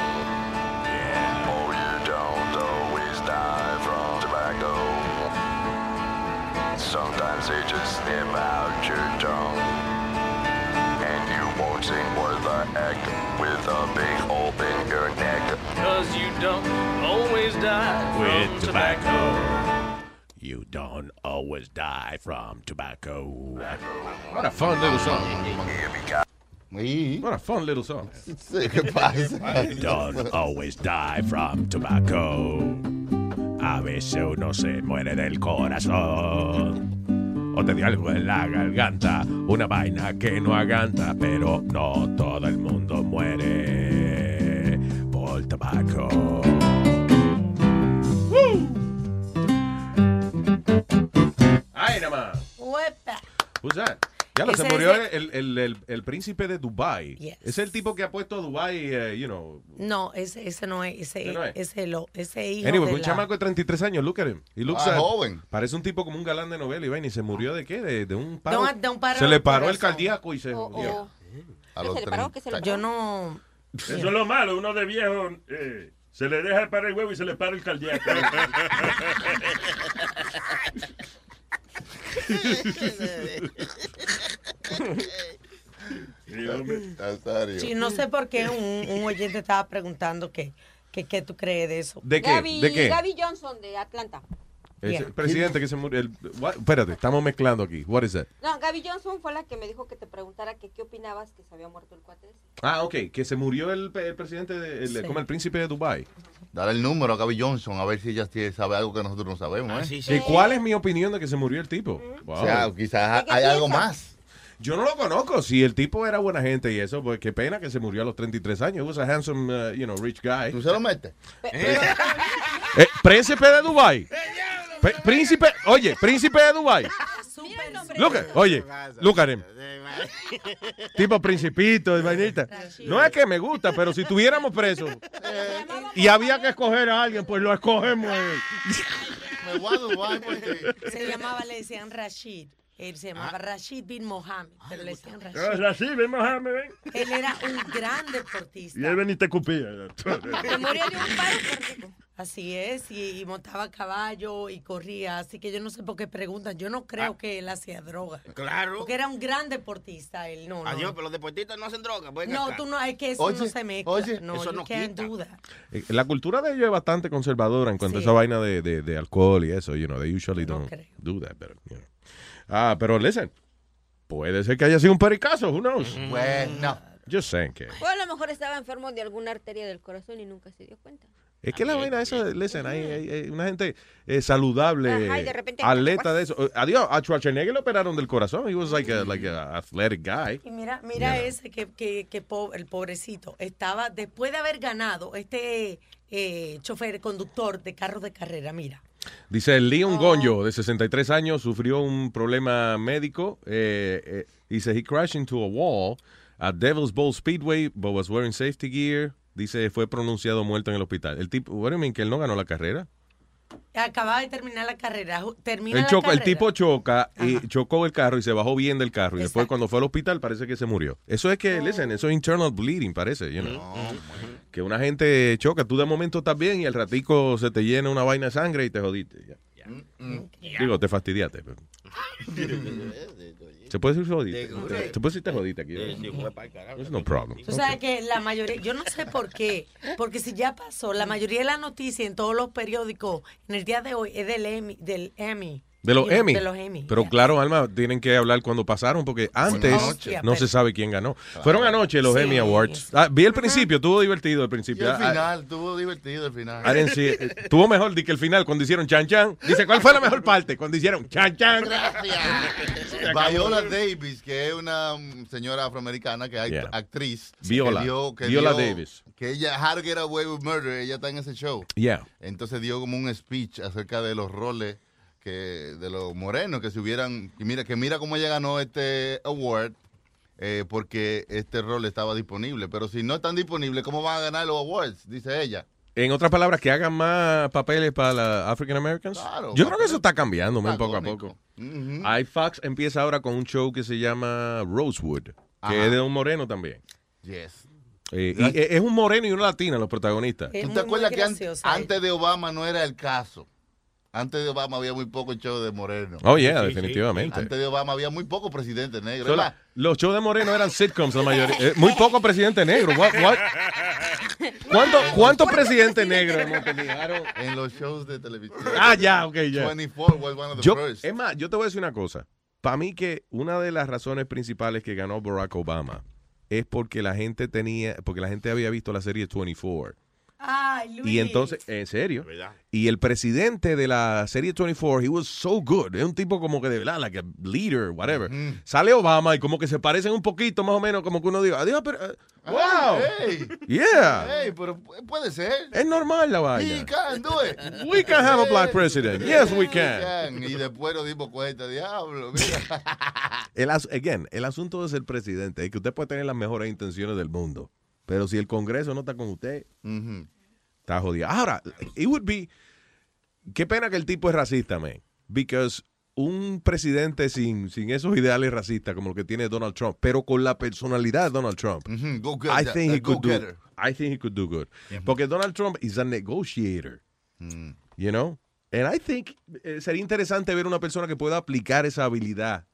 Yeah. Or you don't always die from tobacco. Sometimes they just snip out your tongue. And you won't sing worth a heck with a big hole in your neck. Cause you don't always die from With tobacco. You don't always die from tobacco. What a fun little song. What a fun little song. ¿qué pasa? You don't always die from tobacco. A veces uno se muere del corazón. O te dio algo en la garganta, una vaina que no aganta, pero no todo el mundo muere por tabaco. Who's that? Ya lo, se murió el, el, el, el príncipe de Dubai. Yes. Es el tipo que ha puesto a Dubai, eh, you know. No, ese, ese no es. Ese, ¿Ese no es? ese, lo, ese hijo Anyway, de un la- chamaco de 33 años, look at him. He looks Ah, at- joven. Parece un tipo como un galán de novela y vaina, y se murió de qué? De, de un paro. de un paro se le paró el cardíaco y se O- jodió. o- ¿Qué se le paró? ¿Qué se le Yo no. Eso es lo malo, uno de viejo eh, se le deja parar el huevo y se le para el cardíaco. Sí, no sé por qué un, un oyente estaba preguntando que, que, qué tú crees de eso. ¿De qué? Gaby, ¿De qué? Gaby Johnson de Atlanta. Yeah. presidente que se murió. el- what? Espérate, estamos mezclando aquí. What is that? No, Gaby Johnson fue la que me dijo que te preguntara que qué opinabas que se había muerto el cuate. Ah, ok, que se murió el, el presidente, de, el- Sí. como el príncipe de Dubai. Dale el número a Gaby Johnson a ver si ella sabe algo que nosotros no sabemos. ¿eh? ¿Y cuál es mi opinión de que se murió el tipo? Wow. O sea, quizás hay algo más. Yo no lo conozco. Si el tipo era buena gente y eso, pues qué pena que se murió a los 33 años. He was a handsome, uh, you know, rich guy. ¿Tú se lo metes? Eh, príncipe de Dubai. Príncipe, oye, príncipe de Dubai. Look at- oye, him. Tipo principito de vainita. No es que me gusta, pero si tuviéramos preso y había que escoger a alguien, pues lo escogemos. a él. Me voy a Dubái porque... Se llamaba, le decían Rashid. Él se llamaba Ah. Rashid bin Mohammed, pero le decían Ah, Rashid. Así, ven, Mohamed, ven. Él era un gran deportista. Y él ven y te cupía. Murió de un paro. Así es, y, y montaba a caballo y corría, así que yo no sé por qué preguntan. Yo no creo que él hacía droga. Claro. Porque era un gran deportista él, no, no. Adiós, pero los deportistas no hacen droga. No, acá. tú no, es que eso no se mezcla. oye, no, eso no quita. that. Eh, La cultura de ellos es bastante conservadora en cuanto Sí. a esa vaina de, de, de alcohol y eso. You know, they usually don't do that. But, you know. Ah, pero listen, puede ser que haya sido un pericazo. Who knows? Bueno. Just saying que. O a lo mejor estaba enfermo de alguna arteria del corazón y nunca se dio cuenta. Es que la vaina esa, listen, hay, hay- hay una gente eh, saludable, Ajá, y de repente- atleta de eso. Eh, Adiós, a Schwarzenegger lo operaron del corazón. He was like a, like a athletic guy. Y mira, mira ese que, que, que po- el pobrecito estaba, después de haber ganado, este eh, chofer, conductor de carro de carrera, mira. Dice Leon Gonyo, de 63 años, sufrió un problema médico. Eh, eh, dice, he crashed into a wall at Devil's Bowl Speedway, but was wearing safety gear. Dice, fue pronunciado muerto en el hospital. El tipo, mean, que él no ganó la carrera? Acababa de terminar la carrera. Termina El, la choca- el carrera. tipo choca y chocó el carro y se bajó bien del carro. Y después cuando fue al hospital parece que se murió. Eso es que, listen, eso es internal bleeding, parece, you know. Que una gente choca, tú de momento estás bien y al ratico se te llena una vaina de sangre y te jodiste. ya. Digo, te fastidiaste. pero- ¿Se puede decir jodiste? ¿Se puede decir te jodiste aquí? There's no problem. Tú sabes que la mayoría, yo no sé por qué, porque si ya pasó, la mayoría de las noticias en todos los periódicos en el día de hoy es del Emmy. Del Emmy. De los Emmy. De los Emmy. Pero claro, Alma, tienen que hablar cuando pasaron, porque antes anoche. no se sabe quién ganó. Fueron anoche los Emmy Awards. Ah, vi el principio, estuvo divertido el Y principio. el Ah, final, estuvo divertido el final. I didn't see it. Eh, Tuvo mejor di que el final cuando hicieron chan chan. Dice, ¿cuál fue la mejor parte? Cuando hicieron chan chan. Viola Davis, que es una mm, señora afroamericana que es Yeah. actriz. Viola. que dio- que Viola dio- Davis. Que ella, How to Get Away with Murder, ella está en ese show. Yeah. Entonces dio como un speech acerca de los roles que de los morenos que se hubieran. Que mira, que mira cómo ella ganó este award. eh, porque este rol estaba disponible. Pero si no están disponibles, ¿cómo van a ganar los awards? Dice ella. En otras palabras, que hagan más papeles para las African Americans. Claro, Yo creo que eso está cambiando man, poco a poco. Ujú. Hay Fox empieza ahora con un show que se llama Rosewood, que Ajá. es de un moreno también. Yes. Eh, y es es un moreno y una latina los protagonistas. ¿Tú te acuerdas que an- antes de Obama no era el caso? Antes de Obama había muy poco show de moreno. Oh, yeah, definitivamente. Antes de Obama había muy pocos presidentes negros. So, la- los shows de Moreno eran sitcoms la mayoría. Eh, muy poco presidente negro. What- what? ¿Cuánto- ¿Cuántos presidentes negros hemos tenido? En los shows de televisión. Ah, ya, ok, ya. 24 was one of the Yo, first. es más, yo te voy a decir una cosa. Para mí que una de las razones principales que ganó Barack Obama es porque la gente tenía, porque la gente había visto la serie 24. Ay, Luis. Y entonces, en serio. Y el presidente de la serie 24, he was so good. Es un tipo como que de verdad, like a leader, whatever. Sale Obama y como que se parecen un poquito, más o menos, como que uno diga, adiós, pero. eh, ¡Wow! Hey, Yeah. hey, pero pu- puede ser. Es normal la vaina. can do it. We can have a black president. Yes, we can. can. Y después nos dimos cuenta, diablo. Mira. El, as- again, el asunto de ser presidente es que usted puede tener las mejores intenciones del mundo, pero si el Congreso no está con usted, está jodido. Ahora, it would be, qué pena que el tipo es racista, man, because un presidente sin, sin esos ideales racistas como lo que tiene Donald Trump, pero con la personalidad de Donald Trump, Go get I that- think that he could do, go-getter. I think he could do good, porque Donald Trump is a negotiator, you know, and I think eh, sería interesante ver una persona que pueda aplicar esa habilidad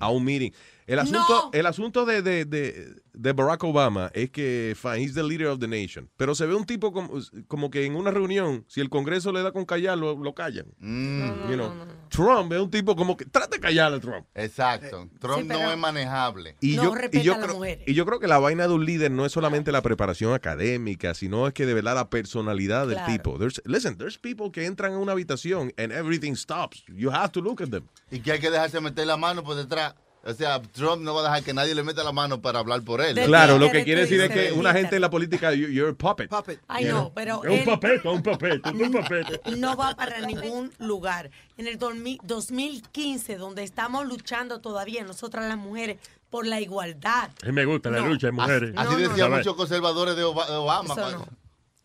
a un meeting. El asunto, el asunto de, de, de, de Barack Obama es que, fine, he's the leader of the nation. Pero se ve un tipo como, como que en una reunión, si el Congreso le da con callar, lo, lo callan. You know. Trump es un tipo como que trata de callar a Trump. Exacto. Trump no es manejable. Y yo, y, yo creo, y yo creo que la vaina de un líder no es solamente la preparación académica, sino es que de verdad la personalidad del Claro. tipo. There's- listen, there's people que entran en una habitación and everything stops. You have to look at them. Y que hay que dejarse meter la mano por detrás. O sea, Trump no va a dejar que nadie le meta la mano para hablar por él. Claro, lo que quiere decir es que una gente en la política, you- you're a puppet. Ay, no, pero Es un él papeto, un papeto, un papeto. no va para ningún lugar. En el 2000 2015, donde estamos luchando todavía, nosotras las mujeres, por la igualdad. A mí me gusta la No. lucha de mujeres. Así No, no, decían no. muchos conservadores de, Oba- de Obama.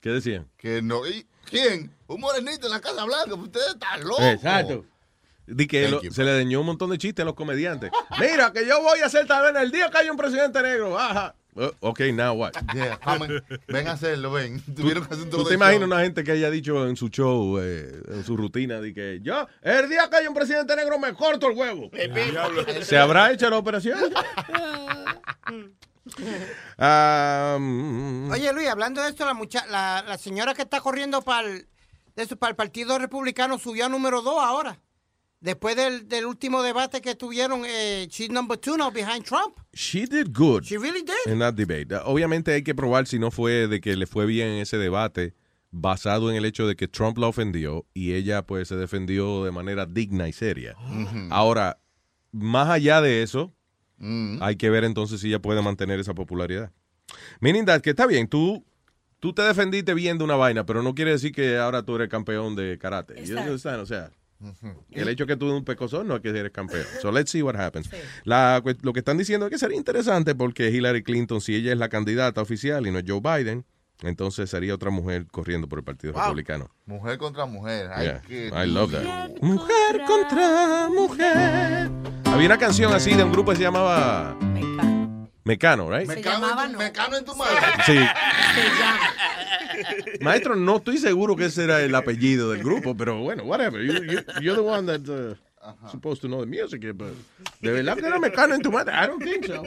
¿Qué decían? Que no. ¿Y quién? Un morenito en la Casa Blanca. Usted está loco. Exacto. Di que Thank lo- you, se le dañó un montón de chistes a los comediantes. Mira, que yo voy a hacer tal vez el día que haya un presidente negro. Ajá. Uh, ok, now what? Yeah, ven a hacerlo, ven. Tuvieron que hacer un ¿Tú te imaginas una gente que haya dicho en su show, eh, en su rutina, de que yo, el día que haya un presidente negro me corto el huevo? ¿Se habrá hecho la operación? Oye, Luis, hablando de esto, la, mucha la, la señora que está corriendo para el, para el Partido Republicano subió a número dos ahora. Después del, del último debate que tuvieron, eh, she's number two now behind Trump. She did good She really did. in that debate. Obviamente hay que probar si no fue de que le fue bien en ese debate basado en el hecho de que Trump la ofendió y ella pues se defendió de manera digna y seria. Ujú. Ahora, más allá de eso, Mm. hay que ver entonces si ella puede mantener esa popularidad. Meaning that, que está bien, tú, tú te defendiste bien de una vaina, pero no quiere decir que ahora tú eres campeón de karate. Exacto. understand? El hecho que tú eres un pecozón no es que eres campeón. So let's see what happens. La, cu- lo que están diciendo es que sería interesante porque Hillary Clinton, si ella es la candidata oficial y no es Joe Biden, entonces sería otra mujer corriendo por el Partido Wow. Republicano. Mujer contra mujer. Yeah, qué I love that. Mujer contra mujer. Había una canción así de un grupo que se llamaba Mecano, right? Mecano, en tu, mecano en tu madre. Sí. Maestro, no estoy seguro que ese era el apellido del grupo, pero bueno, whatever. You, you, you're the one that's uh, supposed to know the music, but de verdad que era Mecano en tu madre. I don't think so.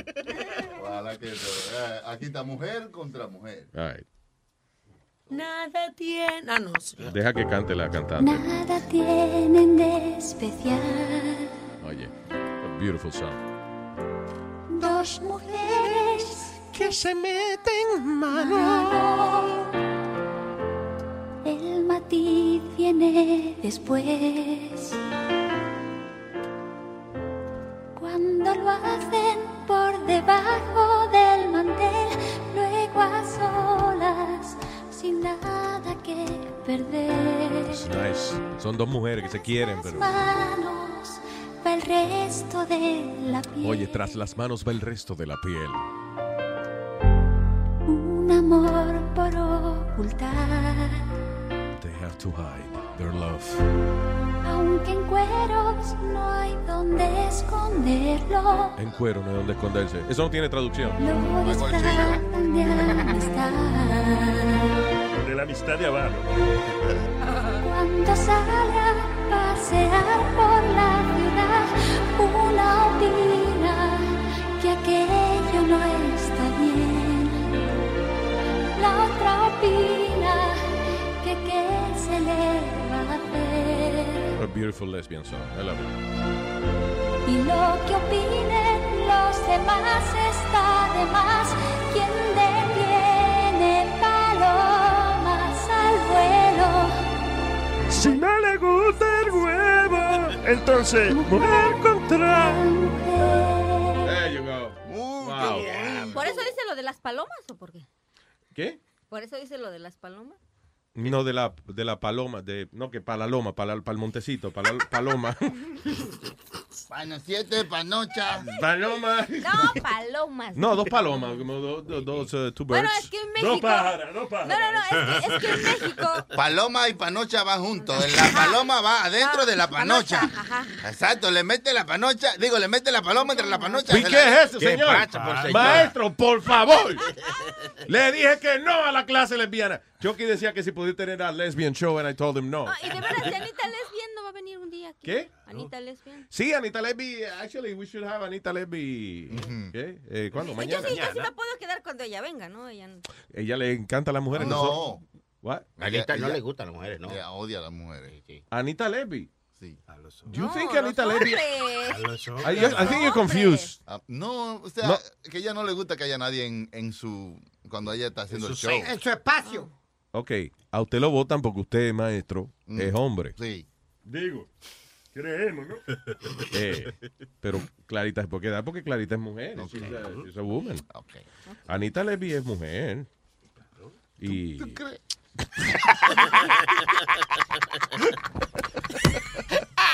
Ojalá que eso. Eh, aquí está mujer contra mujer. All right. Nada tiene. Ah, no. sí. Deja que cante la cantante. Nada tienen de especial. Oye, a beautiful song. Dos mujeres que se meten mano. El matiz viene después. Cuando lo hacen por debajo del mantel, luego a solas, sin nada que perder. Nice. Son dos mujeres que se quieren, pero. Manos va el resto de la piel. Oye, tras las manos va el resto de la piel. Un amor por ocultar. They have to hide their love. Aunque en cueros no hay donde esconderlo. En cuero, no hay donde esconderse. Eso no tiene traducción. Lo disfrazan de amistad. De la amistad de abajo. Cuando sale a pasear por la ciudad, una opina que aquello no está bien. La otra opina que qué se le va a hacer. A beautiful lesbian song. I love it. Y lo que opinen los demás está de más. Quien detiene palomas al vuelo. Si no le gusta entonces mujer contra There you go. Wow. ¿Por eso dice lo de las palomas o por qué? ¿Qué? ¿Por eso dice lo de las palomas? No, de la, de la paloma, de, no, que para la loma, para el montecito, para la paloma. Bueno, siete panocha. Paloma. No, palomas. No, dos palomas, como do- do- dos, uh, two birds. Bueno, es que en México... Dos pájaras, dos No, no, no, es que, es que en México... Paloma y panocha van juntos. La paloma va adentro de la panocha. Ajá. Exacto, le mete la panocha, digo, le mete la paloma entre la panocha. ¿Y qué la- es eso, señor? Maestro, por favor. Le dije que no a la clase lesbiana. Chucky decía que si podía tener a lesbian show, and I told him no. Ah, y de veras, si Anita Lesbian no va a venir un día aquí. ¿Qué? Anita Lesbian. Sí, Anita Lesbi, actually, we should have Anita Lesbi. ¿Qué? Eh, ¿Cuándo? Pues yo Mañana. sí, yo sí me puedo quedar cuando ella venga, ¿no? Ella no- Ella le encanta a las mujeres. No. nosotros- What? Anita no Ella- le gustan las mujeres, ¿no? Ella odia a las mujeres. Anita Lesbi. Sí. Do you No, think los Anita Lesbi? hombres. I, I think you're confused. Ah, no, o sea, No. que a ella no le gusta que haya nadie en, en su. cuando ella está haciendo el show. En su espacio. Ok, a usted lo votan porque usted, maestro, es hombre. Sí. Digo, creemos, ¿no? Eh, pero Clarita, ¿por qué da? Porque Clarita es mujer. She's, a, she's a woman. Anita Levy es mujer. Y.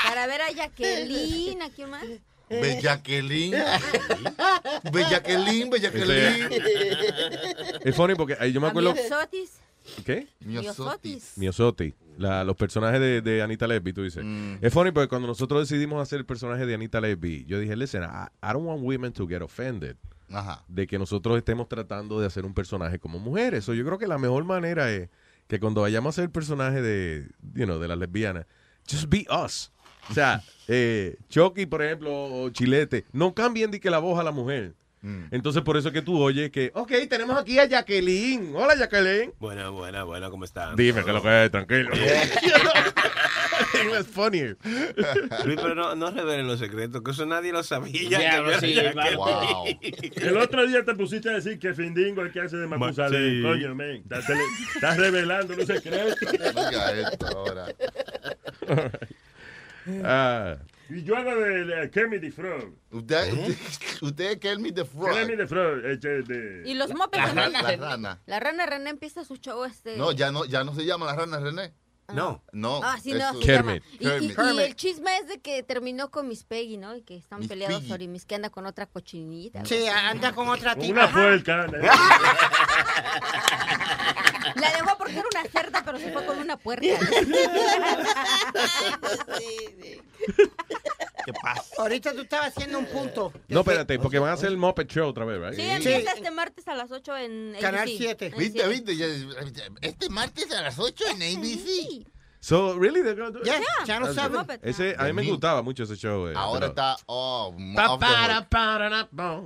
Para ver a Jacqueline, ¿a quién más? Bellaquelín. Bellaquelín, Bellaquelín. Es funny porque ahí yo me acuerdo. Miosotis. ¿Qué? Miosotis. Miosotti, la, los personajes de, de Anita Lesbi, tú dices. Mm. Es funny porque cuando nosotros decidimos hacer el personaje de Anita Lesbi, yo dije, listen, I, I don't want women to get offended Ajá. de que nosotros estemos tratando de hacer un personaje como mujeres. So, yo creo que la mejor manera es que cuando vayamos a hacer el personaje de, you know, de las lesbianas, just be us. O sea, eh, Chucky, por ejemplo, o Chilete, no cambien de que la voz a la mujer. Mm. Entonces, por eso es que tú oyes que, ok, tenemos aquí a Jacqueline. Hola, Jacqueline. Buena, buena, buena, ¿cómo están? Dime que lo que es, tranquilo. was funnier. Luis, pero no, no revelen los secretos, que eso nadie lo sabía. Diablo, que- sí. El otro día te pusiste a decir que Findingo es el que hace de Matusalén. sí. Coño, men. Estás, estás revelando los secretos. Oiga esto ahora. Ah, Y yo hago de, de Kermit the Frog. Usted, usted, usted es Kermit the Frog. Kermit the Frog. eh, de- Y los mopeds La, también. ra- la rana. La rana René empieza su show este. No, ya no, ya no se llama la rana René. No. No. Ah, sí, no, llama. Y, y- Kermit. y el chisme es de que terminó con Miss Peggy, ¿no? Y que están Miss peleados Piggy. sobre Miss que anda con otra cochinita. Sí, anda con otra tipa. Una puerca. La dejó porque era una cerda, pero se fue con una puerta. ¿Qué pasa? Ahorita tú estabas haciendo un punto. no, espérate, porque van a hacer el Muppet Show otra vez, right? Sí, empieza este martes a las 8 en Canal ABC. 7. En ¿Viste, 7. viste? Ya- Este martes a las 8 en ABC. So, really, they're gonna do it? Ya, ya lo That's saben. good. Ese, a mí me gustaba mucho ese show. eh, Ahora pero- está. Oh, Pa, off the hook. Pa, para, para, na, para,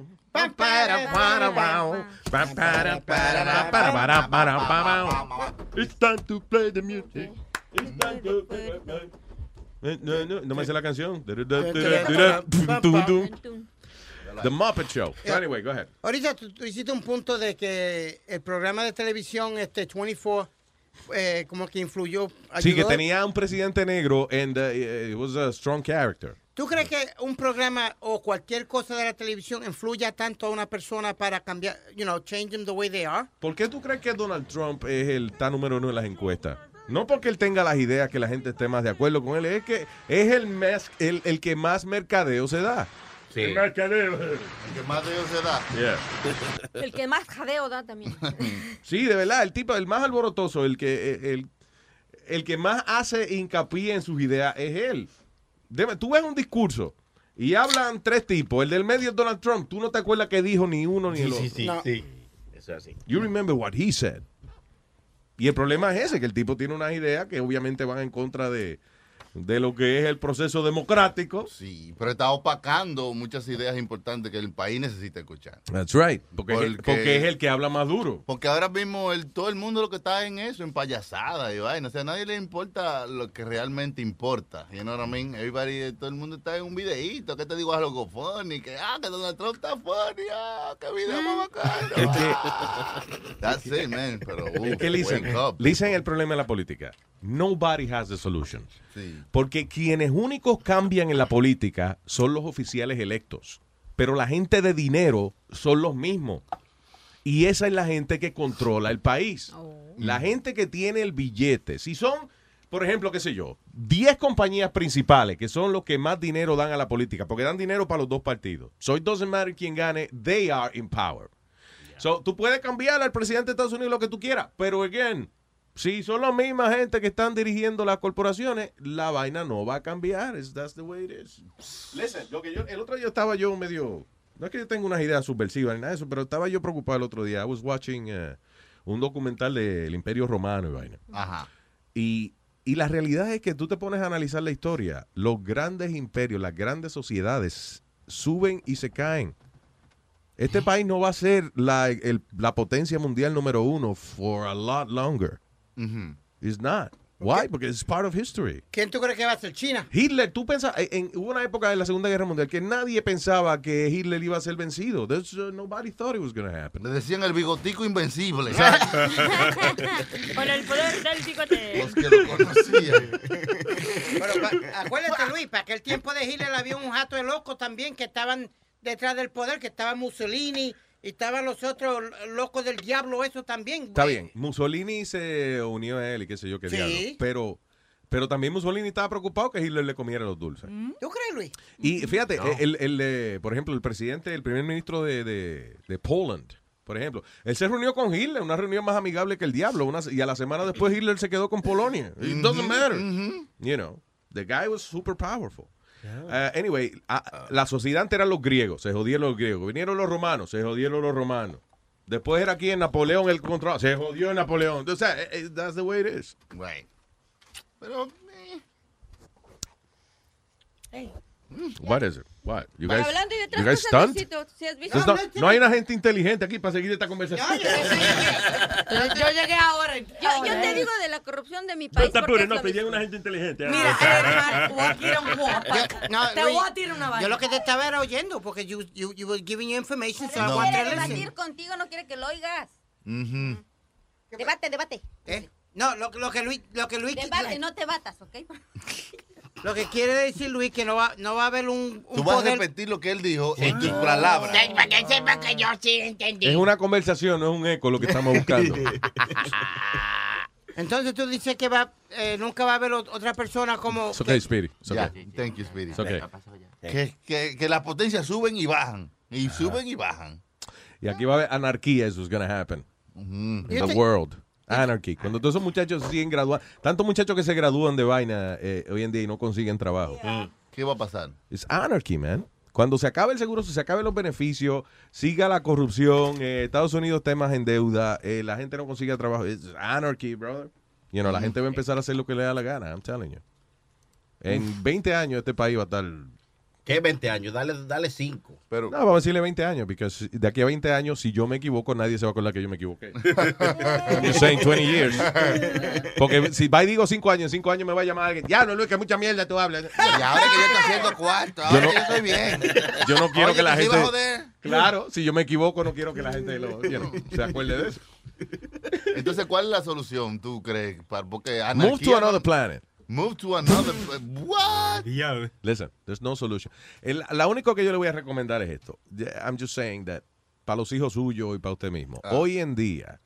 It's time to play the music. It's time to play the- Eh, No, no, no me sé la canción. The Muppet Show. So anyway, go ahead. Ahorita tú, tú hiciste un punto de que el programa de televisión este 24 eh, como que influyó. Sí, que ayudó. tenía un presidente negro and uh, it was a strong character. ¿Tú crees que un programa o cualquier cosa de la televisión influya tanto a una persona para cambiar, you know, change them the way they are? ¿Por qué tú crees que Donald Trump es el está número uno en las encuestas? No porque él tenga las ideas que la gente esté más de acuerdo con él, es que es el, más, el, el que más mercadeo se da. El mercadeo. El que más de ellos se da. El que más jadeo da también. Sí, de verdad, el tipo, el más alborotoso, el que, el, el que más hace hincapié en sus ideas es él. Debe- tú ves un discurso y hablan tres tipos. El del medio es Donald Trump. Tú no te acuerdas que dijo ni uno ni el otro. Sí, sí, No. sí. Eso es así. You remember what he said. Y el problema es ese, que el tipo tiene unas ideas que obviamente van en contra de, de lo que es el proceso democrático. Sí, pero está opacando muchas ideas importantes que el país necesita escuchar. That's right. Porque, es el- Porque- porque es el que habla más duro. Porque ahora mismo el, todo el mundo lo que está en eso, en payasada y vaina. O sea, a nadie le importa lo que realmente importa. You know what I mean? Everybody, todo el mundo está en un videíto. ¿Qué te digo? Algo funny. Que, ah, que Donald Trump está funny. Ah, qué video más bacano. Es que- Ah, That's it, man. Pero, Es uh, que listen, wake up. listen el problema de la política. Nobody has the solution. Sí. Porque quienes únicos cambian en la política son los oficiales electos. Pero la gente de dinero son los mismos. Y esa es la gente que controla el país. La gente que tiene el billete. Si son, por ejemplo, qué sé yo, 10 compañías principales que son los que más dinero dan a la política, porque dan dinero para los dos partidos. So it doesn't matter quién gane, they are in power. So, tú puedes cambiar al presidente de Estados Unidos lo que tú quieras, pero again, si son la misma gente que están dirigiendo las corporaciones, la vaina no va a cambiar. It's- that's the way it is. Listen, lo que yo, el otro día estaba yo medio, no es que yo tenga unas ideas subversivas ni nada de eso, pero estaba yo preocupado el otro día. I was watching uh, un documental del Imperio Romano y vaina. Ajá. Y, y la realidad es que tú te pones a analizar la historia. Los grandes imperios, las grandes sociedades suben y se caen. Este país no va a ser la, el- la potencia mundial número uno for a lot longer. Ujú. It's not. Why? Porque it's part of history. ¿Quién tú crees que va a ser China? Hitler, tú pensas, en, en- hubo una época de la Segunda Guerra Mundial que nadie pensaba que Hitler iba a ser vencido. There's, uh, nobody thought it was going to happen. Le decían el bigotico invencible. Con el poder del bigote. Los que lo conocían. Pero acuérdate, Luis, para aquel tiempo de Hitler había un jato de locos también que estaban detrás del poder, que estaba Mussolini y estaban los otros locos del diablo, eso también. Está bien, Mussolini se unió a él y qué sé yo qué Sí. diablo. Pero, pero también Mussolini estaba preocupado que Hitler le comiera los dulces. ¿Tú crees, Luis? Y fíjate, No. el, el, eh, por ejemplo, el presidente, el primer ministro de, de, de Poland, por ejemplo, él se reunió con Hitler, una reunión más amigable que el diablo, una- y a la semana después Hitler se quedó con Polonia. It doesn't matter. You know, the guy was super powerful. Uh, anyway, a- la sociedad antes eran los griegos, se jodieron los griegos. Vinieron los romanos, se jodieron los romanos. Después era aquí en Napoleón el control, se jodió Napoleón. O sea, eh, eh, that's the way it is. Right. Pero, What is it? What? You guys, hablando de otras you guys cosas? Luisito, ¿sí has visto? No, no hay una gente inteligente aquí para seguir esta conversación. Yo llegué ahora. Yo, yo te digo de la corrupción de mi No país. te porque apures, es no, lo que llega mismo. una gente inteligente. Ah. Mira, hermano, voy a tirar un no, Te Luis, voy a tirar una vaina. Yo lo que te estaba era oyendo porque you, you, you were giving you information, so I No quiere to listen. debatir contigo, no quiere que lo oigas. Ujú. Debate, debate. ¿Eh? No, lo, lo que Luis, lo que Luis, Debate, no te batas, ¿ok? Lo que quiere decir Luis que no va, no va a haber un, un Tú vas a repetir lo que él dijo en tus palabras. Para que sepa que yo sí entendí. Es una conversación, no es un eco lo que estamos buscando. Entonces tú dices que va, eh, nunca va a haber ot- otra persona como. It's okay, Speedy. It's okay. thank you, Speedy. It's okay. Que, que, que las potencias suben y bajan. Y suben y bajan. Y aquí va a haber anarquía, eso es going to happen. In Yo the te- world. Anarchy. Cuando todos esos muchachos siguen graduando, tantos muchachos que se gradúan de vaina eh, hoy en día y no consiguen trabajo. ¿Qué va a pasar? Es anarchy, man. Cuando se acabe el seguro, se acaben los beneficios, siga la corrupción, eh, Estados Unidos temas en deuda, eh, la gente no consigue trabajo. Es anarchy, brother. You know, la gente va a empezar a hacer lo que le da la gana, I'm telling you. En 20 años este país va a estar... ¿Qué 20 años? Dale, dale 5. Pero, No, vamos a decirle 20 años, porque de aquí a 20 años, si yo me equivoco, nadie se va a acordar que yo me equivoqué. I'm just saying 20 years. Porque si va y digo 5 años, en 5 años me va a llamar alguien. Ya, no, Luis, que mucha mierda tú hablas. Y ahora que yo estoy haciendo cuarto, ahora Yo no- que yo estoy bien. Yo no quiero Oye, que la te iba a gente. joder. Claro, si yo me equivoco, no quiero que la gente lo, you know, se acuerde de eso. Entonces, ¿cuál es la solución, tú crees? Para- Porque Move to another no- planet. Move to another What? Listen, there's no solution. El- la única que yo le voy a recomendar es esto. I'm just saying that para los hijos suyos y para usted mismo. Ah. Hoy en día,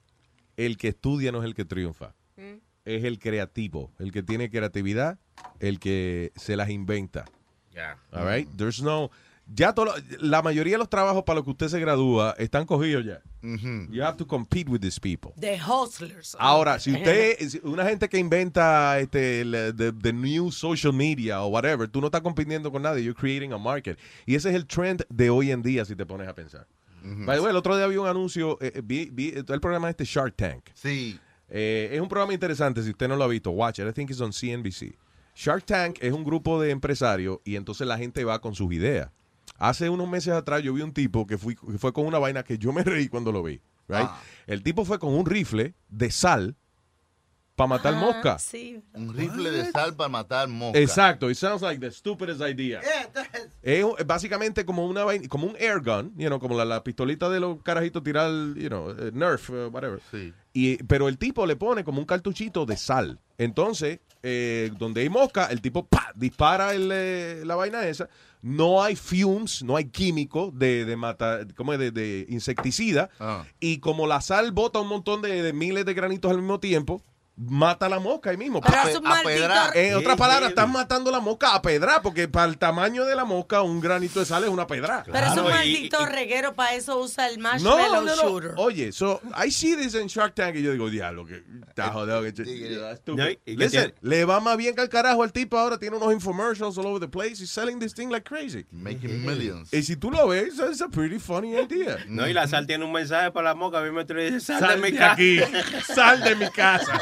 el que estudia no es el que triunfa. Mm. Es el creativo, el que tiene creatividad, el que se las inventa. Ya. All right? There's no. Ya todo, la mayoría de los trabajos para los que usted se gradúa están cogidos ya. You have to compete with these people. The hustlers. Ahora, si usted, una gente que inventa este, el, the, the new social media o whatever, tú no estás compitiendo con nadie, you're creating a market. Y ese es el trend de hoy en día, si te pones a pensar. By the way, el otro día vi un anuncio, eh, eh, vi, vi el programa este Shark Tank. Sí. Eh, es un programa interesante, si usted no lo ha visto, watch it, I think it's on CNBC. Shark Tank es un grupo de empresarios y entonces la gente va con sus ideas. Hace unos meses atrás yo vi un tipo que, fui- que fue con una vaina que yo me reí cuando lo vi. right? Ah. El tipo fue con un rifle de sal para matar moscas. Sí. Un rifle de sal para matar moscas. Exacto, it sounds like the stupidest idea. Es un- básicamente como una vaina- como un air gun, you know, como la, la pistolita de los carajitos tirar, you know, eh, Nerf, eh, whatever. Y, pero el tipo le pone como un cartuchito de sal. Entonces, eh, donde hay mosca, el tipo ¡pa! dispara el, eh, la vaina esa. No hay fumes, no hay químico de, de mata, ¿cómo es? de, de insecticida. Ah. Y como la sal bota un montón de, de miles de granitos al mismo tiempo, mata la mosca ahí mismo. Pero A es un maldito-. En otras Sí, palabras, están matando la mosca a pedra, porque para el tamaño de la mosca, un granito de sal es una pedra. Pero es un maldito reguero, para eso usa el marshmallow no, no. shooter. Oye, so, I see this in Shark Tank y yo digo, diablo, que está jodido. Que, that's stupid." No, y- y que Listen, le va más bien que al carajo al tipo ahora, tiene unos infomercials all over the place, he's selling this thing like crazy. Making millions. Y si tú lo ves, it's a pretty funny idea. No, y la sal tiene un mensaje para la moca. A mí me dice, sal, Sal de mi casa. aquí, sal de mi casa.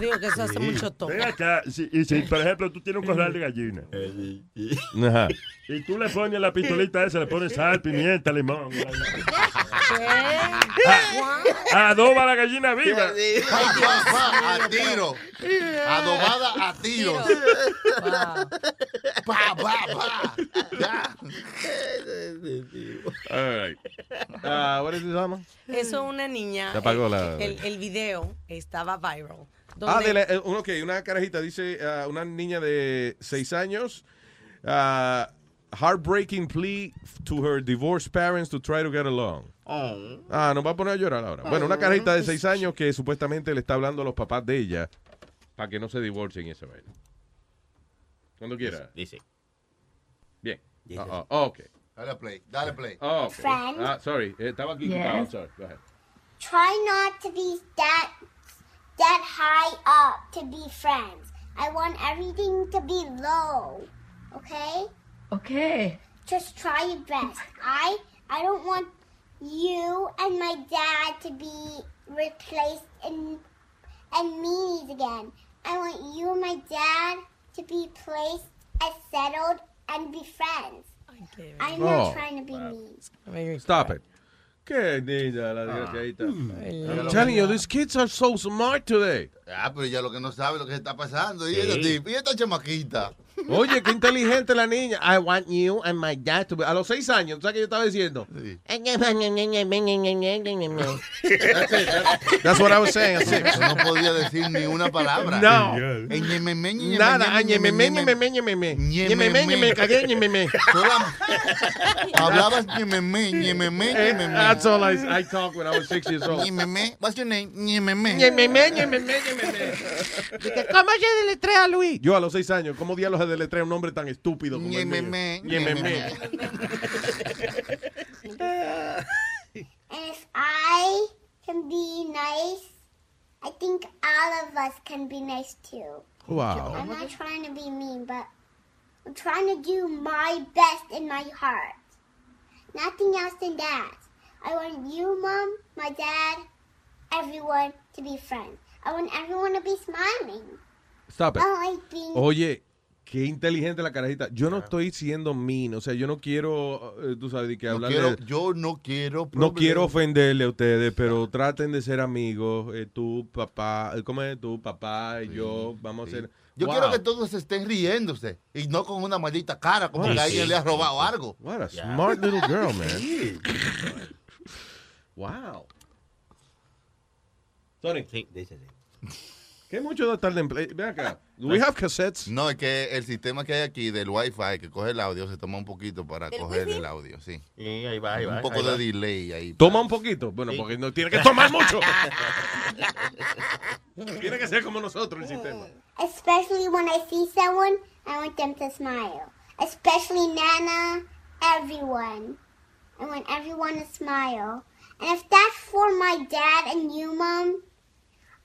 Digo que eso hace mucho toque. Ven acá, si- y si por ejemplo tú tienes un corral de gallina Ajá. y tú le pones la pistolita esa, le pones sal, pimienta, limón. Adoba la gallina viva. A tiro. Adobada a tiros. Pa, pa, pa. Ya. All right. Uh, what is this? Eso una niña. Se apagó el, la- el, el video estaba viral. Ah, de la- eh, ok, una carajita dice, ah, una niña de seis años, ah, heartbreaking plea to her divorced parents to try to get along. Ah, nos va a poner a llorar ahora. Bueno, una carajita de seis años que supuestamente le está hablando a los papás de ella para que no se divorcien y esa vaina. Cuando quiera. Dice. Bien. Ah, ah, ok. Dale play, dale play. Oh, ok. Friend? Ah, sorry, eh, estaba aquí. Yes. sorry, go ahead. Try not to be that that high up to be friends. I want everything to be low. Okay? Okay. Just try your best. I I don't want you and my dad to be replaced in and meanies again. I want you and my dad to be placed as settled and be friends. I'm Oh. not trying to be mean. Stop it. I'm telling you, these kids are so smart today. Ah, pero ella lo que no sabe lo que se está pasando. Y esta y esta chamaquita. Oye, qué inteligente la niña. I want you and my dad to be... A los seis años, ¿sabes qué yo estaba diciendo? That's what I was saying. Así. No podía decir ni una palabra. No. Nada. Hablabas ñememe, ñememe, ñememe. That's all I, I talked when I was six years old. Ñememe. What's your name? Ñememe. Ñememe, ñememe, ñememe. Dije, ¿Cómo se deletrea Luis? Yo a los seis años, ¿cómo diablos deletrea un nombre tan estúpido como el mío? If I can be nice, I think all of us can be nice too. Wow. I'm not trying to be mean, but I'm trying to do my best in my heart. Nothing else than that. I want you, Mom, my dad, everyone to be friends. I want everyone to be smiling. Stop it. I like being. Oye, qué inteligente la carajita. Yo no estoy siendo mean, o sea, yo no quiero, eh, tú sabes, de que No hablar quiero- de- yo no quiero No quiero ofenderle a ustedes, pero traten de ser amigos. eh, tú, papá, eh, ¿cómo es? Tú, papá y yo, vamos a ser... Yo Wow. quiero que todos estén riéndose y no con una maldita cara como que a- alguien le ha robado algo. What a smart little girl, man. wow. Tony. ¿Qué mucho de estar de empleo? Ven acá. Do we have cassettes? No, es que el sistema que hay aquí del Wi-Fi que coge el audio se toma un poquito para ¿Del coger wifi? el audio, sí. Sí, ahí va, ahí va, Un poco de va. delay ahí. Toma un poquito. Bueno, porque no tiene que tomar mucho. tiene que ser como nosotros el sistema. Especially when I see someone, I want them to smile. Especially Nana, everyone. I want everyone to smile. And if that's for my dad and you, Mom,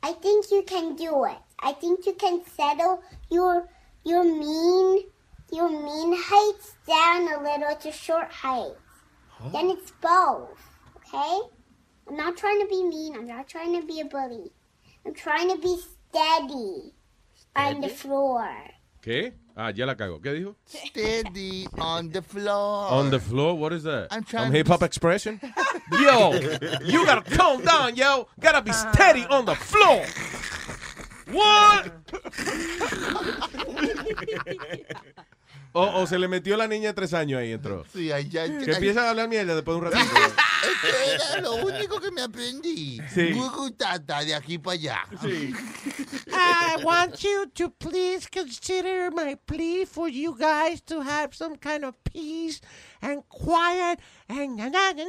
I think you can do it. I think you can settle your your mean your mean heights down a little to short heights. Then it's both. Okay? I'm not trying to be mean. I'm not trying to be a bully. I'm trying to be steady on the floor. ¿Qué? Ah, ya la cago. ¿Qué dijo? Steady on the floor. On the floor? What is that? I'm trying Some to hip hop expression? yo, you gotta calm down, yo. Gotta be steady on the floor. What? O, o se le metió la niña de tres años ahí entró. Sí, ahí ya. Que empiezan a hablar mierda después de un ratito. Es que era lo único que me aprendí. Sí. Gugutata, de aquí para allá. Sí. I want you to please consider my plea for you guys to have some kind of peace and quiet and na na na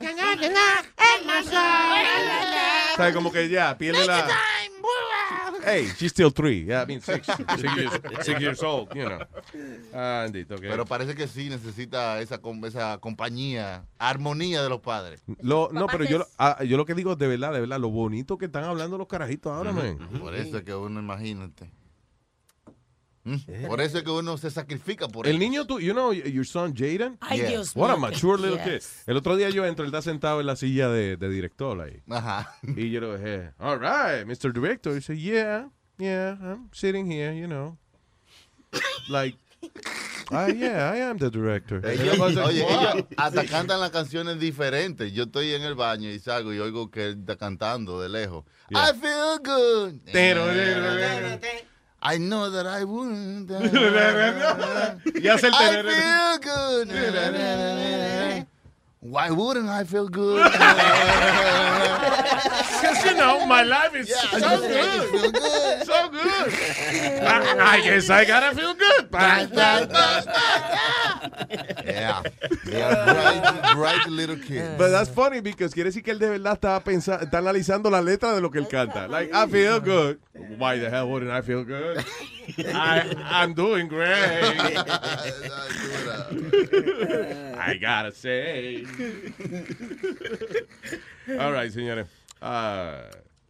na na na na na side. ¿Sabes? Como que ya, pierde la... Hey, she's still three. Yeah, I mean six. Six years, six years old, you know. Ah. Pero parece que sí necesita esa, esa compañía, armonía de los padres. Lo, no, pero yo, lo- ah, yo lo que digo de verdad, de verdad, lo bonito que están hablando los carajitos ahora, man. Por eso es que uno, imagínate. ¿Mm? Por eso es que uno se sacrifica por El ellos. niño, tú, you know, your son Jaden. Ay, Yeah. Dios What a mío. mature little Yes. kid. El otro día yo entro, él está sentado en la silla de, de director ahí. Ajá. Y yo le dije, all right, Mr. Director. He said, yeah, yeah, I'm sitting here, you know. Like, ah, yeah, I am the director. Ellos, I was like, oye, wow. ellos hasta cantan las canciones diferentes. Yo estoy en el baño y salgo y oigo que él está cantando de lejos. Yeah. I feel good. Tero, tero, I know that I wouldn't. Y hace el I feel good. Why wouldn't I feel good? Because, you know, my life is Yeah, so good. feel good. So good. I, I guess I gotta feel good. Yeah. They are bright, bright little kids. But that's funny because quiere decir que él de verdad está pensando, está analizando la letra de lo que él canta. Like, I feel good. Why the hell wouldn't I feel good? I, I'm doing great. I gotta say. All right, señores. Ah,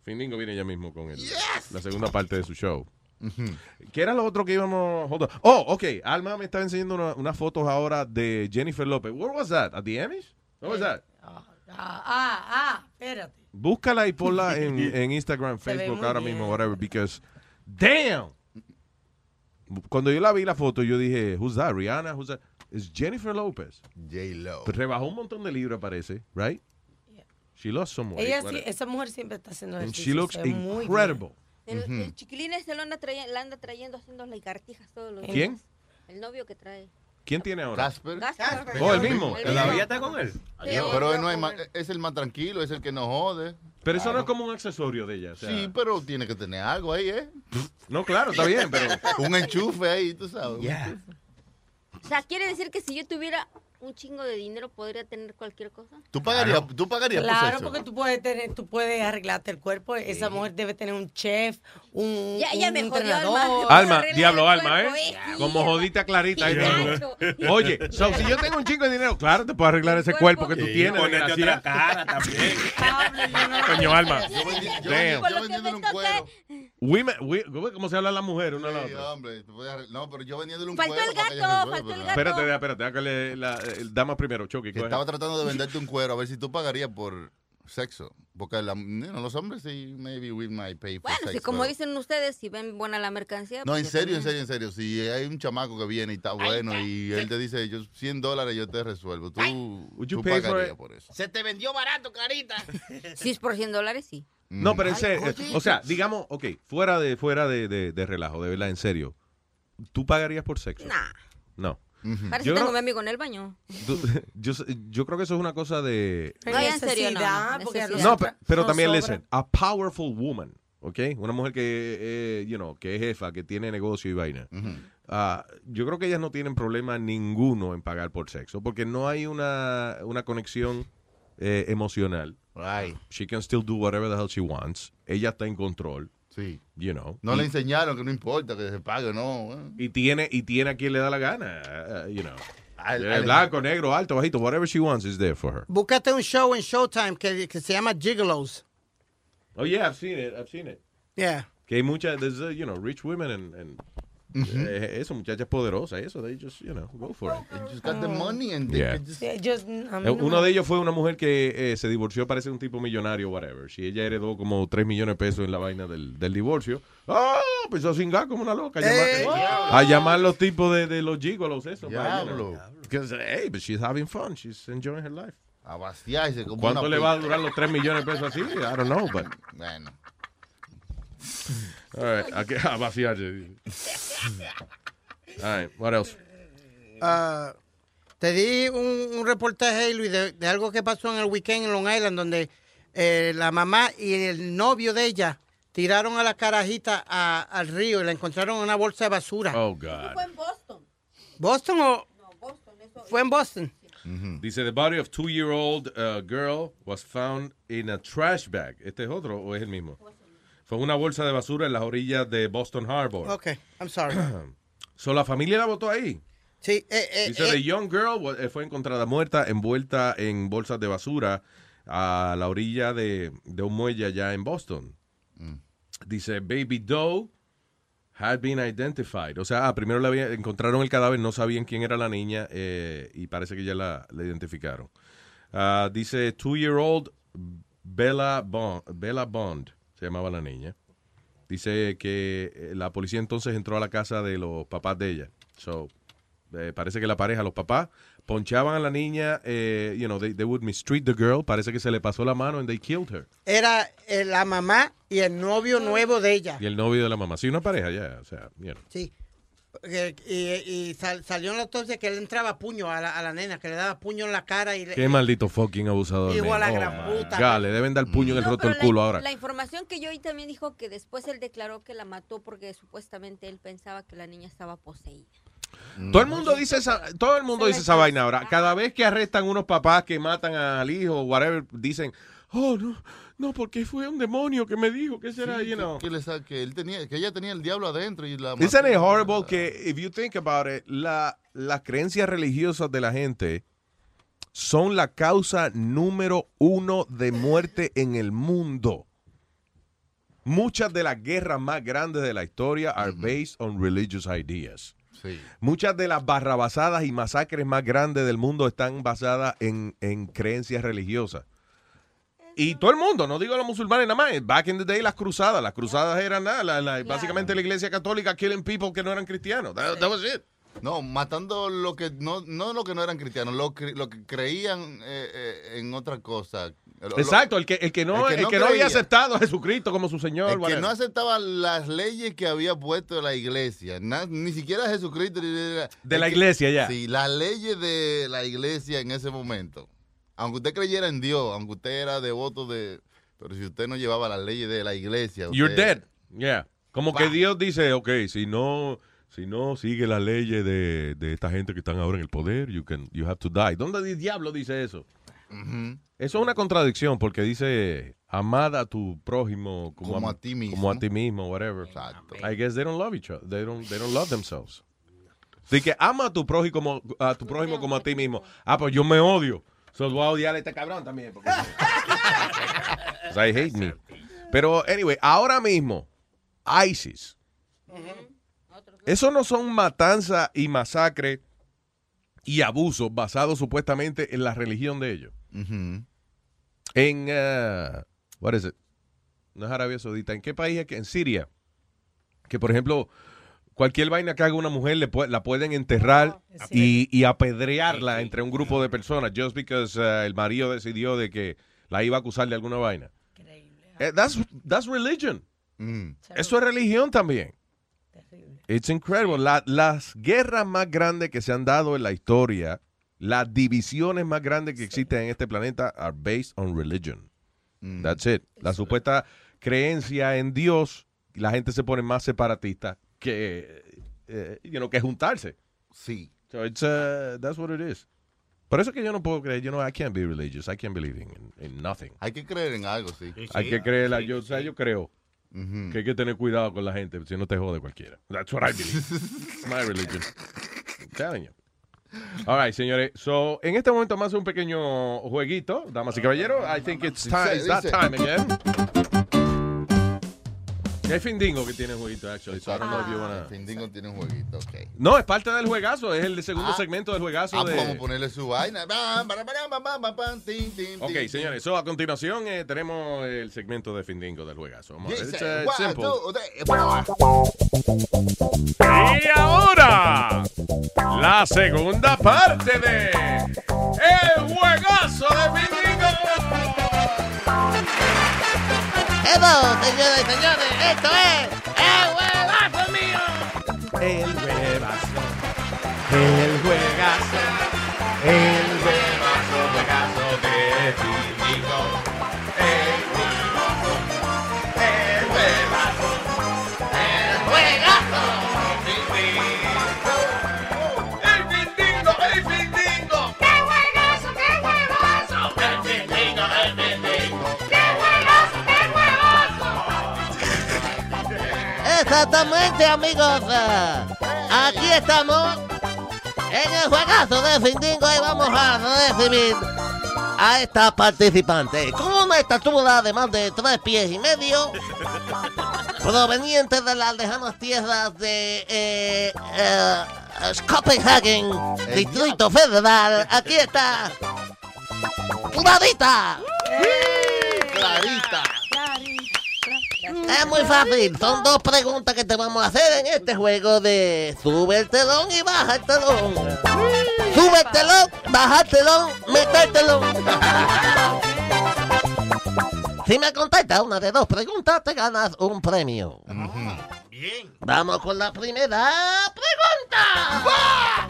Findingo viene ya mismo con el, la segunda parte de su show. ¿Qué era lo otro que íbamos? hold on. Oh, ok. Alma me estaba enseñando una- unas fotos ahora de Jennifer Lopez. Where was that? At the Emmys? What was that? Ah, ah, ah, espérate. Búscala y ponla en, en Instagram, Facebook ahora bien. mismo, whatever, because damn. cuando yo la vi la foto, yo dije, who's that? Rihanna, who's that? Es Jennifer Lopez. J-Lo. Pues rebajó un montón de libras, parece, right? She lost some weight. Ella sí, esa mujer siempre está haciendo And ejercicio. she looks ve muy El, chiquilín ese lo anda trayendo, la anda trayendo haciendo lagartijas todos los ¿Quién? días. El novio que trae. ¿Quién tiene ahora? Casper. Gasper. Oh, el mismo. El mismo. con él? Sí, Pero él no loco, es, más- es el más tranquilo, es el que no jode. Pero eso no es como un accesorio de ella. o sea. Sí, pero tiene que tener algo ahí, ¿eh? No, claro, está bien, pero... Un enchufe ahí, tú sabes. O sea, quiere decir que si yo tuviera un chingo de dinero, podría tener cualquier cosa. ¿Tú pagarías, ¿tú pagarías por Claro, porque tú puedes tener, tú puedes arreglarte el cuerpo. Esa mujer debe tener un chef, un, Ya- ya un me jodió. Alma, diablo, Alma, ¿eh? eh, Como jodita clarita. ahí. Oye, so, si yo tengo un chingo de dinero, claro, te puedo arreglar ese cuerpo que tú Sí, tienes. ponerte otra cara también. Coño, Alma. Yo vendiéndole un cuero. Women- we- ¿Cómo se habla la mujer una a la Sí, otra? hombre, te puedes arreglar- no, pero yo vendiéndole un Faltó cuero. el para que ella gato, faltó el gato. Espérate, espérate, hágale la dama primero, Chucky. Que go estaba tratando de venderte un cuero a ver si tú pagarías por sexo. Porque la, you know, los hombres sí, maybe we might pay for Bueno, sex. si como pero- dicen ustedes, si ven buena la mercancía. No, pues en serio, en serio, en serio. Si hay un chamaco que viene y está bueno y él te dice, yo 100 dólares yo te resuelvo, tú, tú pagarías por eso. Se te vendió barato, carita. Si es por 100 dólares, sí. No, pero en serio, o sea, digamos, ok, fuera de fuera de, de- de relajo, de verdad, en serio. ¿Tú pagarías por sexo? Nah. No. Parece Yo que tengo mi amigo en el baño. Tú- yo, yo creo que eso es una cosa de... No, en serio, porque pero no también, sobra. listen, a powerful woman, ¿ok? Una mujer que, eh, you know, que es jefa, que tiene negocio y vaina. Ah, yo creo que ellas no tienen problema ninguno en pagar por sexo, porque no hay una, una conexión eh, emocional. Right. She can still do whatever the hell she wants. Ella está en control. Sí. You know. No y, le enseñaron que no importa que se pague, no. y tiene y tiene a quien le da la gana, uh, you know. Al- al- blanco, negro, alto, bajito, whatever she wants is there for her. Búscate un show en Showtime que, que se llama Gigolos. Oh yeah, I've seen it, I've seen it. Yeah. Que hay muchas, there's, uh, you know, rich women and, and eh, eso, muchachas poderosas, eso, they just, you know, go for it. They just got the money and they Yeah. just- a mí Eh, no Uno me- de ellos fue una mujer que eh, se divorció, parece un tipo millonario, whatever. Si ella heredó como 3 millones de pesos en la vaina del, del divorcio, ¡ah! Empezó a cingar como una loca. A llamar, ¡Eh! a llamar los tipos de, de los gigolos, eso. para, you know. Diablo. Because, hey, but she's having fun. She's enjoying her life. A vaciarse como ¿Cuánto una le va a durar los 3 millones de pesos así? I don't know, but... Bueno. All right, a, a vaciarse. All right, what else? Ah, te di un, un reportaje, Luis, de, de algo que pasó en el weekend en Long Island, donde eh, la mamá y el novio de ella tiraron a la carajita a- al río y la encontraron en una bolsa de basura. Oh, God. en Boston. ¿Boston o...? Fue en Boston. Dice, the body of two-year-old uh, girl was found in a trash bag. ¿Este es otro o es el mismo? Fue una bolsa de basura en las orillas de Boston Harbor. Ok, I'm sorry. So, la familia la botó ahí. Sí, eh, eh, Dice, eh, the young girl eh, fue encontrada muerta, envuelta en bolsas de basura a la orilla de, de un muelle allá en Boston. Dice, Baby Doe had been identified. O sea, ah, primero le había- encontraron el cadáver, no sabían quién era la niña eh, y parece que ya la, la identificaron. Ah, dice, two-year-old Bella Bond, Bella Bond, se llamaba la niña. Dice que eh, la policía entonces entró a la casa de los papás de ella. So, eh, parece que la pareja, los papás, ponchaban a la niña, eh, you know, they, they would mistreat the girl. Parece que se le pasó la mano and they killed her. era eh, la mamá y el novio nuevo de ella. Y el novio de la mamá. Sí, una pareja ya, o sea, you know. Sí. Y, y sal- salió en la entonces que él entraba puño a la, a la nena, que le daba puño en la cara y le, Qué maldito fucking abusador. Hijo a la Oh, gran puta. God, le deben dar puño en el No, roto del la- culo ahora. La información que yo oí también dijo que después él declaró que la mató porque supuestamente él pensaba que la niña estaba poseída. Todo el mundo dice esa, todo el mundo dice esa vaina ahora. Cada vez que arrestan unos papás que matan al hijo, whatever, dicen, oh no, no, porque fue un demonio que me dijo que será, Sí, you que- know. que, que él tenía, que ella tenía el diablo adentro y la Isn't it horrible que, if you think about it, la, las creencias religiosas de la gente son la causa número uno de muerte en el mundo. Muchas de las guerras más grandes de la historia are based on religious ideas. Sí. Muchas de las barrabasadas y masacres más grandes del mundo están basadas en, en creencias religiosas. Y todo el mundo, no digo los musulmanes nada más, back in the day las cruzadas, las cruzadas eran nada, la- la- básicamente la iglesia católica killing people que no eran cristianos. That- that was it. No, matando lo que no, no lo que no eran cristianos, lo, que- lo que creían eh, eh, en otra cosa. Lo- Exacto, el que, el que no, el que no, había aceptado a Jesucristo como su Señor. El que whatever. no aceptaba las leyes que había puesto la iglesia, na- ni siquiera Jesucristo. ni- ni- De la iglesia, ya. Sí, las leyes de la iglesia en ese momento. Aunque usted creyera en Dios, aunque usted era devoto de... Pero si usted no llevaba las leyes de la iglesia... You're dead. Yeah. Como que Dios dice, ok, si no, si no sigue las leyes de, de esta gente que están ahora en el poder, you can, you have to die. ¿Dónde el diablo dice eso? Eso es una contradicción porque dice amad a tu prójimo como, Como a, a ti mismo. Como a ti mismo, whatever. Exacto. I guess they don't love each other. They don't, they don't love themselves. Así que ama a tu prójimo como a tu prójimo como a ti mismo. Ah, pues yo me odio. So voy a odiar a este cabrón también. Porque... I hate me. Pero, anyway, ahora mismo, ISIS. Eso no son matanza y masacre y abusos basados supuestamente en la religión de ellos. En, uh, what is it? No es Arabia Saudita. ¿En qué país es que? En Siria. Que, por ejemplo, cualquier vaina que haga una mujer le pu- la pueden enterrar y, y apedrearla entre un grupo de personas just because uh, el marido decidió de que la iba a acusar de alguna vaina. Eh, that's, that's religion. Eso es religión también. It's incredible. La- las guerras más grandes que se han dado en la historia, las divisiones más grandes que existen en este planeta are based on religion. That's it. La supuesta creencia en Dios, la gente se pone más separatista que, eh, you know, que juntarse. Sí. So it's, uh, that's what it is. Por eso es que yo no puedo creer, you know, I can't be religious. I can't believe in, in nothing. Hay que creer en algo, sí. Hay que creerla. Yo, o sea, yo creo que hay que tener cuidado con la gente, si no te jode cualquiera. That's what I believe. It's my religion. I'm telling you. All right, señores. So, en este momento hacer un pequeño jueguito, damas y caballeros. I think it's time, it's that time again. Es Findingo que tiene jueguito, actually. So I don't know if you wanna... Findingo tiene un jueguito, ok. No, es parte del juegazo. Es el segundo Ah. segmento del juegazo Ah, de... vamos a ponerle su vaina. Ok, señores, so a continuación eh, tenemos el segmento de Findingo del juegazo. Vamos a ver. It's, uh, simple. Y ahora, la segunda parte de El Juegazo de Hello, señores y señores, esto es el huevazo mío. El Juegazo, el Juegazo, el Exactamente, amigos. Aquí estamos en el juegazo de Findingo y vamos a recibir a esta participante con una estatura de más de tres pies y medio, proveniente de las lejanas tierras de eh, eh, Copenhagen, Distrito Federal. Aquí está Clarita. Clarita. Es muy fácil, son dos preguntas que te vamos a hacer en este juego de sube el telón y baja el telón. Sube el telón, baja el telón, mete el telón. Si me contestas una de dos preguntas, te ganas un premio. Bien. Vamos con la primera pregunta.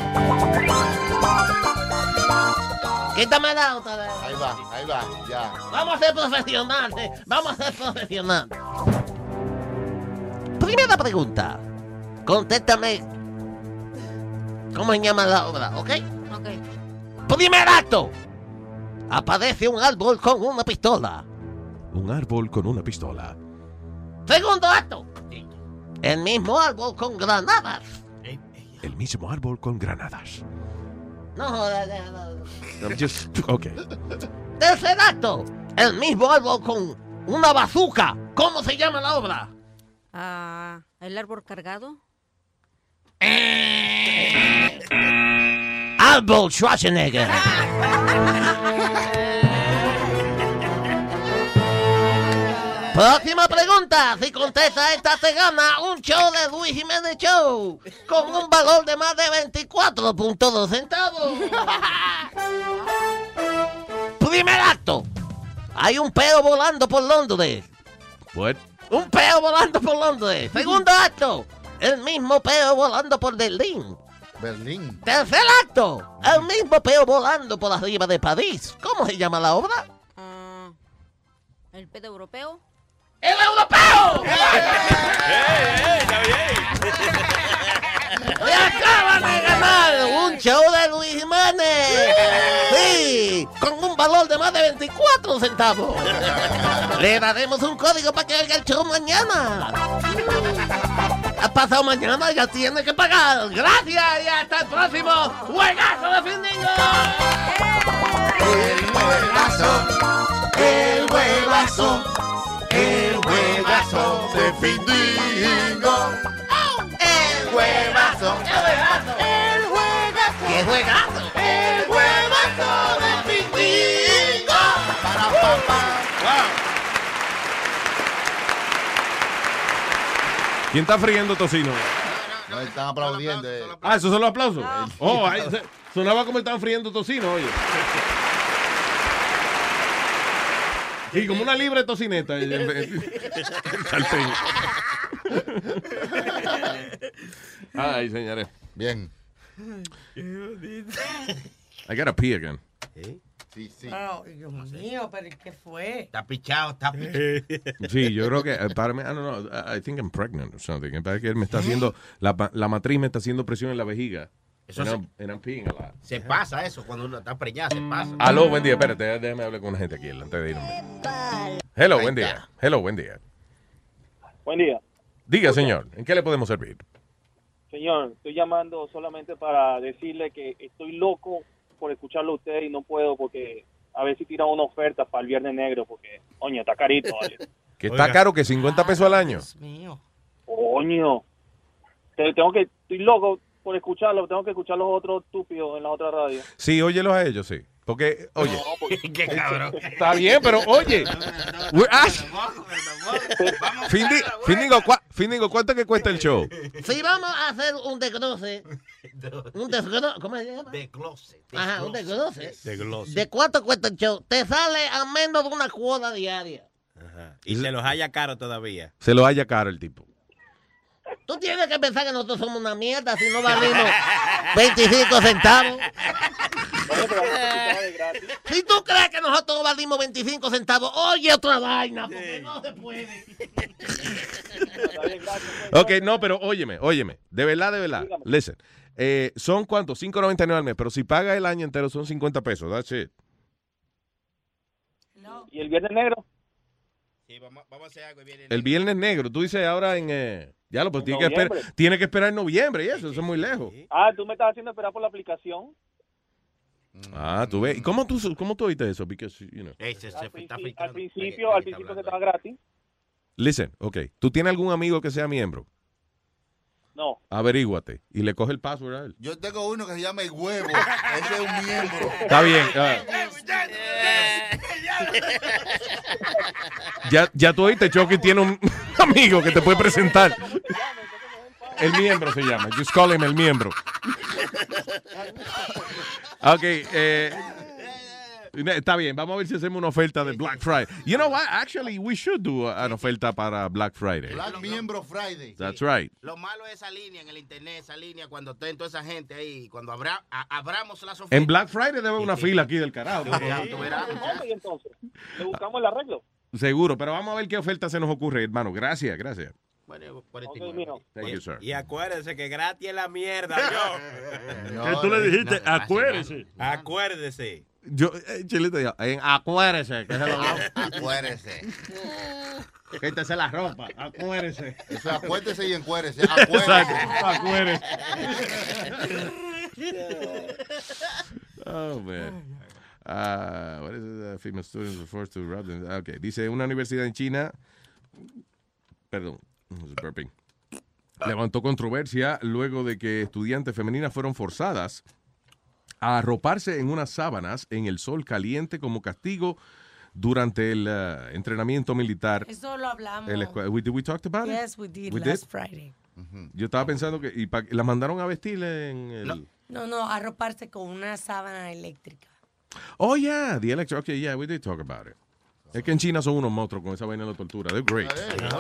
Quítame la otra vez. Ahí va, ahí va, ya. Vamos a ser profesionales. Vamos a ser profesionales. Primera pregunta. Contéstame. ¿Cómo se llama la obra? ¿Ok? Ok. Primer acto. Aparece un árbol con una pistola. Un árbol con una pistola. Segundo acto. El mismo árbol con granadas. El mismo árbol con granadas. No jodas. no. I'm just, okay. Tercer acto. El mismo árbol con una bazooka. ¿Cómo se llama la obra? Ah, el árbol cargado. Árbol Schwarzenegger. Próxima pregunta. Si contesta esta, se gana un show de Luis Jiménez Show con un valor de más de 24.2 centavos. Primer acto. Hay un peo volando por Londres. What? Un peo volando por Londres. Segundo acto. El mismo peo volando por Berlín. Berlín. Tercer acto. El mismo peo volando por arriba de París. ¿Cómo se llama la obra? Ah, ¿El pedo europeo? ¡El europeo! ¡Y acaban de ganar un show de Luis Jiménez! ¡Sí! Con un valor de más de 24 centavos. Le daremos un código para que haga el show mañana. Ha pasado mañana, ya tiene que pagar. Gracias y hasta el próximo juegazo de Findingo. El juegazo, el juegazo, el juegazo de Findingo. El juegazo, el juegazo, ¿Qué juegazo? El juegazo de Findingo. Para papá. ¿Quién está friendo tocino? No, están aplaudiendo. Ah, esos son los aplausos. Oh, ahí sonaba como estaban friendo tocino, oye. Y como una libre tocineta. eh, en vez- Sartén. Ay, señores. Bien. I gotta pee again. Sí, sí. Ay, Dios mío, pero ¿qué fue? Está pichado, está pichado. Sí, yo creo que, eh, para mí, I don't know, I think I'm pregnant or something. Me parece que él me está haciendo, la, la matriz me está haciendo presión en la vejiga. Eso and, se- I'm, and I'm peeing a lot. Se pasa eso cuando uno está preñado, se pasa. Aló, buen día, espérate, déjame hablar con una gente aquí antes de irme. Hello, buen día. Hello, buen día. Buen día. Diga, señor, ¿en qué le podemos servir? Señor, estoy llamando solamente para decirle que estoy loco por escucharlo a usted y no puedo porque a ver si tira una oferta para el Viernes Negro porque, coño, está carito, ¿vale? Que está caro que 50 pesos al año. Coño. Te- Tengo que, estoy loco por escucharlo, tengo que escuchar los otros estúpidos en la otra radio. Sí, óyelos a ellos, sí. Porque, oye. Qué cabrón. Está bien, pero oye. we're ask- Findi- Findingo, ¿cuá- Findingo, ¿cuánto que cuesta el show? Si vamos a hacer un desglose, un desglose, ¿cómo se llama? Desglose. Ajá, un desglose. Desglose. ¿De cuánto cuesta el show? Te sale a menos de una cuota diaria. Y se los haya caro todavía. Se lo haya caro el tipo. Tú tienes que pensar que nosotros somos una mierda si no valimos 25 centavos. Si tú crees que nosotros valimos 25 centavos, oye otra vaina, porque no se puede. Ok, no, pero óyeme, óyeme. De verdad, de verdad. Listen. Eh, ¿Son cuántos? 5.99 al mes. Pero si paga el año entero son 50 pesos. That's it. ¿Y el Viernes Negro? Sí, vamos, vamos a hacer algo bien. El viernes negro. Tú dices ahora en... eh, ya lo, pues tiene que, esperar, tiene que esperar en noviembre y eso. Eso es muy lejos. Ah, tú me estás haciendo esperar por la aplicación. Ah, tú ves. ¿Y cómo tú, cómo tú oíste eso? Because, you know. Al, princi- al principio, al principio que estaba gratis. Listen, ok. ¿Tú tienes algún amigo que sea miembro? No. Averíguate. Y le coge el password a él. Yo tengo uno que se llama El Huevo. Ese es un miembro. Está bien. ah. Ya, ya tú oíste, Chucky tiene un amigo que te puede presentar. El miembro se llama. Just call him el miembro. Ok, eh, está bien. Vamos a ver si hacemos una oferta de Black Friday. You know what? Actually, we should do una oferta para Black Friday. Black Miembro Friday. That's right. Lo malo es esa línea en el internet, esa línea cuando estén toda esa gente ahí, cuando abra, a- abramos las ofertas. En Black Friday debe haber una fila aquí del carajo. Entonces, le buscamos el arreglo. Seguro, pero vamos a ver qué oferta se nos ocurre, hermano. Gracias, gracias. Bueno, Thank you, sir. Y acuérdense que gratis es la mierda, yo. ¿Qué tú le dijiste? Acuérdese. Acuérdese. Yo, eh, Chilito, dijo, en acuérdese, que se lo Acuérdese. Quítese la ropa, acuérdese. Eso, acuérdese y encuérdese. Exacto, Acuérdese. acuérdese. Oh, man. Ah, what is it? Uh, female students were forced to rob them. Ah, Okay. Dice, una universidad en China, perdón, was burping. levantó controversia luego de que estudiantes femeninas fueron forzadas a arroparse en unas sábanas en el sol caliente como castigo durante el uh, entrenamiento militar. Eso lo hablamos. escuela. We, did we talked about it? Yes, we did We last did? Friday. Yo estaba pensando que y pa- la mandaron a vestir en el. No, no, arroparse con una sábana eléctrica. Oh yeah, the electric. Okay, yeah, we did talk about it. Es que en China son unos monstruos con esa vaina de la tortura. They're great.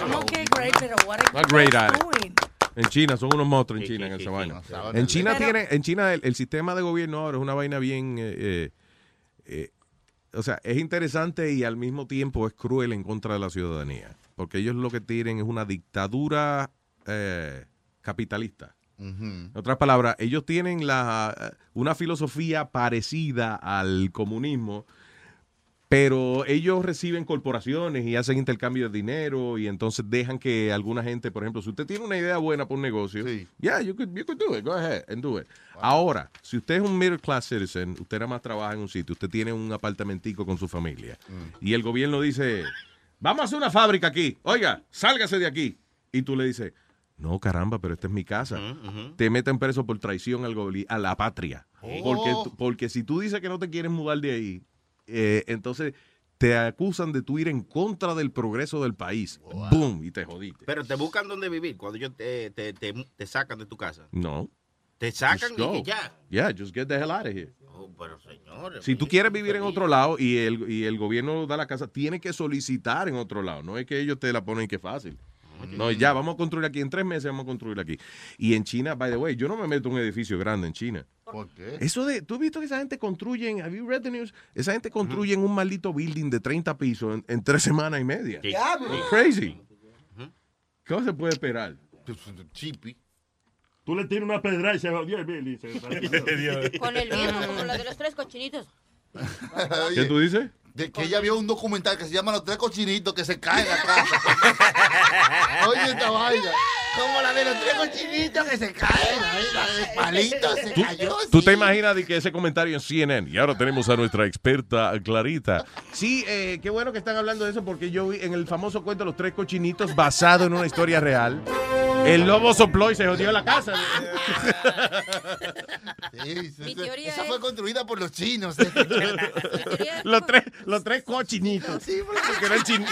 I'm okay, great, pero what are you great doing? En China son unos monstruos en China en esa vaina. En el- China tiene, en China el, el sistema de gobierno ahora es una vaina bien, eh, eh, eh, o sea, es interesante y al mismo tiempo es cruel en contra de la ciudadanía, porque ellos lo que tienen es una dictadura eh, capitalista. En otras palabras, ellos tienen la, una filosofía parecida al comunismo, pero ellos reciben corporaciones y hacen intercambio de dinero y entonces dejan que alguna gente, por ejemplo, si usted tiene una idea buena para un negocio, yeah, you could, you could do it, go ahead and do it. Ahora, si usted es un middle class citizen, usted nada más trabaja en un sitio, usted tiene un apartamentico con su familia y el gobierno dice, vamos a hacer una fábrica aquí, oiga, sálgase de aquí. Y tú le dices, no, caramba, pero esta es mi casa. Te meten preso por traición al a la patria. Oh. Porque, porque si tú dices que no te quieres mudar de ahí, eh, entonces te acusan de tú ir en contra del progreso del país. ¡Boom! Y te jodiste. Pero te buscan dónde vivir cuando ellos te, te, te, te sacan de tu casa. No. Te sacan y que ya. Yeah, just get the hell out of here. Oh, pero señores. Si tú quieres vivir en otro lado y el, y el gobierno da la casa, tiene que solicitar en otro lado. No es que ellos te la ponen que fácil. No, ya, vamos a construir aquí. En tres meses vamos a construir aquí. Y en China, by the way, yo no me meto en un edificio grande en China. ¿Por qué? Eso de, ¿tú has visto que esa gente construye, have you read the news? Esa gente construye un maldito building de 30 pisos en, en tres semanas y media. It's crazy. ¿Cómo se puede esperar? Chipi. Tú le tiras una pedra y se jodió el Con el viejo, como la de los tres cochinitos. ¿Qué tú dices? De que ella vio un documental que se llama Los tres cochinitos que se caen en la casa. Oye, esta vaina. Como la de los tres cochinitos que se caen. Ahí, la palito se ¿Tú, cayó. tú te imaginas de que ese comentario en CNN? Y ahora tenemos a nuestra experta Clarita. Sí, eh, qué bueno que están hablando de eso porque yo vi en el famoso cuento Los Tres Cochinitos, basado en una historia real, el lobo sopló y se jodió la casa. Sí, sí, Mi sí. teoría Esa es- fue construida por los chinos. los, tres, los tres cochinitos. Sí, porque eran chin-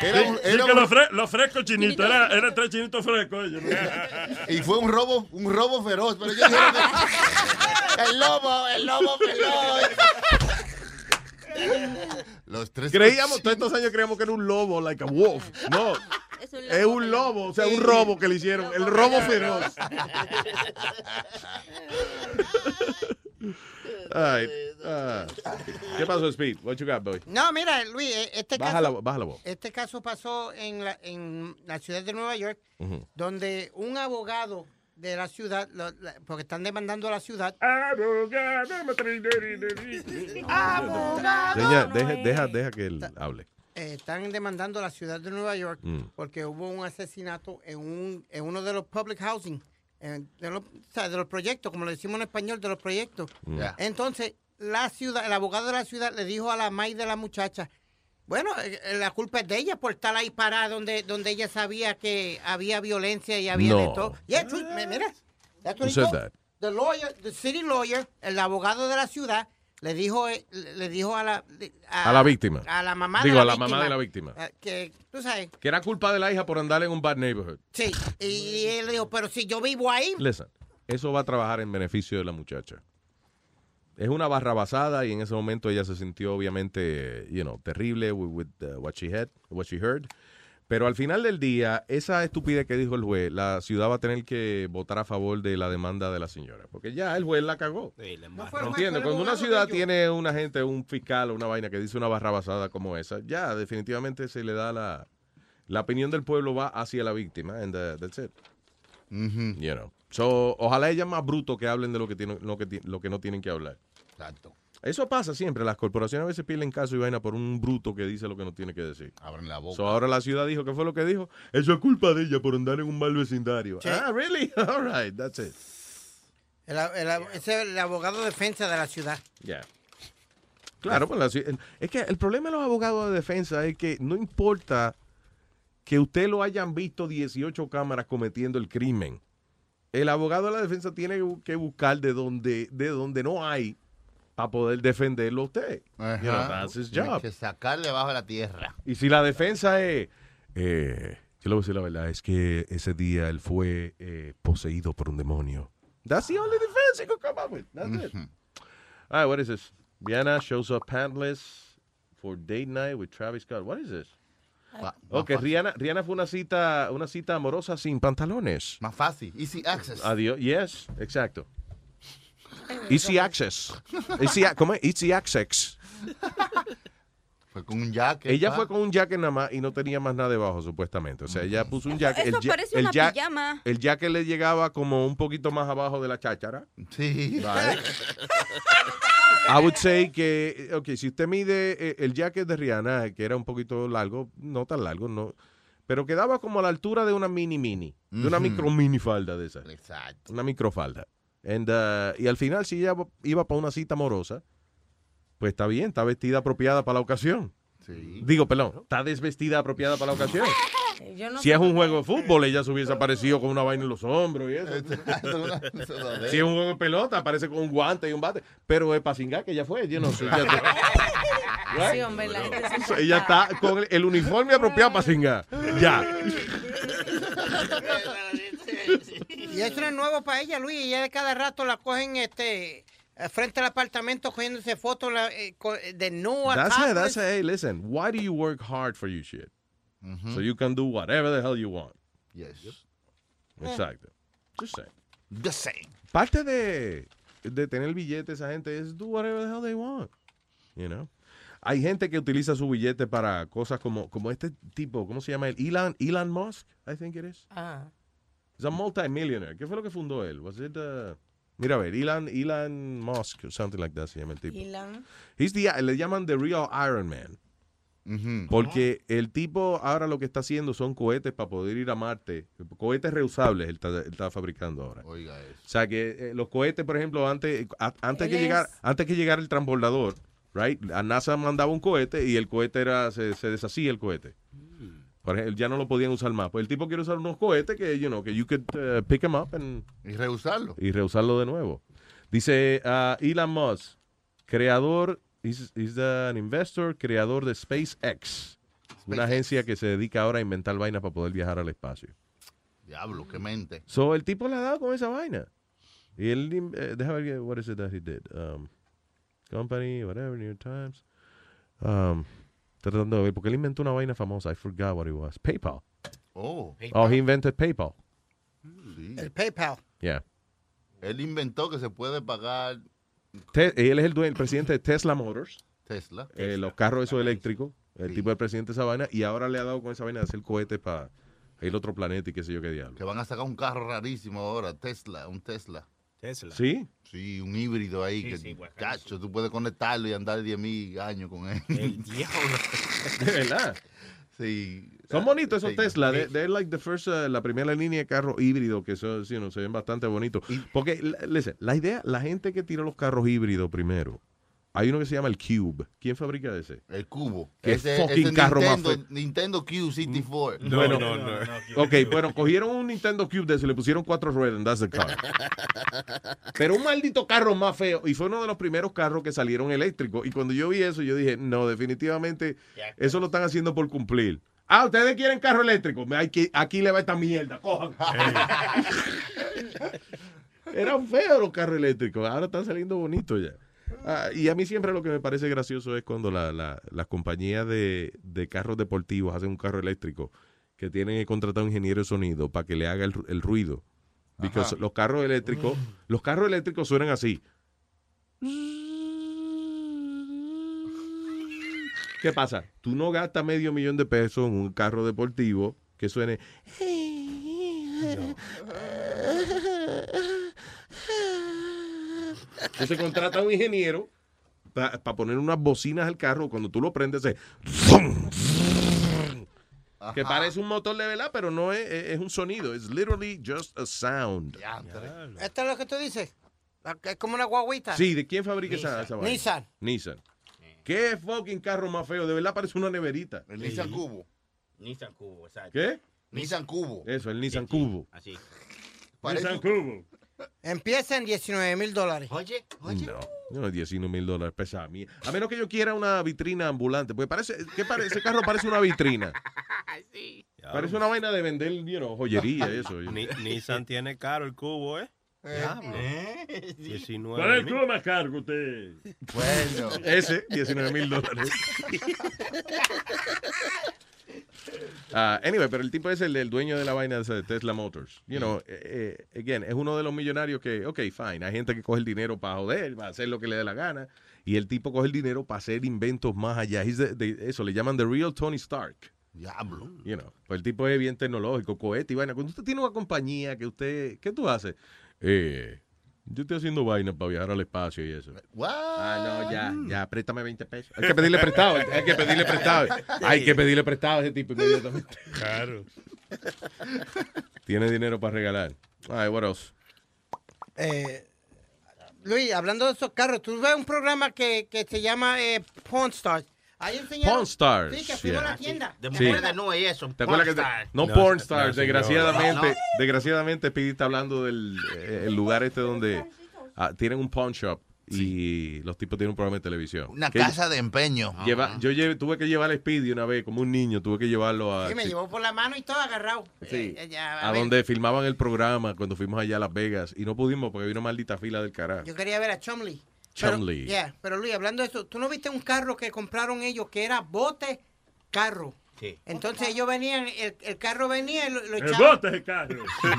Era un- sí, era que un- los, fre- los frescos chinitos, era, eran tres chinitos frescos ellos. ¿no? Y fue un robo, un robo feroz. Pero yo que- el lobo, el lobo feroz. Los tres Creíamos, todos estos años creíamos que era un lobo, like a wolf. No, Es un es un lobo, o sea, un robo que le hicieron, el robo feroz. Ay, ah. ¿Qué pasó, Speed? What you got, boy? No, mira, Luis, eh, este Baja caso, la, baja la voz. este caso pasó en la, en la ciudad de Nueva York, donde un abogado de la ciudad, lo- la- porque están demandando a la ciudad. Señor, deja, deja, deja que él hable. eh, están demandando a la ciudad de Nueva York Mm. porque hubo un asesinato en, un, en uno de los public housing, de, los, o sea, de los proyectos, como le decimos en español, de los proyectos. Mm. Entonces, la ciudad, el abogado de la ciudad le dijo a la maíz de la muchacha, bueno, eh, eh, la culpa es de ella por estar ahí parada donde, donde ella sabía que había violencia y había de todo. Yeah, true, mira, that's what Who he said told- that? The lawyer, the city lawyer, el abogado de la ciudad, le dijo, eh, le dijo a la... A la víctima. A la mamá Digo, de la a la víctima. mamá de la víctima. eh, Que, tú sabes, Que era culpa de la hija por andar en un bad neighborhood. sí. Y él dijo, pero si yo vivo ahí... Listen, eso va a trabajar en beneficio de la muchacha. Es una barra basada y en ese momento ella se sintió obviamente, you know, terrible with, with, uh, what she had, what she heard. Pero al final del día, esa estupidez que dijo el juez, la ciudad va a tener que votar a favor de la demanda de la señora. Porque ya el juez la cagó. ¿Entiendes? Cuando una ciudad tiene una gente, un fiscal o una vaina que dice una barra basada como esa, ya definitivamente se le da la, la opinión del pueblo va hacia la víctima. And that's it. You know. So, ojalá ella más bruto que hablen de lo que, tienen, lo, que, lo que no tienen que hablar. Exacto. Eso pasa siempre. Las corporaciones a veces pierden caso y vaina por un bruto que dice lo que no tiene que decir. Abren la boca. So, ahora la ciudad dijo, ¿qué fue lo que dijo? Eso es culpa de ella por andar en un mal vecindario. Sí. Ah, really? All right, that's it. El, el- ese es el abogado de defensa de la ciudad. Yeah. Claro, pues la es que el problema de los abogados de defensa es que no importa que usted lo hayan visto 18 cámaras cometiendo el crimen. El abogado de la defensa tiene que buscar de donde, de donde no hay para poder defenderlo a usted. Ajá. You know, that's his que sacarle bajo la tierra. Y si la defensa es, eh, yo le voy a decir la verdad, es que ese día él fue eh, poseído por un demonio. That's the only defense he could come up with. That's it. All right, what is this? Rihanna shows up pantless for date night with Travis Scott. What is this? Ma- Ok, más fácil. Rihanna, Rihanna fue una cita, una cita amorosa sin pantalones. Más fácil. Easy access. Adiós. Yes, exacto. Easy access. Easy, ¿Cómo es? Easy access. Fue con un jacket. Ella fue con un jacket nada más y no tenía más nada debajo, supuestamente. O sea, ella puso un jacket. Eso el, parece el una ja- pijama. El jacket le llegaba como un poquito más abajo de la cháchara. Sí. Right. I would say que, ok, si usted mide eh, el jacket de Rihanna, que era un poquito largo, no tan largo, no, pero quedaba como a la altura de una mini mini, de una micro mini falda de esa. Exacto. Una microfalda. And, uh, y al final, si ella iba para una cita amorosa, pues está bien, está vestida apropiada para la ocasión. Digo, perdón, está desvestida apropiada para la ocasión. Yo no Si es un juego de fútbol, ella se hubiese aparecido con una vaina en los hombros y eso. Si es un juego de pelota, aparece con un guante y un bate. Pero es para cingar que ella fue, yo no sé. ella está- Sí, hombre, la gente se Ella está con el, el uniforme apropiado para cingar. Ya. Y eso no es nuevo para ella, Luis. Ella de cada rato la cogen este eh, frente al apartamento cogiéndose fotos la, eh, co- de nua. That's it, that's it. Hey, listen, why do you work hard for your shit? So you can do whatever the hell you want. Yes. Exacto. Just saying. Just saying. Parte de, de tener billete esa gente es do whatever the hell they want. You know? Hay gente que utiliza su billete para cosas como, como este tipo, ¿cómo se llama él? Elon, Elon Musk, I think it is. Ah. He's a multimillionaire. ¿Qué fue lo que fundó él? Was it, uh, mira a ver, Elon, Elon Musk, something like that se llama el tipo. Elon. He's the, le llaman The Real Iron Man. Porque el tipo ahora lo que está haciendo son cohetes para poder ir a Marte. Cohetes reusables él está, él está fabricando ahora. Oiga eso. O sea que eh, los cohetes, por ejemplo, antes, a- antes Él que es- llegar, antes que llegara el transbordador, right? A NASA mandaba un cohete y el cohete era, se, se deshacía el cohete. Por ejemplo, ya no lo podían usar más. Pues el tipo quiere usar unos cohetes que, you know, que you could uh, pick them up and, Y reusarlo. y reusarlo de nuevo. Dice uh, Elon Musk, creador, he's an investor, creador de SpaceX, una agencia que se dedica ahora a inventar vainas para poder viajar al espacio. Diablo, qué mente. So, el tipo le ha dado con esa vaina. Y él, eh, déjame ver, what is it that he did? Um, company, whatever, New York Times. Um, tratando de ver, porque él inventó una vaina famosa. I forgot what it was. PayPal. Oh. Oh, he invented PayPal. El PayPal. Yeah. Él inventó que se puede pagar Te- él es el, dueño, el presidente de Tesla Motors. Tesla. eh, los carros esos eléctricos. El tipo de presidente de esa vaina. Y ahora le ha dado con esa vaina de hacer cohetes para el otro planeta y qué sé yo qué diablo. Que van a sacar un carro rarísimo ahora, Tesla, un Tesla. Tesla. ¿Sí? Sí, un híbrido ahí. Sí, que, sí, guacazo. chacho, tú puedes conectarlo y andar 10 mil años con él. El diablo. De verdad. Sí. Son bonitos esos Sí. Tesla. De- They're like the first, uh, la primera línea de carros híbridos que son, you know, se ven bastante bonitos. Porque, listen, la idea, la gente que tira los carros híbridos primero, hay uno que se llama el Cube. ¿Quién fabrica ese? El cubo. Qué Ese- fucking ese carro más Nintendo, feo. Nintendo Q64. bueno, Ok, bueno, cogieron un Nintendo Cube de ese, le pusieron cuatro ruedas, and that's the car. Pero un maldito carro más feo. Y fue uno de los primeros carros que salieron eléctricos. Y cuando yo vi eso, yo dije, no, definitivamente, eso lo están haciendo por cumplir. Ah, ustedes quieren carro eléctrico. Que- Aquí le va esta mierda, cojan. Eran feos los carros eléctricos, ahora están saliendo bonitos ya. Ah, y a mí siempre lo que me parece gracioso es cuando la- la- las compañías de, de carros deportivos hacen un carro eléctrico que tienen que contratar a un ingeniero de sonido para que le haga el, el ruido. Porque los carros eléctricos, los carros eléctricos suenan así. ¿Qué pasa? Tú no gastas medio millón de pesos en un carro deportivo que suene. Entonces contrata a un ingeniero para poner unas bocinas al carro. Cuando tú lo prendes, hace que Ajá. parece un motor de verdad, pero no es, es- un sonido. Es literally just a sound. ¿Esto es lo que tú dices? Es como una guaguita. Sí, ¿de quién fabrica esa, esa vaina? Nissan. Nissan. ¿Qué fucking carro más feo? De verdad parece una neverita. El Nissan Cubo. Nissan Cubo, exacto. ¿Qué? Nissan Cubo. Eso, el Nissan Cubo. Así. Parece, Nissan Cubo. Empieza en 19 mil dólares. Oye, No, no, 19 mil dólares pesa a mí. A menos que yo quiera una vitrina ambulante. Porque parece, ¿qué parece? Ese carro parece una vitrina. Parece una vaina de vender, you know, joyería y eso. Ni, Nissan tiene caro el cubo, ¿eh? Diablo. Eh. 19 ¿Cuál es el cubo más caro que usted? Bueno. Ese, 19 mil dólares. Ah, anyway, pero el tipo es el, el dueño de la vaina de Tesla Motors. You know, eh, eh, again, es uno de los millonarios que, ok, fine, hay gente que coge el dinero para joder, para hacer lo que le dé la gana, y el tipo coge el dinero para hacer inventos más allá. He's the- the- eso le llaman The Real Tony Stark. Diablo. You know, pues el tipo es bien tecnológico, cohete y vaina. Cuando usted tiene una compañía que usted, ¿qué tú haces? Eh, yo estoy haciendo vaina para viajar al espacio y eso. Ah, no, ya, ya, préstame 20 pesos. Hay que pedirle prestado, hay que pedirle prestado. Hay que pedirle prestado a ese tipo inmediatamente. Claro. Tiene dinero para regalar. Ay, what else? Eh, Luis, hablando de esos carros, tú ves un programa que, que se llama eh, Pawn Stars. Ahí enseñaron. Pawn Stars, Sí, que fuimos a la tienda. De Sí. mujeres de no y eso. ¿Te acuerdas que te- Pornstar. no, No, porn no, stars, desgraciadamente, No. desgraciadamente Speedy está hablando del eh, el lugar este donde ah, tienen un pawn shop y los tipos tienen un programa de televisión. Una Que casa de empeño. lleva- yo llevé- tuve que llevar a Speedy una vez como un niño, tuve que llevarlo a, Sí, me llevó por la mano y todo agarrado. Sí. Eh, ya, a ver, donde filmaban el programa cuando fuimos allá a Las Vegas y no pudimos porque había una maldita fila del carajo. Yo quería ver a Chumley. Chumley. Pero, yeah, pero Luis, hablando de eso, ¿tú no viste un carro que compraron ellos que era bote, carro? Sí. Entonces ellos venían, el, el carro venía y lo, lo El echaban. bote es el carro.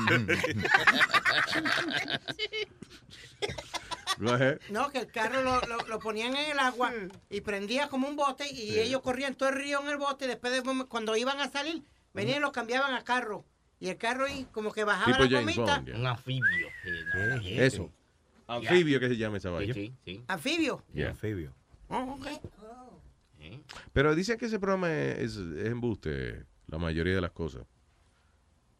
No, que el carro lo, lo- lo ponían en el agua y prendía como un bote y ellos corrían todo el río en el bote y después de, cuando iban a salir, venían y lo cambiaban a carro. Y el carro y como que bajaba Tipo la James yeah. Un anfibio. Eso. Anfibio que se llama esa vaina. Sí, sí. Anfibio. Yeah. Anfibio. Oh, ok. Pero dicen que ese programa es, es embuste, la mayoría de las cosas.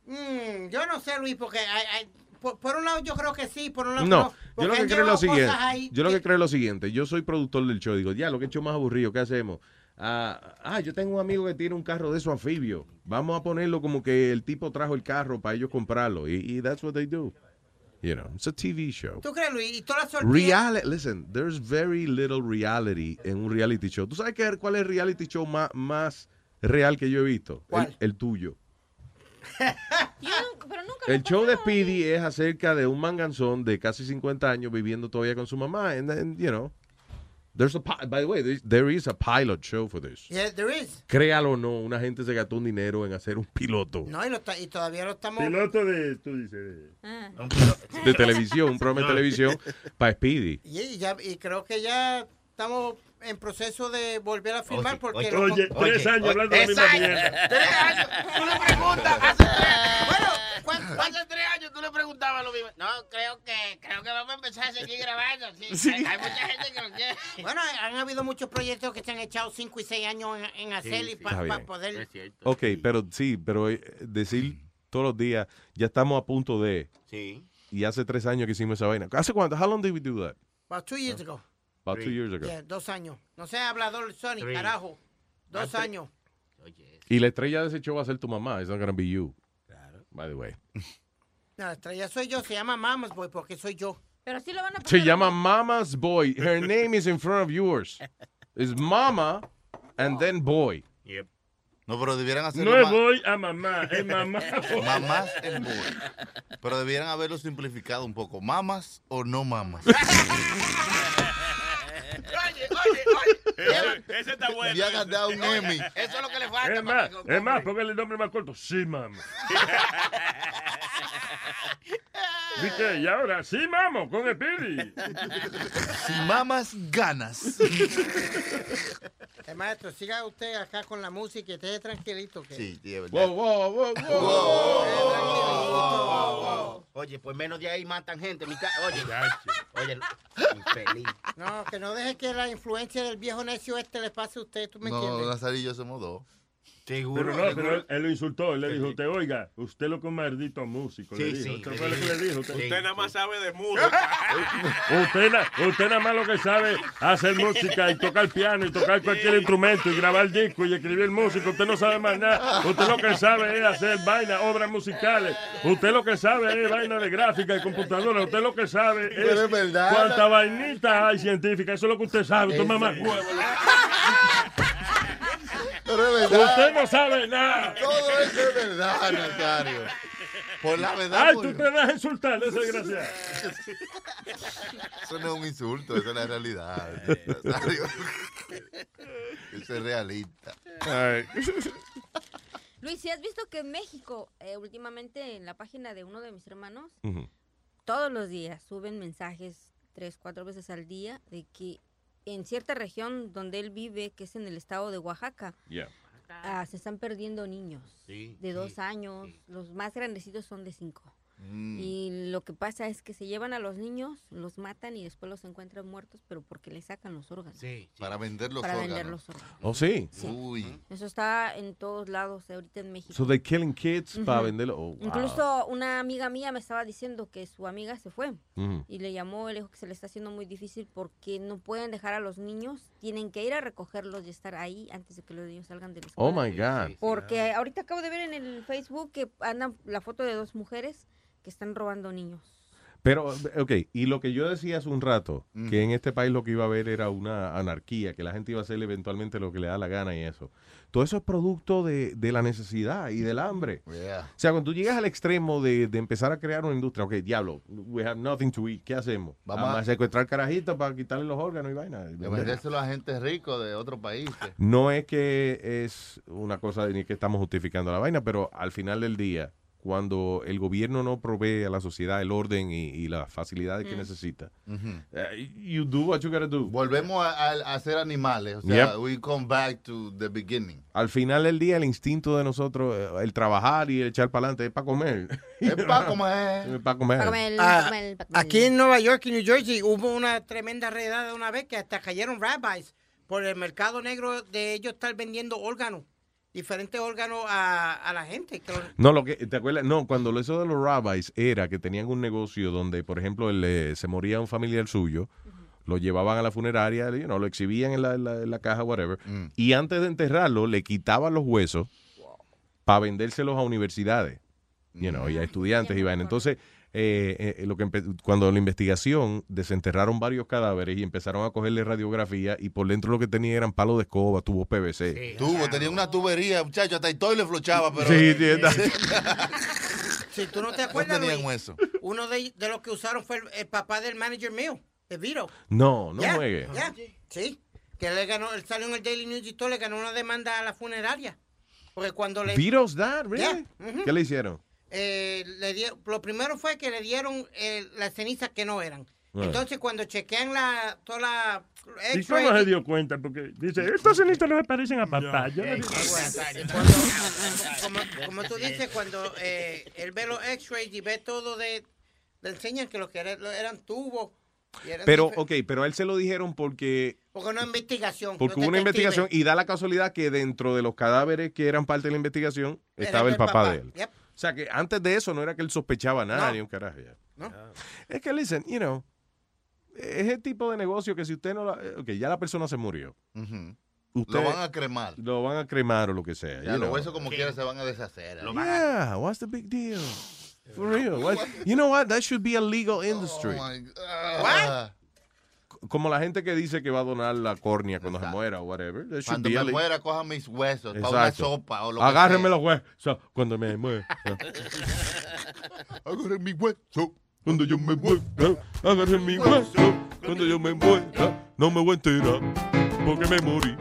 Mm, yo no sé, Luis, porque hay- hay- por, por un lado yo creo que sí, por un lado No, yo lo que creo es lo siguiente. ahí Yo lo que creo es lo siguiente. Yo soy productor del show. Digo, ya, lo que he hecho más aburrido, ¿qué hacemos? Ah, ah, yo tengo un amigo que tiene un carro de esos anfibio. Vamos a ponerlo como que el tipo trajo el carro para ellos comprarlo. Y, y that's what they do. You know, it's a TV show. ¿Tú crees, Luis? Y todas las sorpresas. Reality, listen, there's very little reality en un reality show. ¿Tú sabes qué, cuál es el reality show más, más real que yo he visto? El, el tuyo. El show de Speedy es acerca de un manganzón de casi 50 años viviendo todavía con su mamá. And you know, there's a, by the way, there- is a pilot show for this. Yeah, there is. Créalo o no, una gente se gastó un dinero en hacer un piloto No, y, lo está- y todavía lo estamos. Piloto de, tú dices, de televisión, un programa de televisión para Speedy. Y, y ya, y creo que ya estamos en proceso de volver a filmar porque... lo- Oye, tres años hablando de la misma mierda. Tres años. Tú le preguntas hace tres Bueno, ¿cuánto- hace tres años tú le preguntabas lo mismo. No, creo que, creo que vamos a empezar a seguir grabando. Sí, Sí. Hay, hay mucha gente que lo quiere. Bueno, han habido muchos proyectos que se han echado 5 y 6 años en, en hacer y Está para bien. poder... Ok, pero sí, pero eh, decir todos los días, ya estamos a punto de. Sí. Y hace tres años que hicimos esa vaina. ¿Hace cuánto? How long did we do that? About two years ago. About two years ago. Yeah, dos años. No sé, hablador Sony, Three. carajo. Dos Ah, años. Y la estrella de ese show va a ser tu mamá. It's not gonna be you. By the way. No, la estrella soy yo, se llama Mamas Boy porque soy yo. Pero sí lo van a Se llama Mama's Boy. Her name is in front of yours. It's Mama and then Boy. No, pero debieran hacerlo No es más- voy a mamá, es mamá. Mamás en boy. Pero debieran haberlo simplificado un poco. ¿Mamas o no mamas? Oye, oye, oye. Ese está bueno. Y ha ganado un Emmy. Eso es lo que le falta. Es más, es más, póngale el nombre más corto. Sí, mamá. ¿Viste? Y ahora, sí, mamo, con el Pidi. Si mamas, ganas. Eh, maestro, siga usted acá con la música y esté tranquilito. Que... Sí, sí, es Wow, wow, wow, wow. Oye, pues menos de ahí matan gente. Mi ca- Oye, oye, infeliz. No, que no deje que la influencia del viejo necio este le pase a usted, ¿tú me No, entiendes? Nazario y yo somos dos. Pero no, pero él, él lo insultó. Él le dijo, usted, oiga, usted lo que es un maldito músico. le Sí, dijo. sí. Eso fue lo que le dijo. Usted nada más sabe de música. Usted, na- usted nada más lo que sabe es hacer música y tocar piano y tocar cualquier instrumento y grabar disco y escribir música. Usted no sabe más nada. Usted lo que sabe es hacer vainas, obras musicales. Usted lo que sabe es vaina de gráfica y computadora. Usted lo que sabe es es verdad. cuánta vainita hay científica. Eso es lo que usted sabe. Usted mamá. Pero es verdad. Usted no sabe nada. Todo eso es verdad, Nazario. Por la verdad. Ay, por- tú te vas a insultar, desgraciado. Eso no es un insulto, eso es la realidad. Nazario. Eso es realista. Luis, ¿sí has visto que en México, eh, últimamente en la página de uno de mis hermanos, todos los días suben mensajes tres, cuatro veces al día de que en cierta región donde él vive, que es en el estado de Oaxaca, Yeah. ah, se están perdiendo niños Sí, de sí, dos años, los más grandecitos son de cinco. Mm. Y lo que pasa es que se llevan a los niños, los matan y después los encuentran muertos, pero porque les sacan los órganos. Para vender los Para órganos. vender los órganos. Oh, sí. Uy. Eso está en todos lados ahorita en México. So they're killing kids para Ujú. venderlo. Oh, wow. Incluso una amiga mía me estaba diciendo que su amiga se fue Ujú. y le llamó, le dijo que se le está haciendo muy difícil porque no pueden dejar a los niños, tienen que ir a recogerlos y estar ahí antes de que los niños salgan de la Oh escuela. my God. Porque ahorita acabo de ver en el Facebook que andan la foto de dos mujeres que están robando niños. Pero, ok, y lo que yo decía hace un rato, que en este país lo que iba a haber era una anarquía, que la gente iba a hacer eventualmente lo que le da la gana y eso. Todo eso es producto de, de la necesidad y del hambre. Yeah. O sea, cuando tú llegas al extremo de, de empezar a crear una industria, ok, diablo, we have nothing to eat, ¿qué hacemos? Vamos Vamos a- a secuestrar carajitos para quitarle los órganos y vaina. De vendérselo a gente rico de otros países. No es que es una cosa de ni que estamos justificando la vaina, pero al final del día, cuando el gobierno no provee a la sociedad el orden y, y las facilidades que Mm. necesita, Ujú. eh, you do what you gotta do. Volvemos a, a- a ser animales. O sea, Yep. we come back to the beginning. Al final del día, el instinto de nosotros, eh, el trabajar y el echar para adelante es para comer. Es para comer. Es para comer. Ah, aquí en Nueva York y New Jersey hubo una tremenda redada una vez que hasta cayeron rabbis por el mercado negro de ellos estar vendiendo órganos, diferentes órganos a, a la gente. que- No, lo que, ¿te acuerdas? No, cuando lo hizo de los rabbis era que tenían un negocio donde, por ejemplo, el, eh, se moría un familiar suyo, lo llevaban a la funeraria, you know, lo exhibían en la, en la- en la caja, whatever, Mm. y antes de enterrarlo le quitaban los huesos para vendérselos a universidades, you know, y a estudiantes y vaina. Entonces, eh, eh, lo que cuando la investigación desenterraron varios cadáveres y empezaron a cogerle radiografía y por dentro lo que tenía eran palos de escoba, tubos PVC. Tuvo, tenía una tubería, muchacho, hasta el toile le flochaba, pero... Sí, sí, Si tú no te acuerdas, Luis, uno de, de los que usaron fue el, el papá del manager mío, de Vito. No, no Ya, juegue. ya, Sí, que le ganó, él salió en el Daily News y todo, le ganó una demanda a la funeraria. Porque cuando le... Vito's dad, really? Yeah. ¿Qué le hicieron? Eh, le dieron, lo primero fue que le dieron eh, las cenizas que no eran. Ah. Entonces cuando chequean la, toda la ¿Y cómo se dio cuenta? Porque dice, estos cenitas no me parecen a papá. Yo no- como, como tú dices, cuando eh, él ve los x-rays y ve todo de, le enseñan que lo que era- lo- eran tubos. eran Pero, ok, pero a él se lo dijeron porque, Porque una investigación. porque los hubo una investigación y da la casualidad que dentro de los cadáveres que eran parte de la investigación estaba el papá, papá, de él. yep. O sea que antes de eso no era que él sospechaba nada No. ni un carajo. ya. ¿No? Es que, listen, you know, es el tipo de negocio que si usted no la... Ok, ya la persona se murió. Usted- Lo van a cremar. Lo van a cremar o lo que sea. Ya, los huesos como quiera se van a deshacer. Yeah, what's the big deal? For real. What- you know what? That should be a legal industry. Ah, Como la gente que dice que va a donar la córnea cuando se muera o whatever. Cuando me le- muera, cojan mis huesos para una sopa o lo que Agárrenme sea. los huesos cuando me muera. Agarren mi hueso. Cuando yo me muera, agarren mi hueso. Cuando yo me muera, no me voy a enterar porque me morí.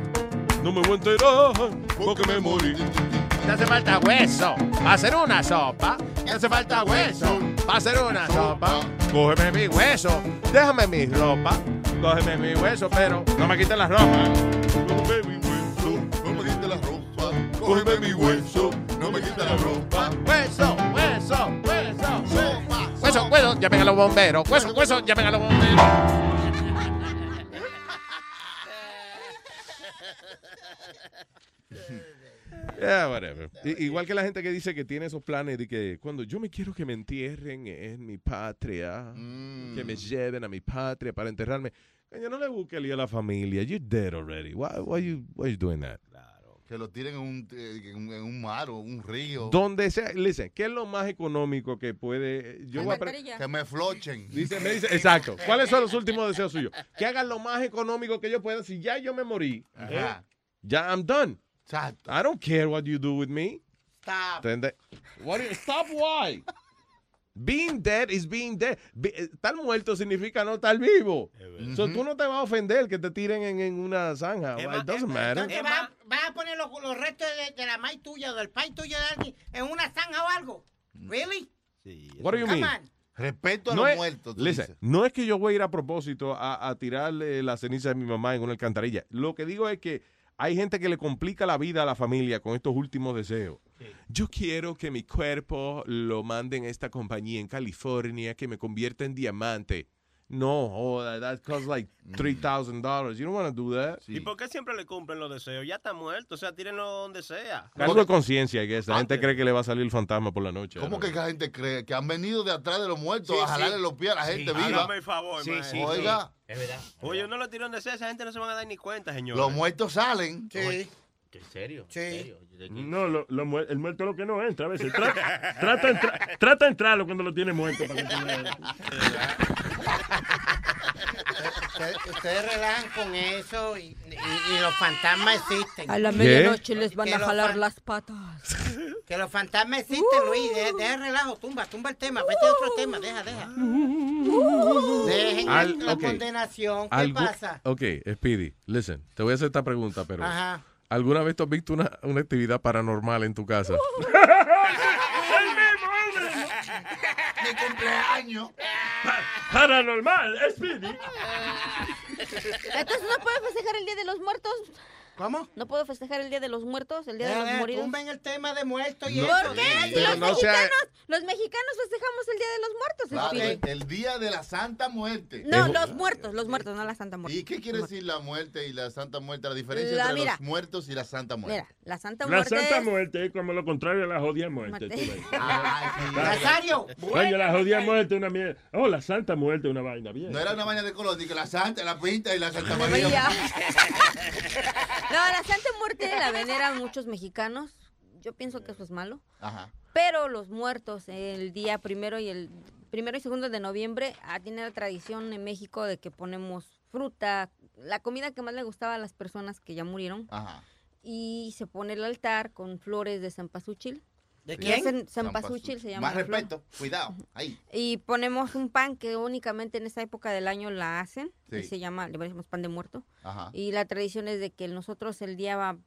No me voy a enterar porque me morí. Te hace falta hueso para hacer una sopa. Te hace falta hueso para hacer una sopa. Cógeme mi hueso, déjame mi ropa. Cógeme mi hueso, pero no me quites la ropa. Cógeme mi hueso, no me quite la ropa. Cógeme mi hueso, no me quite la ropa. Hueso, hueso, hueso. Hueso, hueso, llamen a los bomberos. Hueso, hueso, llamen a los bomberos. Yeah, whatever. Igual que la gente que dice que tiene esos planes de que cuando yo me quiero que me entierren en mi patria, que me lleven a mi patria para enterrarme. Coño, no le busque lío a la familia. You're dead already. Why, why you, why you doing that? Que lo tiren en un, eh, en un- mar o un río. Donde sea, listen, ¿qué es lo más económico que puede? Yo voy a pre- Que me flochen. Dice, me dice, exacto. ¿Cuáles son los últimos deseos suyos? Que hagan lo más económico que yo pueda. Si ya yo me morí, Ajá. ya I'm done. Exacto. I don't care what you do with me. Stop. ¿Entiendes? What do you- stop why? Being dead is being dead. Be- eh, estar muerto significa no estar vivo. So, tú no te vas a ofender que te tiren en, en una zanja. Well, it doesn't matter. Vas, a poner los, los restos de, de la maíz tuya o del país tuyo de alguien en una zanja o algo. Really? What do you Come mean? on. Respeto a No los es, muertos. listen, no es que yo voy a ir a propósito a, a tirarle la ceniza de mi mamá en una alcantarilla. Lo que digo es que hay gente que le complica la vida a la familia con estos últimos deseos. Yo quiero que mi cuerpo lo manden a esta compañía en California que me convierta en diamante. No, oh, that, that costs like $3,000. You don't want to do that. ¿Y por qué siempre le cumplen los deseos? Ya está muerto, o sea, tírenlo donde sea. Cargo de conciencia, guess. La gente cree que le va a salir el fantasma por la noche. ¿Cómo que la gente cree? Que han venido de atrás de los muertos Sí, a jalarle sí. los pies a la gente Sí, viva. hágame el favor, Sí, maestro. sí, Oiga. Es verdad. Oye, uno lo tiró donde sea, esa gente no se van a dar ni cuenta, señor. Los muertos salen. Sí. ¿En serio? Sí. No, lo, lo muer- el muerto lo que no entra a veces. Trata, trata, entra- trata de entrarlo cuando lo tiene muerto. Para que. Ustedes, ustedes relajan con eso y, y- y los fantasmas existen. A la medianoche les van a jalar las patas. Que los fantasmas existen, Luis. Deja, deja el relajo, tumba, tumba el tema. Vete a otro tema, deja, deja. Dejen Al- la condenación. ¿Qué Algu- pasa? Ok, Speedy, listen, te voy a hacer esta pregunta, pero Ajá. ¿Alguna vez tú has visto una, una actividad paranormal en tu casa? Mi cumpleaños. Paranormal, Speedy. Entonces no puedo festejar el Día de los Muertos. ¿Cómo? No puedo festejar el Día de los Muertos, el Día de los deja, Moridos. tumben el tema de muertos y. ¿Por qué? Los, no sea- mexicanos, los mexicanos festejamos el Día de los Muertos. El, el día de la Santa Muerte. No, los muertos, los muertos, no la Santa Muerte. ¿Y qué quiere decir la muerte y la Santa Muerte? La diferencia La- entre mira. los muertos y la Santa Muerte. Mira, la Santa La Muerte santa es- muerte es como lo contrario a la jodida muerte. Nazario, Oye, la jodida muerte es una mierda. Oh, la santa muerte es una vaina bien. No era una vaina de color, ni que la Santa, la Pinta y la Santa María. La Santa Muerte la veneran muchos mexicanos. Yo pienso que eso es malo. Ajá. Pero los muertos, el día primero y el primero y segundo de noviembre, ah, tiene la tradición en México de que ponemos fruta, la comida que más le gustaba a las personas que ya murieron, Ajá. y se pone el altar con flores de cempasúchil. ¿De quién? Cempasúchil se llama. Más respeto, cuidado. Ahí. Y ponemos un pan que únicamente en esa época del año la hacen, y se llama, le decimos pan de muerto. Ajá. Y la tradición es de que nosotros el día va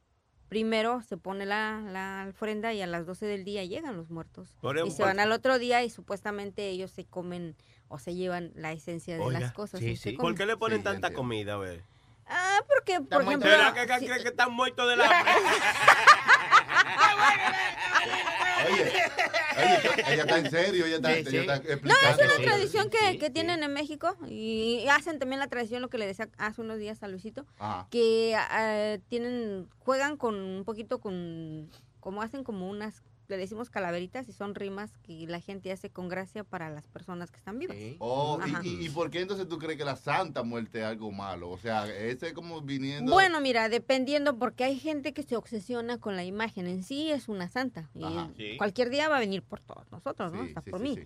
primero se pone la, la ofrenda y a las 12 del día llegan los muertos. Y se van al otro día y supuestamente ellos se comen o se llevan la esencia de Oiga, las cosas. sí, sí. ¿Por qué le ponen Sí, tanta entiendo. comida, a ver? Ah, porque, por ejemplo... ¿Será que, que que están muertos de hambre? Oye, oye, ella está en serio, ella está, Sí, ella sí. está No, explicando. es una tradición que, que tienen en México y hacen también la tradición, lo que le decía hace unos días a Luisito, Ajá. que ah, tienen, juegan con un poquito con, como hacen como unas, le decimos calaveritas y son rimas que la gente hace con gracia para las personas que están vivas. Oh, y, y, y por qué entonces tú crees que la Santa Muerte es algo malo? O sea, ese es como viniendo. Bueno, mira, dependiendo, porque hay gente que se obsesiona con la imagen en sí, es una santa. Y Ajá. Sí. cualquier día va a venir por todos nosotros, ¿no? Sí, Hasta sí, por sí, mí. sí.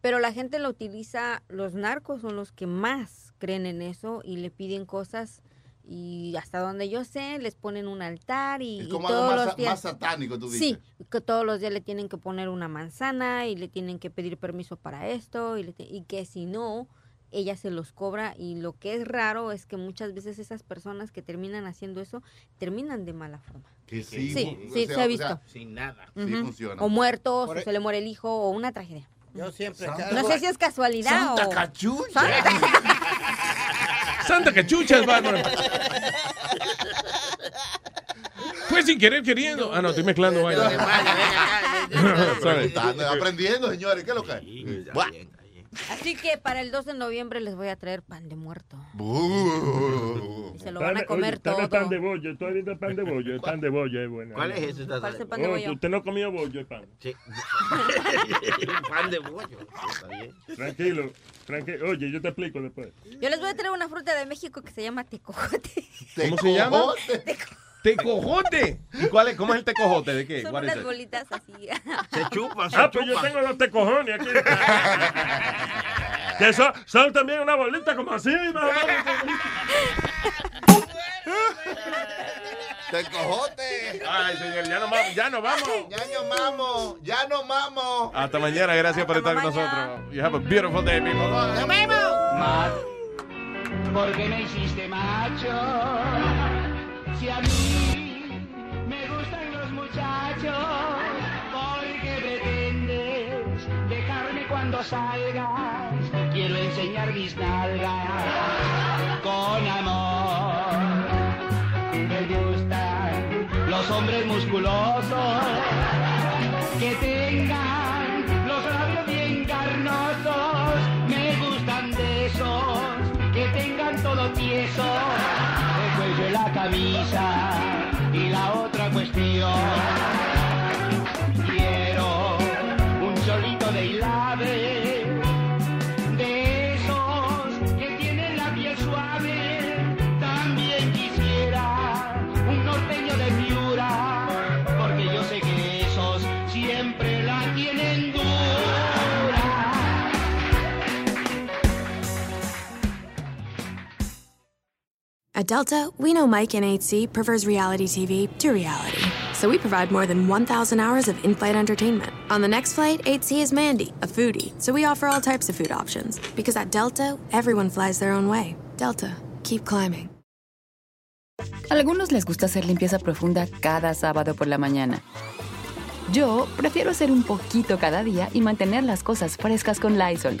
Pero la gente lo utiliza, los narcos son los que más creen en eso y le piden cosas y hasta donde yo sé les ponen un altar y, Es y como algo todos más, los días más satánico, tú dices. sí que todos los días le tienen que poner una manzana y le tienen que pedir permiso para esto y, le te- y que si no ella se los cobra y lo que es raro es que muchas veces esas personas que terminan haciendo eso terminan de mala forma Que sí, Sí, o sí, sea, se ha o visto. sea, Sin nada. Sí funciona. o muertos Por o e- se le muere el hijo o una tragedia Yo siempre. Santa- no sé si es casualidad Santa o cachucha. Santa- Santa cachucha es bárbaro. Fue sin querer queriendo. Ah, no, estoy mezclando. Sorry. Preguntando, aprendiendo, señores, ¿qué es lo que es? Así que para el 2 de noviembre les voy a traer pan de muerto. Y se lo van a comer oye, todo. pan de bollo, estoy viendo pan de bollo, el pan de bollo es bueno. ¿Cuál es Tata? ¿Cuál es el pan de Oh, bollo? Usted no ha comido bollo, el pan. Sí. pan de bollo. Está bien. Tranquilo, tranquilo. Oye, yo te explico después. Yo les voy a traer una fruta de México que se llama tecojote. ¿Cómo se llama? Tecojote. ¿Y cuál es? ¿Cómo es el tecojote? ¿De qué? Son What unas it? bolitas así. Se chupa, se Ah, pues yo chupa. tengo los tecojones aquí. que son, son también una bolita como así. más o menos. Te cojote. Ay, señor, ya nos vamos. Ya nos vamos. Ya nos vamos. Ya nos vamos. Hasta mañana. Gracias por estar con nosotros. You have a beautiful day, people. ¡Nos vemos! ¿Por qué me hiciste macho? Si a mí me gustan los muchachos, ¿por qué pretendes dejarme cuando salgas? Quiero enseñar mis nalgas con amor. Me gustan los hombres musculosos que tengan los labios bien carnosos. Me gustan de esos que tengan todo tieso, camisa At Delta, we know Mike in 8C prefers reality TV to reality. So we provide more than 1,000 hours of in flight entertainment. On the next flight, 8C is Mandy, a foodie. So we offer all types of food options. Because at Delta, everyone flies their own way. Delta, keep climbing. Algunos les gusta hacer limpieza profunda cada sábado por la mañana. Yo prefiero hacer un poquito cada día y mantener las cosas frescas con Lysol.